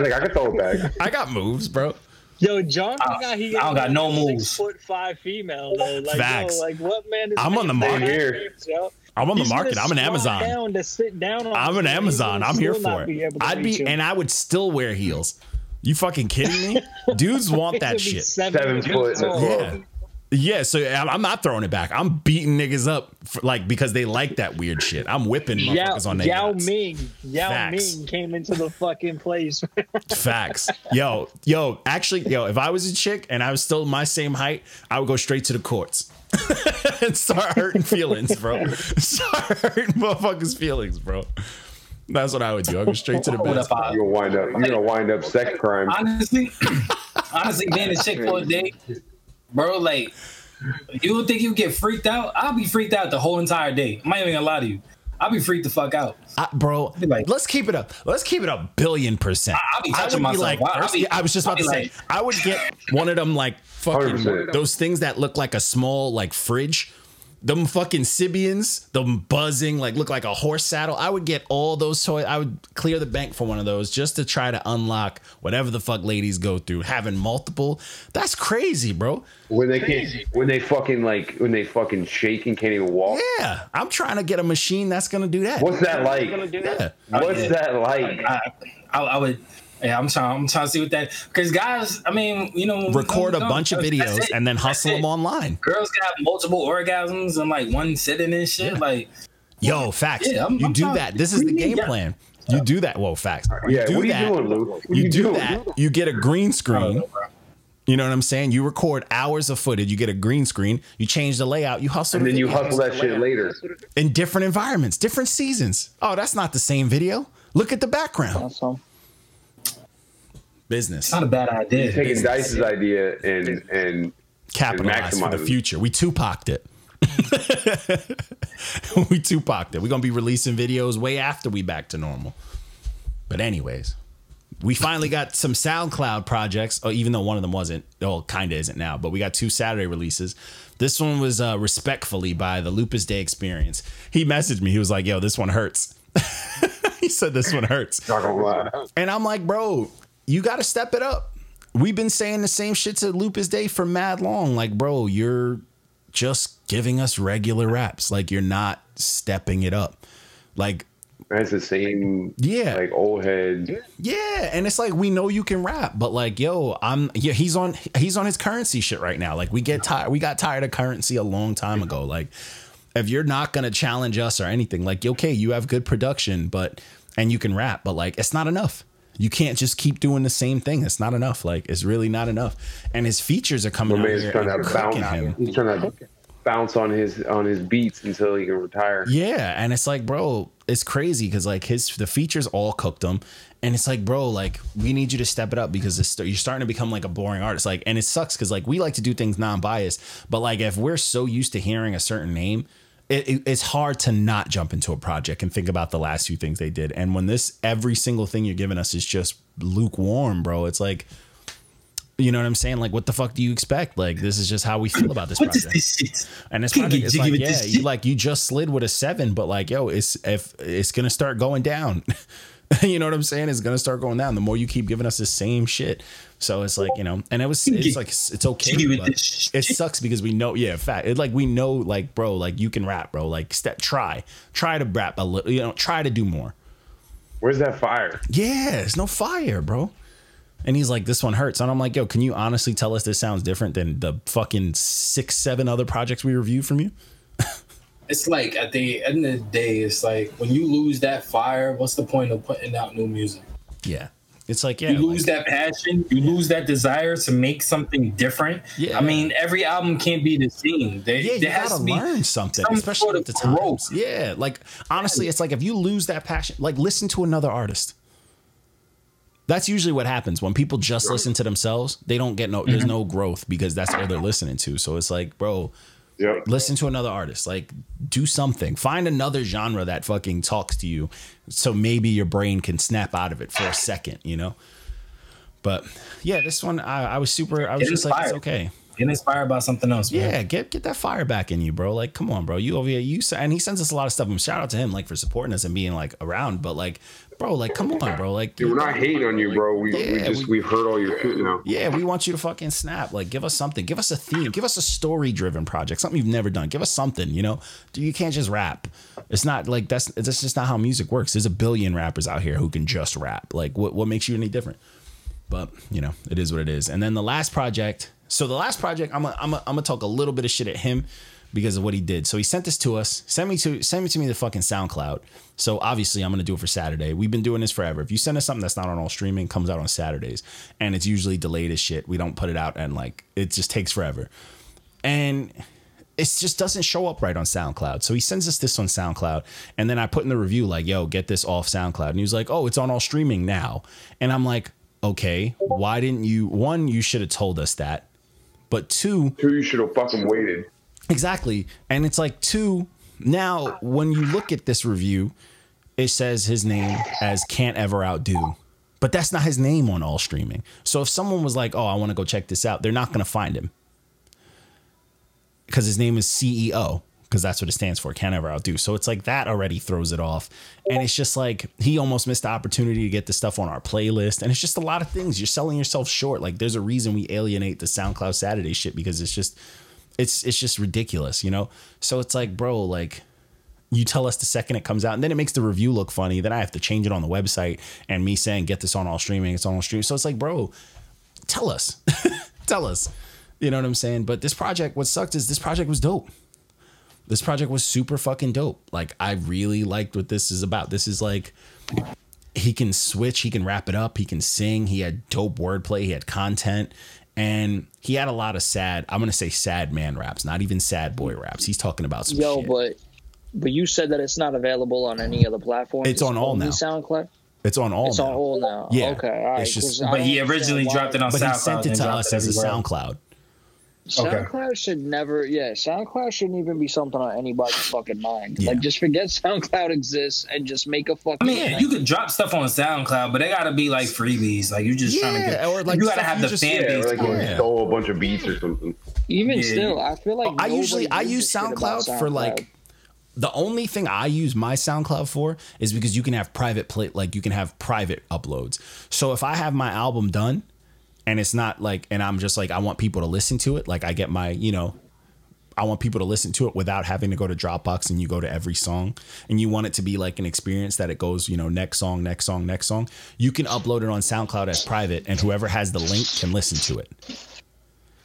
C: like, I can throw it back.
B: I got moves, bro.
D: Yo, John
E: I-
D: forgot he
E: I don't got no
D: six
E: moves.
D: foot five female though. Like,
B: Facts.
D: Yo, like what man is?
B: I'm on the market.
D: lap dances, yo?
B: I'm on the
D: He's
B: market. I'm an Amazon.
D: Down to sit down on
B: I'm an
D: floor.
B: Amazon. I'm here for
D: not be
B: it. I'd be,
D: you.
B: and I would still wear heels. You fucking kidding me? Dudes want that shit.
C: Seven
D: feet
C: foot.
B: Yeah. Yeah, so I'm I'm not throwing it back. I'm beating niggas up for, like because they like that weird shit. I'm whipping
D: Yao,
B: motherfuckers on their
D: Yao
B: yachts.
D: Ming, Yao
B: Facts.
D: Ming came into the fucking place.
B: Facts. Yo, yo, actually, yo, if I was a chick and I was still my same height, I would go straight to the courts and start hurting feelings, bro. Start hurting motherfuckers' feelings, bro. That's what I would do. I go straight to the
E: What
B: bed.
C: You're gonna wind up. You're gonna wind up sex crime.
E: honestly, honestly, being a chick for a day, bro, like you would think you get freaked out. I'll be freaked out the whole entire day. I'm not even gonna lie to you. I'll be freaked the fuck out.
B: I, bro,
E: like-
B: let's keep it up. Let's keep it a billion percent.
E: I- I'll be
B: I
E: touching
B: would be like,
E: I'll be-
B: I was just about to
E: be
B: say, I would get one of them like fucking
C: 100%.
B: those things that look like a small like fridge. Them fucking Sybians, them buzzing, like look like a horse saddle. I would get all those toys. I would clear the bank for one of those just to try to unlock whatever the fuck ladies go through. Having multiple, that's crazy, bro.
C: When they can't, when they fucking like, when they fucking shake and can't even walk.
B: Yeah, I'm trying to get a machine that's gonna do that.
C: What's that like?
B: Yeah.
C: What's that like?
E: I, I, I would. Yeah, I'm trying. I'm trying to see what that because guys. I mean, you know,
B: Record a bunch of
E: that's- that's
B: videos and then hustle them online.
E: Girls can have multiple orgasms in like one sitting and shit. Like,
B: Yo, facts.
E: Yeah, I'm-
B: you
E: I'm
B: do
E: trying-
B: that. This is the game
E: Yeah.
B: plan. You do that. Whoa, facts. You
C: Yeah,
B: do
C: what are you
B: that.
C: doing, Lou? What
B: You
C: you
B: do
C: doing?
B: that. You get a green screen. You know what I'm saying? You record hours of footage. You get a green screen. You change the layout. You hustle.
C: And
B: the
C: then you hustle that shit later.
B: in different environments, different seasons. Oh, that's not the same video. Look at the background.
D: Awesome.
B: Business.
E: not a bad idea.
C: Taking Dice's idea and and
B: Capitalize for the future. We Tupac'd it. we Tupac'd it. We're gonna be releasing videos way after we back to normal. But anyways, we finally got some SoundCloud projects. Oh, even though one of them wasn't, well, kind of isn't now. But we got two Saturday releases. This one was uh, respectfully by the Lupus Day Experience. He messaged me. He was like, "Yo, this one hurts." he said, "This one hurts."
C: Not gonna lie.
B: And I'm like, bro, you got to step it up. We've been saying the same shit to Lupus Day for mad long. Like, bro, you're just giving us regular raps. Like, you're not stepping it up. Like,
C: That's the same.
B: Yeah.
C: Like old head.
B: yeah, and it's like we know you can rap, but like, yo, I'm yeah, he's on he's on his currency shit right now. Like, we get tired, we got tired of currency a long time ago. Like, if you're not gonna challenge us or anything, like, okay, you have good production, but and you can rap, but like, it's not enough. You can't just keep doing the same thing. It's not enough. Like, it's really not enough. And his features are coming out here
C: trying to bounce.
B: him.
C: He's trying to bounce on his on his beats until he can retire.
B: Yeah, and it's like, bro, it's crazy because like his the features all cooked him, and it's like, bro, like we need you to step it up because you're starting to become like a boring artist. Like, and it sucks because like we like to do things non-biased, but like if we're so used to hearing a certain name. It, it- it's hard to not jump into a project and think about the last few things they did. And when this every single thing you're giving us is just lukewarm, bro, it's like You know what I'm saying? Like, what the fuck do you expect? Like, this is just how we feel about this
E: What is
B: project.
E: this shit?
B: And this project is like, yeah,
E: this
B: you like you just slid with a seven, but like, yo, it's if it's gonna start going down. you know what I'm saying? It's gonna start going down. The more you keep giving us the same shit. So it's like, you know, and it was it's like it's okay.
E: Jiggy with
B: but
E: this
B: It sucks because we know, yeah, fact. It like we know, like, bro, like you can rap, bro. Like step try. Try to rap a little, you know, try to do more.
C: Where's that fire?
B: Yeah, there's no fire, bro. And he's like, this one hurts. And I'm like, yo, can you honestly tell us this sounds different than the fucking six, seven other projects we reviewed from you?
E: It's like at the end of the day, it's like when you lose that fire, what's the point of putting out new music?
B: Yeah. It's like, yeah.
E: You lose
B: like-
E: that passion, you lose that desire to make something different.
B: Yeah.
E: I mean, every album can't be the same. There,
B: yeah, you gotta
E: to be
B: learn something,
E: some
B: especially
E: sort
B: at
E: of
B: the times.
E: growth.
B: Yeah, like honestly, it's like if you lose that passion, like listen to another artist. That's usually what happens when people just listen to themselves. They don't get no.
E: Mm-hmm.
B: There's no growth because that's all they're listening to. So it's like, bro,
C: Yep.
B: listen to another artist. Like, do something. Find another genre that fucking talks to you, so maybe your brain can snap out of it for a second. You know. But yeah, this one I, I was super. I was
E: Get
B: just like, it's okay.
E: Get inspired by something else. Man.
B: Yeah, get get that fire back in you, bro. Like, come on, bro. You over here, you and he sends us a lot of stuff. And shout out to him, like for supporting us and being like around. But like, bro, like, come on, bro. Like,
C: Dude, we're not hating on you, bro. We, we
B: Yeah,
C: just
B: we-
C: we, have heard all your shit now.
B: yeah, we want you to fucking snap. Like, give us something. Give us a theme. Give us a story driven project. Something you've never done. Give us something. You know, you can't just rap. It's not like that's that's just not how music works. There's a billion rappers out here who can just rap. Like, what what makes you any different? But you know, it is what it is. And then the last project. So the last project, I'm gonna I'm gonna I'm gonna talk a little bit of shit at him because of what he did. So he sent this to us. Send me to send me to me the fucking SoundCloud. So obviously I'm gonna do it for Saturday. We've been doing this forever. If you send us something that's not on all streaming, comes out on Saturdays, and it's usually delayed as shit. We don't put it out, and like it just takes forever. And it just doesn't show up right on SoundCloud. So he sends us this on SoundCloud. And then I put in the review, like, yo, get this off SoundCloud. And he was like, oh, it's on all streaming now. And I'm like, okay, why didn't you? One, you should have told us that. But two,
C: Two, you should have fucking waited.
B: Exactly. And it's like two now when you look at this review, it says his name as can't ever outdo. But that's not his name on all streaming. So if someone was like, "Oh, I want to go check this out," they're not going to find him. Cuz his name is CEO because that's what it stands for, can't ever outdo. So it's like that already throws it off. And it's just like he almost missed the opportunity to get the stuff on our playlist. And it's just a lot of things. You're selling yourself short. Like there's a reason we alienate the SoundCloud Saturday shit because it's just it's it's just ridiculous, you know? So it's like, bro, like you tell us the second it comes out, and then it makes the review look funny. Then I have to change it on the website and me saying, get this on all streaming, it's on all streaming. So it's like, bro, tell us. tell us. You know what I'm saying? But this project, what sucked is this project was dope. This project was super fucking dope. Like I really liked what this is about. This is like he can switch, he can wrap it up, he can sing, he had dope wordplay, he had content, and he had a lot of sad, I'm gonna say sad man raps, not even sad boy raps. He's talking about some
D: Yo,
B: shit.
D: but but you said that it's not available on any other platform.
B: It's on all now.
D: SoundCloud.
B: it's on all
D: It's
B: now.
D: on all now.
B: Yeah.
D: Okay. All right.
B: It's just-
E: But he originally
D: understand
E: dropped it on
B: but he
E: SoundCloud.
B: sent it
E: and
B: to us
E: it
B: as a
E: everywhere.
B: SoundCloud.
E: Okay.
D: Should never, yeah, SoundCloud shouldn't even be something on anybody's fucking mind.
B: Yeah.
D: Like, just forget SoundCloud exists and just make a fucking.
E: I mean, yeah, you could drop stuff on SoundCloud, but they gotta be like freebies. Like you're just trying to get,
B: or, like,
E: you gotta have
B: you
E: the
B: just-
E: fan
C: Yeah,
E: base.
C: like
E: for
C: you
E: it.
B: Yeah.
C: stole a bunch of beats or something.
D: even
E: Yeah.
D: still, I feel like oh,
B: I usually I use
D: gives a shit about
B: SoundCloud for like the only thing I use my SoundCloud for is because you can have private play like you can have private uploads. So if I have my album done and it's not like and I'm just like I want people to listen to it, like I get my, you know, I want people to listen to it without having to go to Dropbox and you go to every song and you want it to be like an experience that it goes, you know, next song, next song, next song. You can upload it on SoundCloud as private and whoever has the link can listen to it.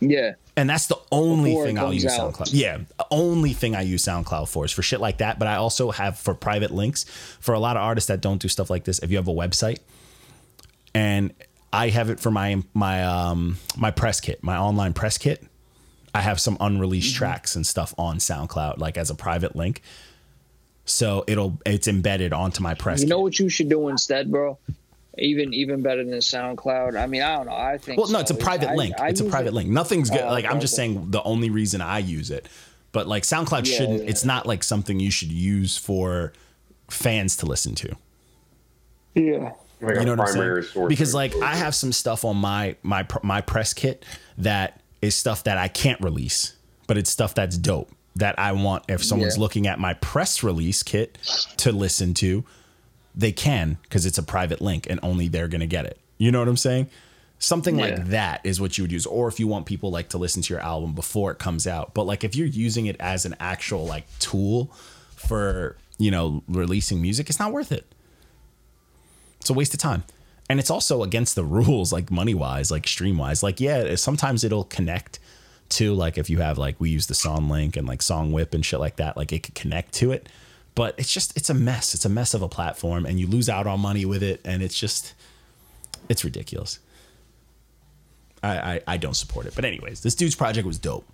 D: Yeah.
B: And that's the only
D: Before
B: thing I'll use
D: out.
B: SoundCloud. Yeah, only thing I use SoundCloud for is for shit like that. But I also have for private links for a lot of artists that don't do stuff like this. If you have a website, and I have it for my my um my press kit, my online press kit. I have some unreleased
D: Mm-hmm.
B: tracks and stuff on SoundCloud, like as a private link. So it'll it's embedded onto my press.
D: You know
B: kit.
D: what you should do instead, bro? Even even better than SoundCloud. I mean, I don't know. I think.
B: Well, no, it's a private
D: I-
B: link.
D: I
B: it's a private
D: it-
B: link. Nothing's good.
D: Oh,
B: like I'm just saying the only reason I use it. But like SoundCloud
D: Yeah,
B: shouldn't.
D: yeah.
B: It's not like something you should use for fans to listen to.
D: Yeah.
C: Like
B: you know what I'm saying?
C: source
B: Because
C: of
B: like I have some stuff on my my my press kit that is stuff that I can't release, but it's stuff that's dope that I want if someone's
D: Yeah.
B: looking at my press release kit to listen to, they can because it's a private link and only they're gonna get it. You know what I'm saying? Something
D: Yeah.
B: like that is what you would use, or if you want people like to listen to your album before it comes out. But like if you're using it as an actual like tool for you know releasing music, it's not worth it. It's a waste of time. And it's also against the rules, like money wise, like stream wise. Like, yeah, sometimes it'll connect to like if you have like we use the song link and like Songwhip and shit like that, like it could connect to it. But it's just it's a mess. It's a mess of a platform and you lose out on money with it, and it's just it's ridiculous. I, I, I don't support it. But anyways, this dude's project was dope.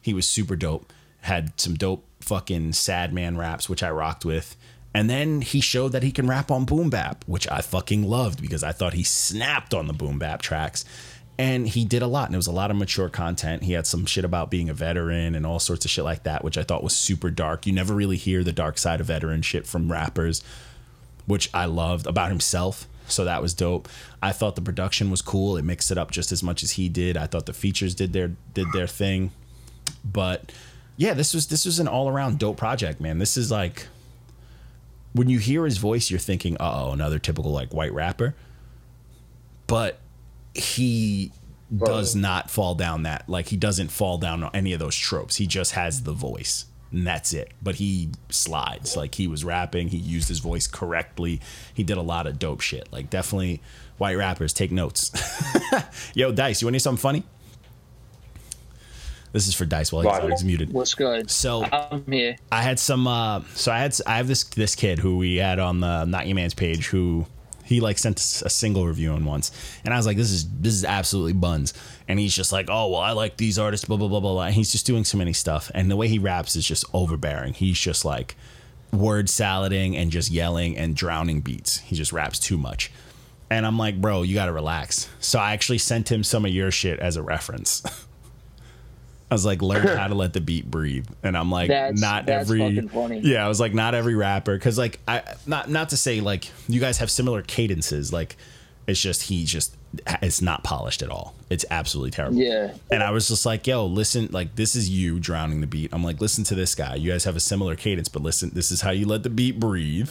B: He was super dope. Had some dope fucking sad man raps, which I rocked with. And then he showed that he can rap on boom bap, which I fucking loved because I thought he snapped on the boom bap tracks. And he did a lot, and it was a lot of mature content. He had some shit about being a veteran and all sorts of shit like that, which I thought was super dark. You never really hear the dark side of veteran shit from rappers which I loved about himself. So that was dope. I thought the production was cool. It mixed it up just as much as he did. I thought the features did their did their thing. But yeah, this was this was an all around dope project, man. This is like when you hear his voice, you're thinking, "Uh oh, another typical like white rapper." But he does not fall down that like he doesn't fall down on any of those tropes. He just has the voice and that's it. But he slides like he was rapping. He used his voice correctly. He did a lot of dope shit. Like definitely white rappers take notes. Yo, Dice, you want to hear something funny? This is for Dice while he's,
C: Right.
B: he's muted.
D: What's good?
B: So
D: I'm here.
B: I had some. Uh, so I had. I have this this kid who we had on the Not Your Man's page who he like sent us a single review on once, and I was like, this is this is absolutely buns. And he's just like, oh well, I like these artists, blah blah blah blah blah. And he's just doing so many stuff, and the way he raps is just overbearing. He's just like word salading and just yelling and drowning beats. He just raps too much. And I'm like, bro, you got to relax. So I actually sent him some of your shit as a reference. I was like, learn how to let the beat breathe. And I'm like,
D: That's-
B: not
D: that's
B: every
D: funny.
B: Yeah, I was like, not every rapper. Cause like I not not to say like you guys have similar cadences. Like it's just he just it's not polished at all. It's absolutely terrible.
D: Yeah.
B: And I was just like, yo, listen, like this is you drowning the beat. I'm like, listen to this guy. You guys have a similar cadence, but listen, this is how you let the beat breathe.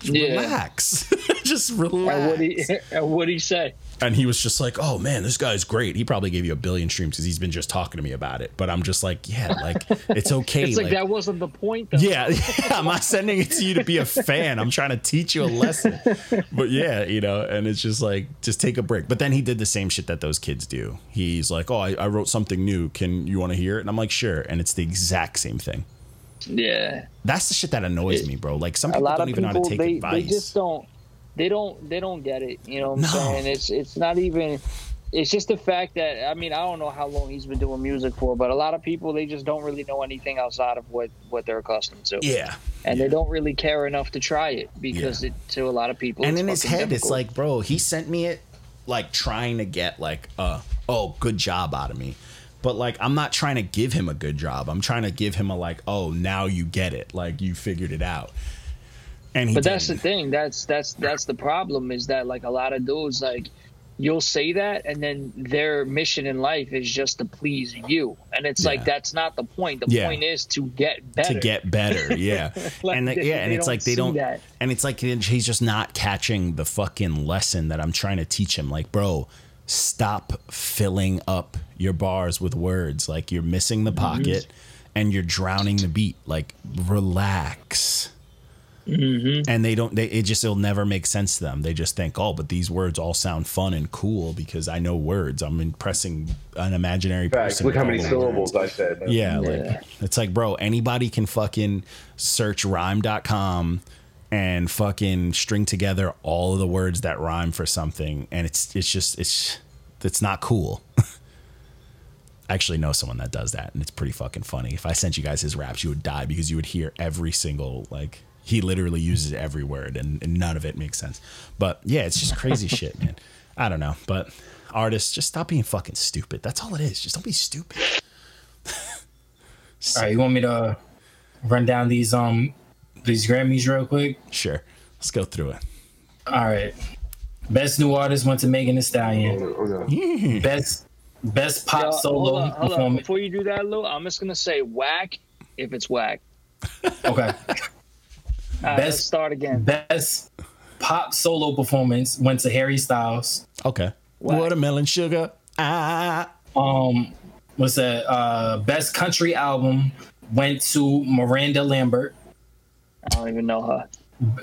B: Just
D: Yeah.
B: Relax. just
D: And what
B: relax.
D: he and what he say?
B: And he was just like, "Oh man, this guy's great." He probably gave you a billion streams because he's been just talking to me about it. But I'm just like, yeah, like it's okay.
D: It's like, that wasn't the point. Though.
B: Yeah, yeah, I'm not sending it to you to be a fan. I'm trying to teach you a lesson. But yeah, you know, and it's just like, just take a break. But then he did the same shit that those kids do. He's like, oh, I, I wrote something new. Can you want to hear it? And I'm like, sure. And it's the exact same thing.
D: Yeah.
B: That's the shit that annoys me, bro. Like some people don't even know how to take
D: they,
B: advice.
D: they just don't they don't they don't get it. You know what I'm
B: No.
D: saying? It's it's not even it's just the fact that I mean I don't know how long he's been doing music for, but a lot of people they just don't really know anything outside of what what they're accustomed to,
B: yeah.
D: and
B: yeah.
D: they don't really care enough to try it because it, to a lot of people.
B: and in his head, it's like, bro, he sent me it like trying to get like, uh, oh, good job out of me. But like, I'm not trying to give him a good job. I'm trying to give him a like, oh, now you get it. Like you figured it out. And
D: But that's the thing. That's that's that's the problem is that like a lot of dudes like you'll say that and then their mission in life is just to please you. And it's
B: Yeah.
D: like that's not the point. The
B: Yeah.
D: point is to get better.
B: to get better. Yeah,
D: Like,
B: and
D: they-
B: yeah, and it's like they don't,
D: that.
B: and it's like he's just not catching the fucking lesson that I'm trying to teach him. Like, bro, stop filling up your bars with words. Like you're missing the mm-hmm. pocket, and you're drowning the beat. Like, relax. Mm-hmm. And they don't. They it just it'll never make sense to them. They just think, oh, but these words all sound fun and cool because I know words. I'm impressing an imaginary
C: Facts.
B: person.
C: Look how many
B: all the words.
C: syllables I said.
B: Yeah,
D: Yeah.
B: like it's like, bro, anybody can fucking search rhyme.com and fucking string together all of the words that rhyme for something and it's it's just it's it's not cool. I actually know someone that does that and it's pretty fucking funny. If I sent you guys his raps, you would die because you would hear every single like he literally uses every word and, and none of it makes sense. But yeah, it's just crazy shit, man. I don't know. But artists, just stop being fucking stupid. That's all it is. Just don't be stupid.
E: All right, you want me to run down these um these Grammys real quick?
B: Sure. Let's go through it.
E: All right. Best new artist went to Megan Thee
C: Oh,
E: Stallion.
C: no, oh, no.
E: Best best pop
D: Yo,
E: solo
D: hold on, hold on. Before you do that, Lou, I'm just gonna say whack if it's whack.
E: Okay.
D: All right,
E: Best-
D: let's start again.
E: Best pop solo performance went to Harry Styles.
B: Okay.
D: Whack.
B: Watermelon sugar. Ah.
E: Um, what's that? Uh, best country album went to Miranda Lambert.
D: I don't even know her.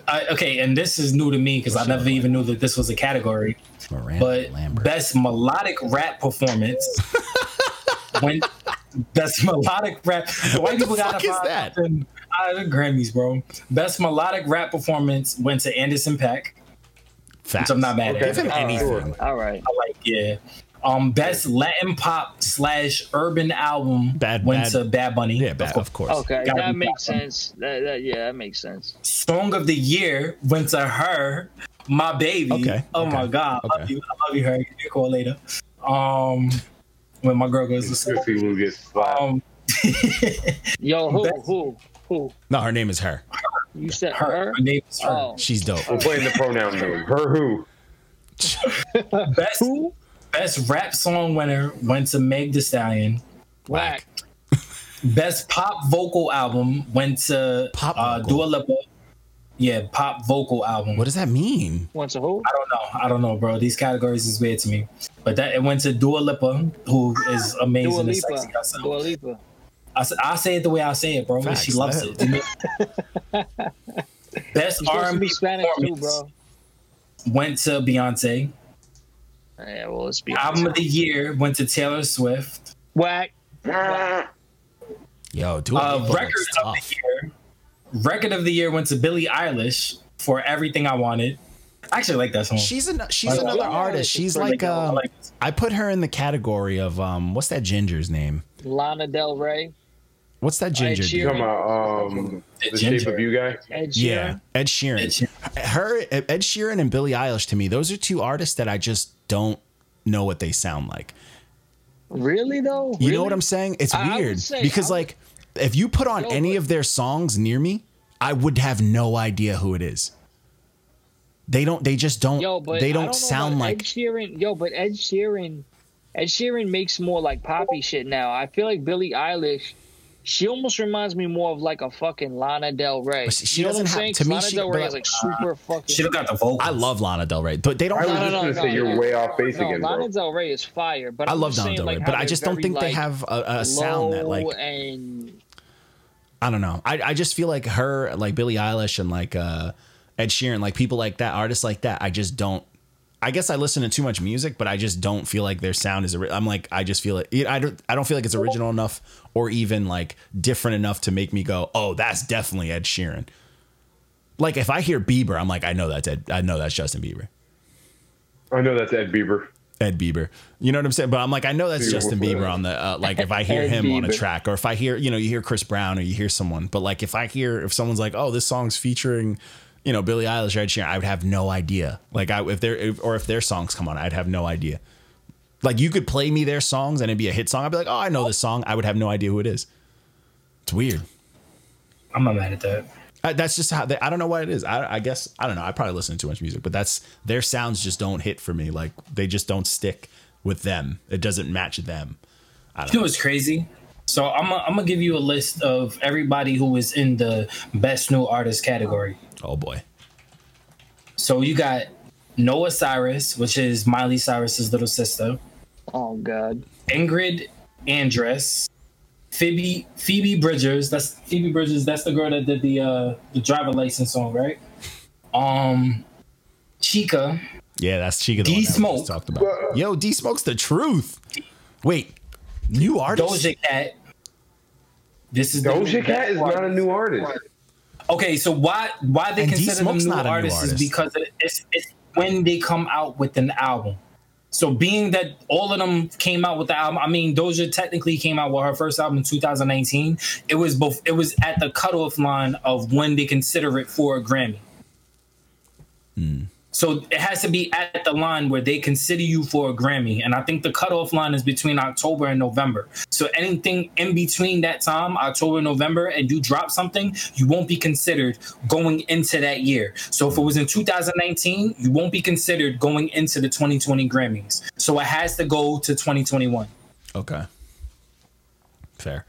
E: I, okay, and this is new to me because I never even knew that this was a category.
B: Miranda
E: But
B: Lambert.
E: best melodic rap performance went. Best melodic rap. The white people
B: fuck
E: gotta
B: is that?
E: something- Ah, the Grammys, bro. Best melodic rap performance went to Anderson Paak,
B: Facts.
E: which I'm not mad
C: Okay.
E: at.
B: Give him
D: All right.
B: anything.
D: All right.
E: I like, yeah. Um, best Latin pop slash urban album
B: Bad-
E: went
B: Bad-
E: to Bad Bunny.
B: Yeah, bad, of course.
D: Okay,
E: Gotta
D: that makes sense. That, that, yeah, that makes sense.
E: Song of the year went to her, my baby.
B: Okay,
E: Oh
B: okay,
E: my god, I love
B: okay.
E: you. I love you, her. Give me a call later. Um, when my girl goes to sleep.
C: Good people get slapped.
E: Um,
D: Yo, who,
E: Best-
D: who, who?
B: No, her name is her.
D: You said
E: her,
D: her?
E: her name is her.
D: Oh,
B: She's dope.
C: We're playing the pronoun game. Her who?
E: Best best rap song winner went to Meg Thee Stallion.
D: whack.
E: Best pop vocal album went to
B: Pop
E: uh,
B: vocal?
E: Dua Lipa. Yeah, pop vocal album.
B: What does that mean?
D: What's a who?
E: I don't know. I don't know, bro. These categories is weird to me. But that it went to Dua Lipa, who is amazing
D: Dua
E: and sexy herself.
D: Dua Lipa.
E: I, s- I say it the way I say it, bro.
B: Facts.
E: She loves
B: Let
E: it. Best
D: You're supposed to
E: R&B
D: be Spanish too,
E: performance
D: bro.
E: went to Beyonce.
D: Yeah, well, let's be
E: Album of the year went to Taylor Swift.
D: whack.
B: Yo, do
E: Uh,
B: it.
E: record of the year. Record of the year went to Billie Eilish for Everything I Wanted. I actually like that song.
B: She's an, she's
E: Like-
B: another artist. She's
E: pretty
B: like
E: good. I
B: um,
E: like.
B: I put her in the category of um what's that ginger's name?
D: Lana Del Rey.
B: What's that ginger?
D: Sheeran.
B: dude?
C: You talking um, the
E: Ginger.
C: shape of you guy?
D: Ed Sheeran.
B: Yeah, Ed Sheeran.
E: Ed Sheeran.
B: Her Ed Sheeran and Billie Eilish to me, those are two artists that I just don't know what they sound like.
D: Really though?
B: You
D: Really?
B: know what I'm saying? It's
D: I- I
B: weird
D: say-
B: because
D: would-
B: like if you put on
D: Yo,
B: any
D: but-
B: of their songs near me, I would have no idea who it is. They don't. They just don't.
D: Yo, but
B: they
D: I
B: don't,
D: know
B: sound
D: about
B: like.
D: Ed Sheeran. Yo, but Ed Sheeran, Ed Sheeran makes more like poppy shit now. I feel like Billie Eilish, she almost reminds me more of like a fucking Lana Del Rey.
B: She- she
D: you know what I'm
B: doesn't have-
D: saying?
B: to me,
D: Lana
B: she-
D: Del Rey
B: like-
D: is like super fucking.
E: She don't got the vocals.
B: I love Lana Del Rey, but they don't.
C: I was
B: have-
C: just gonna say you're way off base
D: no,
C: again, bro.
D: Lana Del Rey is fire, but
B: I
D: I'm
B: love Lana Del Rey,
D: like,
B: but I just don't
D: very,
B: think they have a, a sound that like
D: and
B: I don't know. I, I just feel like her, like Billie Eilish and like uh, Ed Sheeran, like people like that, artists like that. I just don't. I guess I listen to too much music, but I just don't feel like their sound is. ori- I'm like, I just feel it. I don't. I don't feel like it's original enough or even like different enough to make me go, "Oh, that's definitely Ed Sheeran." Like if I hear Bieber, I'm like, I know that's Ed. I know that's Justin Bieber.
C: I know that's Ed Bieber.
B: Ed Bieber. You know what I'm saying? But I'm like, I know that's
C: Bieber
B: Justin Bieber on the uh, like if I hear him on a track, or if I hear, you know, you hear Chris Brown or you hear someone. But like if I hear if someone's like, oh, this song's featuring, you know, Billie Eilish or Ed Sheeran, I would have no idea. Like I if they're if, or if their songs come on, I'd have no idea. Like you could play me their songs and it'd be a hit song. I'd be like, oh, I know this song. I would have no idea who it is. It's weird.
E: I'm not mad at that.
B: I, that's just how they, I don't know what it is. I, I guess I don't know. I probably listen to too much music, but that's their sounds just don't hit for me. Like they just don't stick with them. It doesn't match them.
E: You know what's crazy? So I'm gonna I'm gonna give you a list of everybody who was in the best new artist category.
B: Oh boy.
E: So you got Noah Cyrus, which is Miley Cyrus's little sister,
D: oh god,
E: Ingrid Andress, Phoebe Phoebe Bridgers. That's Phoebe Bridgers. That's the girl that did the uh the driver license song, right? Um, Chika,
B: Yeah, that's Chika. The one that we just
E: D-Smoke.
B: talked about. Yo, D Smoke's the truth. Wait, new artist.
E: Doja Cat. This is the
C: Doja Cat is not a new artist.
E: Okay, so why why they
B: And
E: consider them
B: D-Smoke's
E: new
B: not new
E: artists is because it's it's when they come out with an album. So being that all of them came out with the album, I mean Doja technically came out with her first album in 2019. It was both it was at the cutoff line of when they consider it for a Grammy. Hmm. So it has to be at the line where they consider you for a Grammy. And I think the cutoff line is between October and November. So anything in between that time, October, November, and you drop something, you won't be considered going into that year. So if it was in 2019, you won't be considered going into the 2020 Grammys. So it has to go to 2021.
B: Okay. Fair.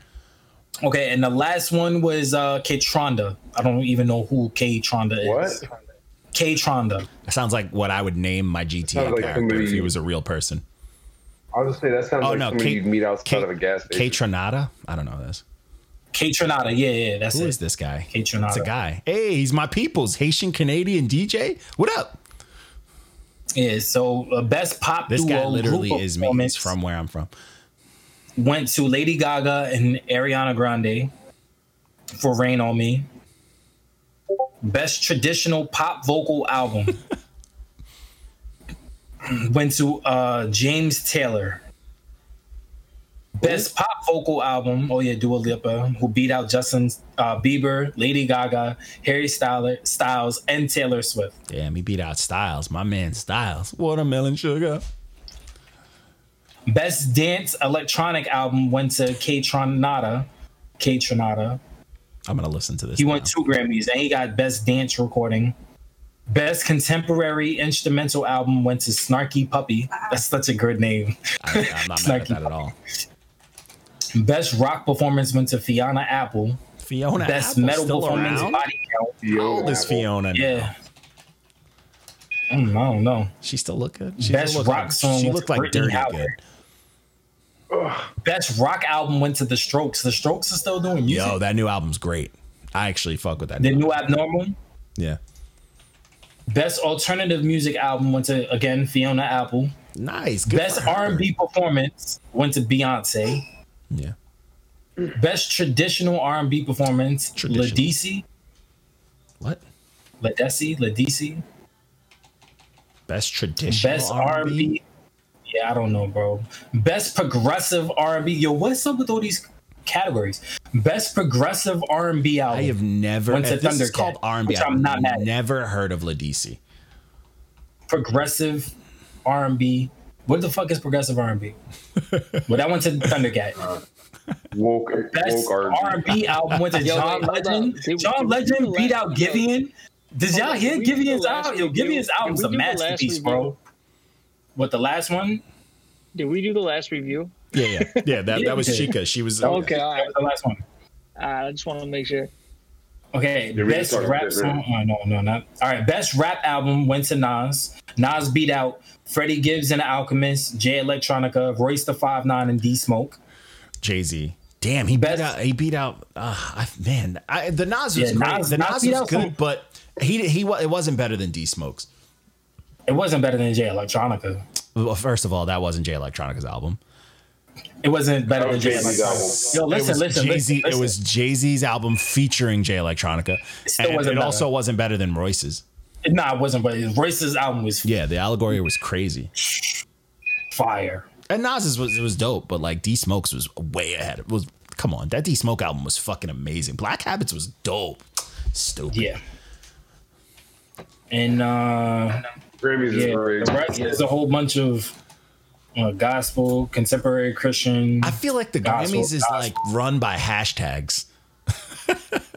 E: Okay, and the last one was uh K Tronda. I don't even know who K Tronda is.
C: What?
E: K Tronda.
B: That sounds like what I would name my GTA
C: like
B: character if he was a real person.
C: I was just say that sounds
B: Oh
C: like
B: no,
C: somebody
B: Kate,
C: you'd meet outside
B: Kate,
C: of a gas
B: Kate
C: station.
B: Tronada? I don't know this.
E: Kaytranada. Yeah, yeah, that's
B: Who
E: it.
B: is this guy?
E: Kaytranada.
B: It's a guy. Hey, he's my people's Haitian Canadian DJ. What up?
E: Yeah, so uh, best pop
B: This
E: duo
B: guy literally is me. He's from where I'm from.
E: went to Lady Gaga and Ariana Grande for Rain on Me. Best traditional pop vocal album went to uh, James Taylor. Best pop vocal album, oh yeah, Dua Lipa, who beat out Justin uh, Bieber, Lady Gaga, Harry Styler, Styles, and Taylor Swift.
B: Damn, he beat out Styles. My man Styles. Watermelon sugar.
E: Best dance electronic album went to Kaytranada. K Tronada.
B: I'm gonna listen to this.
E: He
B: now.
E: won two Grammys and he got Best Dance Recording. Best Contemporary Instrumental Album went to Snarky Puppy. That's such a good name.
B: I, am not mad at that at all.
E: Best Rock Performance went to Fiona Apple.
B: Fiona
E: Best
B: Apple
E: Metal
B: still
E: Performance
B: around?
E: Body Count.
C: Fiona
B: How old is Fiona? now?
E: Yeah. Mm, I don't know.
B: She still look good. She
E: Best
B: still look
E: rock
B: like,
E: song
B: She looked like
E: Brittany
B: dirty
E: Howard.
B: good.
E: Best Rock Album went to The Strokes. The Strokes are still doing music.
B: Yo, that new album's great. I actually fuck with that.
E: the
B: new
E: new Abnormal.
B: Yeah.
E: Best Alternative Music Album went to again Fiona Apple.
B: Nice. Good
E: Best. R&B Performance went to Beyonce.
B: Yeah.
E: Best traditional R&B performance,
B: Traditional.
E: Ledisi,
B: What?
E: Ledisi, Ledisi.
B: Best traditional
E: Best
B: R&B?
E: R&B. Yeah, I don't know, bro. Best progressive R&B. Yo, what's up with all these categories? Best progressive R&B album.
B: I have never.
E: Went to
B: if this is called R&B.
E: I'm not mad at.
B: never heard of Ledisi.
E: progressive R&B. What the fuck is progressive R&B? well, that went to Thundercat.
C: Uh, woke,
E: Best R&B album went to
D: Yo,
E: John
D: wait,
E: Legend.
D: up.
E: John
D: did
E: Legend
D: the
E: beat
D: last-
E: out
D: yo.
E: Giveon. Did y'all hear
D: did we do the Giveon's
E: album? Yo,
D: review?
E: Giveon's album's
D: Did
E: a
D: we do
E: masterpiece,
D: review?
E: bro. What the last one?
D: Did we do the last review?
B: Yeah, yeah, yeah. That
E: Yeah,
B: that was
E: we.
B: Chika. She was
D: Okay, all
E: That
D: right.
E: was the last one.
D: I just want to make sure.
E: Okay,
C: Yeah, we
E: best rap
C: about that,
E: song. Oh, no, no, not. All right, best rap album went to Nas. Nas beat out Freddie Gibbs and the Alchemist, Jay Electronica, Royce the Five Nine, and D Smoke.
B: Jay Z. Damn, he
E: Best-
B: beat out. He beat out. Uh, I, man, I, the Nas was
E: Yeah,
B: great.
E: Nas-
B: the
E: Nas
B: Nas was good,
E: some-
B: but he he it wasn't better than D Smokes.
E: It wasn't better than Jay Electronica.
B: Well, first of all, that wasn't Jay Electronica's album.
E: It wasn't better than Jay
C: Jay-Z's
E: Electronica. Yo,
B: it
E: listen,
B: was
E: listen,
B: Jay Z.
E: listen,
B: It was Jay Z's album featuring Jay Electronica,
E: still
B: and
E: wasn't
B: it
E: better.
B: also wasn't better than Royce's.
E: Nah, it wasn't. But Royce's album was
B: Yeah, the Allegory was crazy,
E: fire.
B: and Nas's was it was dope, but like D Smokes was way ahead. It was come on, that D Smoke album was fucking amazing. Black Habits was dope. Stupid.
E: Yeah. And uh
C: Grammys is
E: yeah,
C: great.
E: the rest is a whole bunch of uh, gospel, contemporary Christian.
B: I feel like the
E: Gospel,
B: Grammys is
E: gospel.
B: like run by hashtags.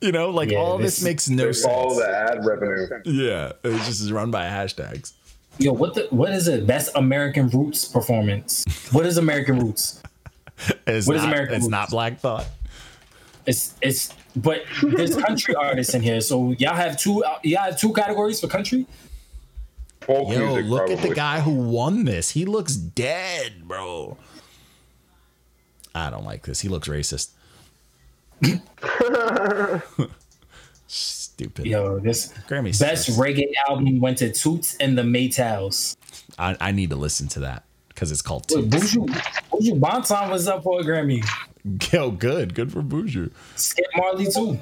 B: you know, like
E: Yeah,
B: all this,
E: this-
B: makes no
C: sense. all
B: sense.
C: the ad revenue.
B: Yeah, it's just is run by hashtags.
E: Yo, what the what is it? Best American Roots performance. What is American Roots?
B: It's
E: What is
B: not,
E: American
B: It's
E: Roots?
B: not Black Thought.
E: It's it's but there's country artists in here. So y'all have two y'all have two categories for country.
C: Folk
B: Yo,
C: music,
B: look
C: probably.
B: at the guy who won this. He looks dead, bro. I don't like this. He looks racist. Stupid.
E: Yo, this
B: Grammy
E: best
B: sucks.
E: reggae album went to Toots and the Maytals.
B: I, I need to listen to that because it's called
E: Wait,
B: Toots.
E: Buju Buju Banton was up for a Grammy.
B: Yo, good. Good for Buju.
E: Skip Marley too.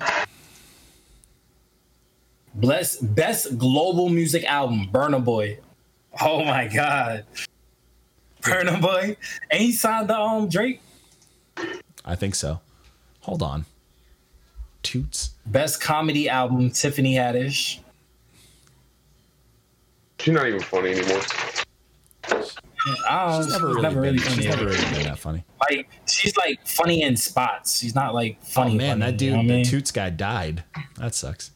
E: Bless best global music album, Burna Boy. Oh my god. Burna Boy. And he signed the um Drake.
B: I think so. Hold on. Toots.
E: Best comedy album, Tiffany Haddish.
C: She's not even funny anymore.
E: I don't,
B: She's never really,
E: never
B: been,
E: really
B: she's
E: funny.
B: never really been that funny.
E: like she's like funny in spots. She's not like
B: Oh
E: funny.
B: man,
E: funny,
B: that
E: you
B: dude,
E: know what I
B: the
E: mean?
B: Toots guy died. That sucks.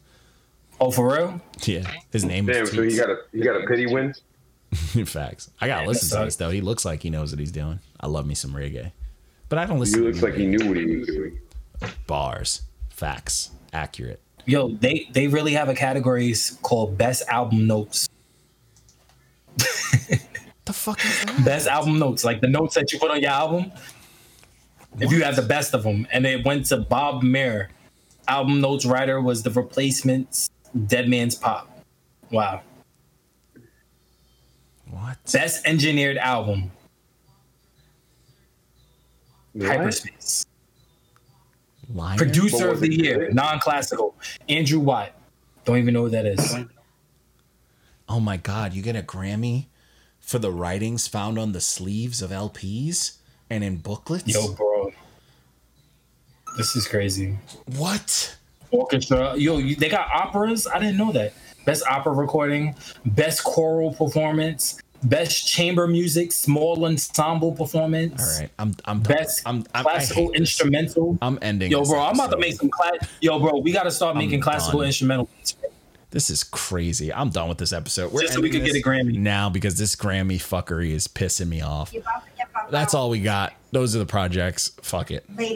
E: Oh, for real?
B: Yeah, his name
C: Damn,
B: is
C: so he
B: Toots.
C: got a he got a pity win.
B: Facts. I gotta
E: Yeah,
B: listen to this though. He looks like he knows what he's doing. I love me some reggae, but I don't listen.
C: He
B: listen.
C: looks
B: to
C: like he knew what he was doing.
B: bars, facts, accurate.
E: Yo, they they really have a categories called best album notes.
B: The fuck is that?
E: Best album notes, like the notes that you put on your album. If you have the best of them, and it went to Bob Mehr. Album notes writer was the replacements Dead Man's Pop. Wow.
B: What?
E: Best engineered album. Hyperspace.
B: Liar?
E: Producer of the year, non-classical. Andrew Watt. Don't even know who that is.
B: Oh my god, you get a Grammy for the writings found on the sleeves of LPs and in booklets?
E: Yo, bro. This is crazy.
B: What?
E: Orchestra. Yo, you, they got operas. I didn't know that. Best opera recording, best choral performance, best chamber music, small ensemble performance.
B: All right, I'm I'm.
E: Best
B: I'm, I'm
E: classical
B: hate this.
E: instrumental.
B: I'm ending.
E: Yo, bro, I'm about to make some class. Yo, bro, we got to start making classical
B: done.
E: instrumental.
B: This is crazy. I'm done with this episode. We're
E: Just so we
B: ending
E: could get
B: this
E: a Grammy.
B: now because this Grammy fuckery is pissing me off.
F: You're about to get my
B: That's all we got. Those are the projects. Fuck it.
F: later.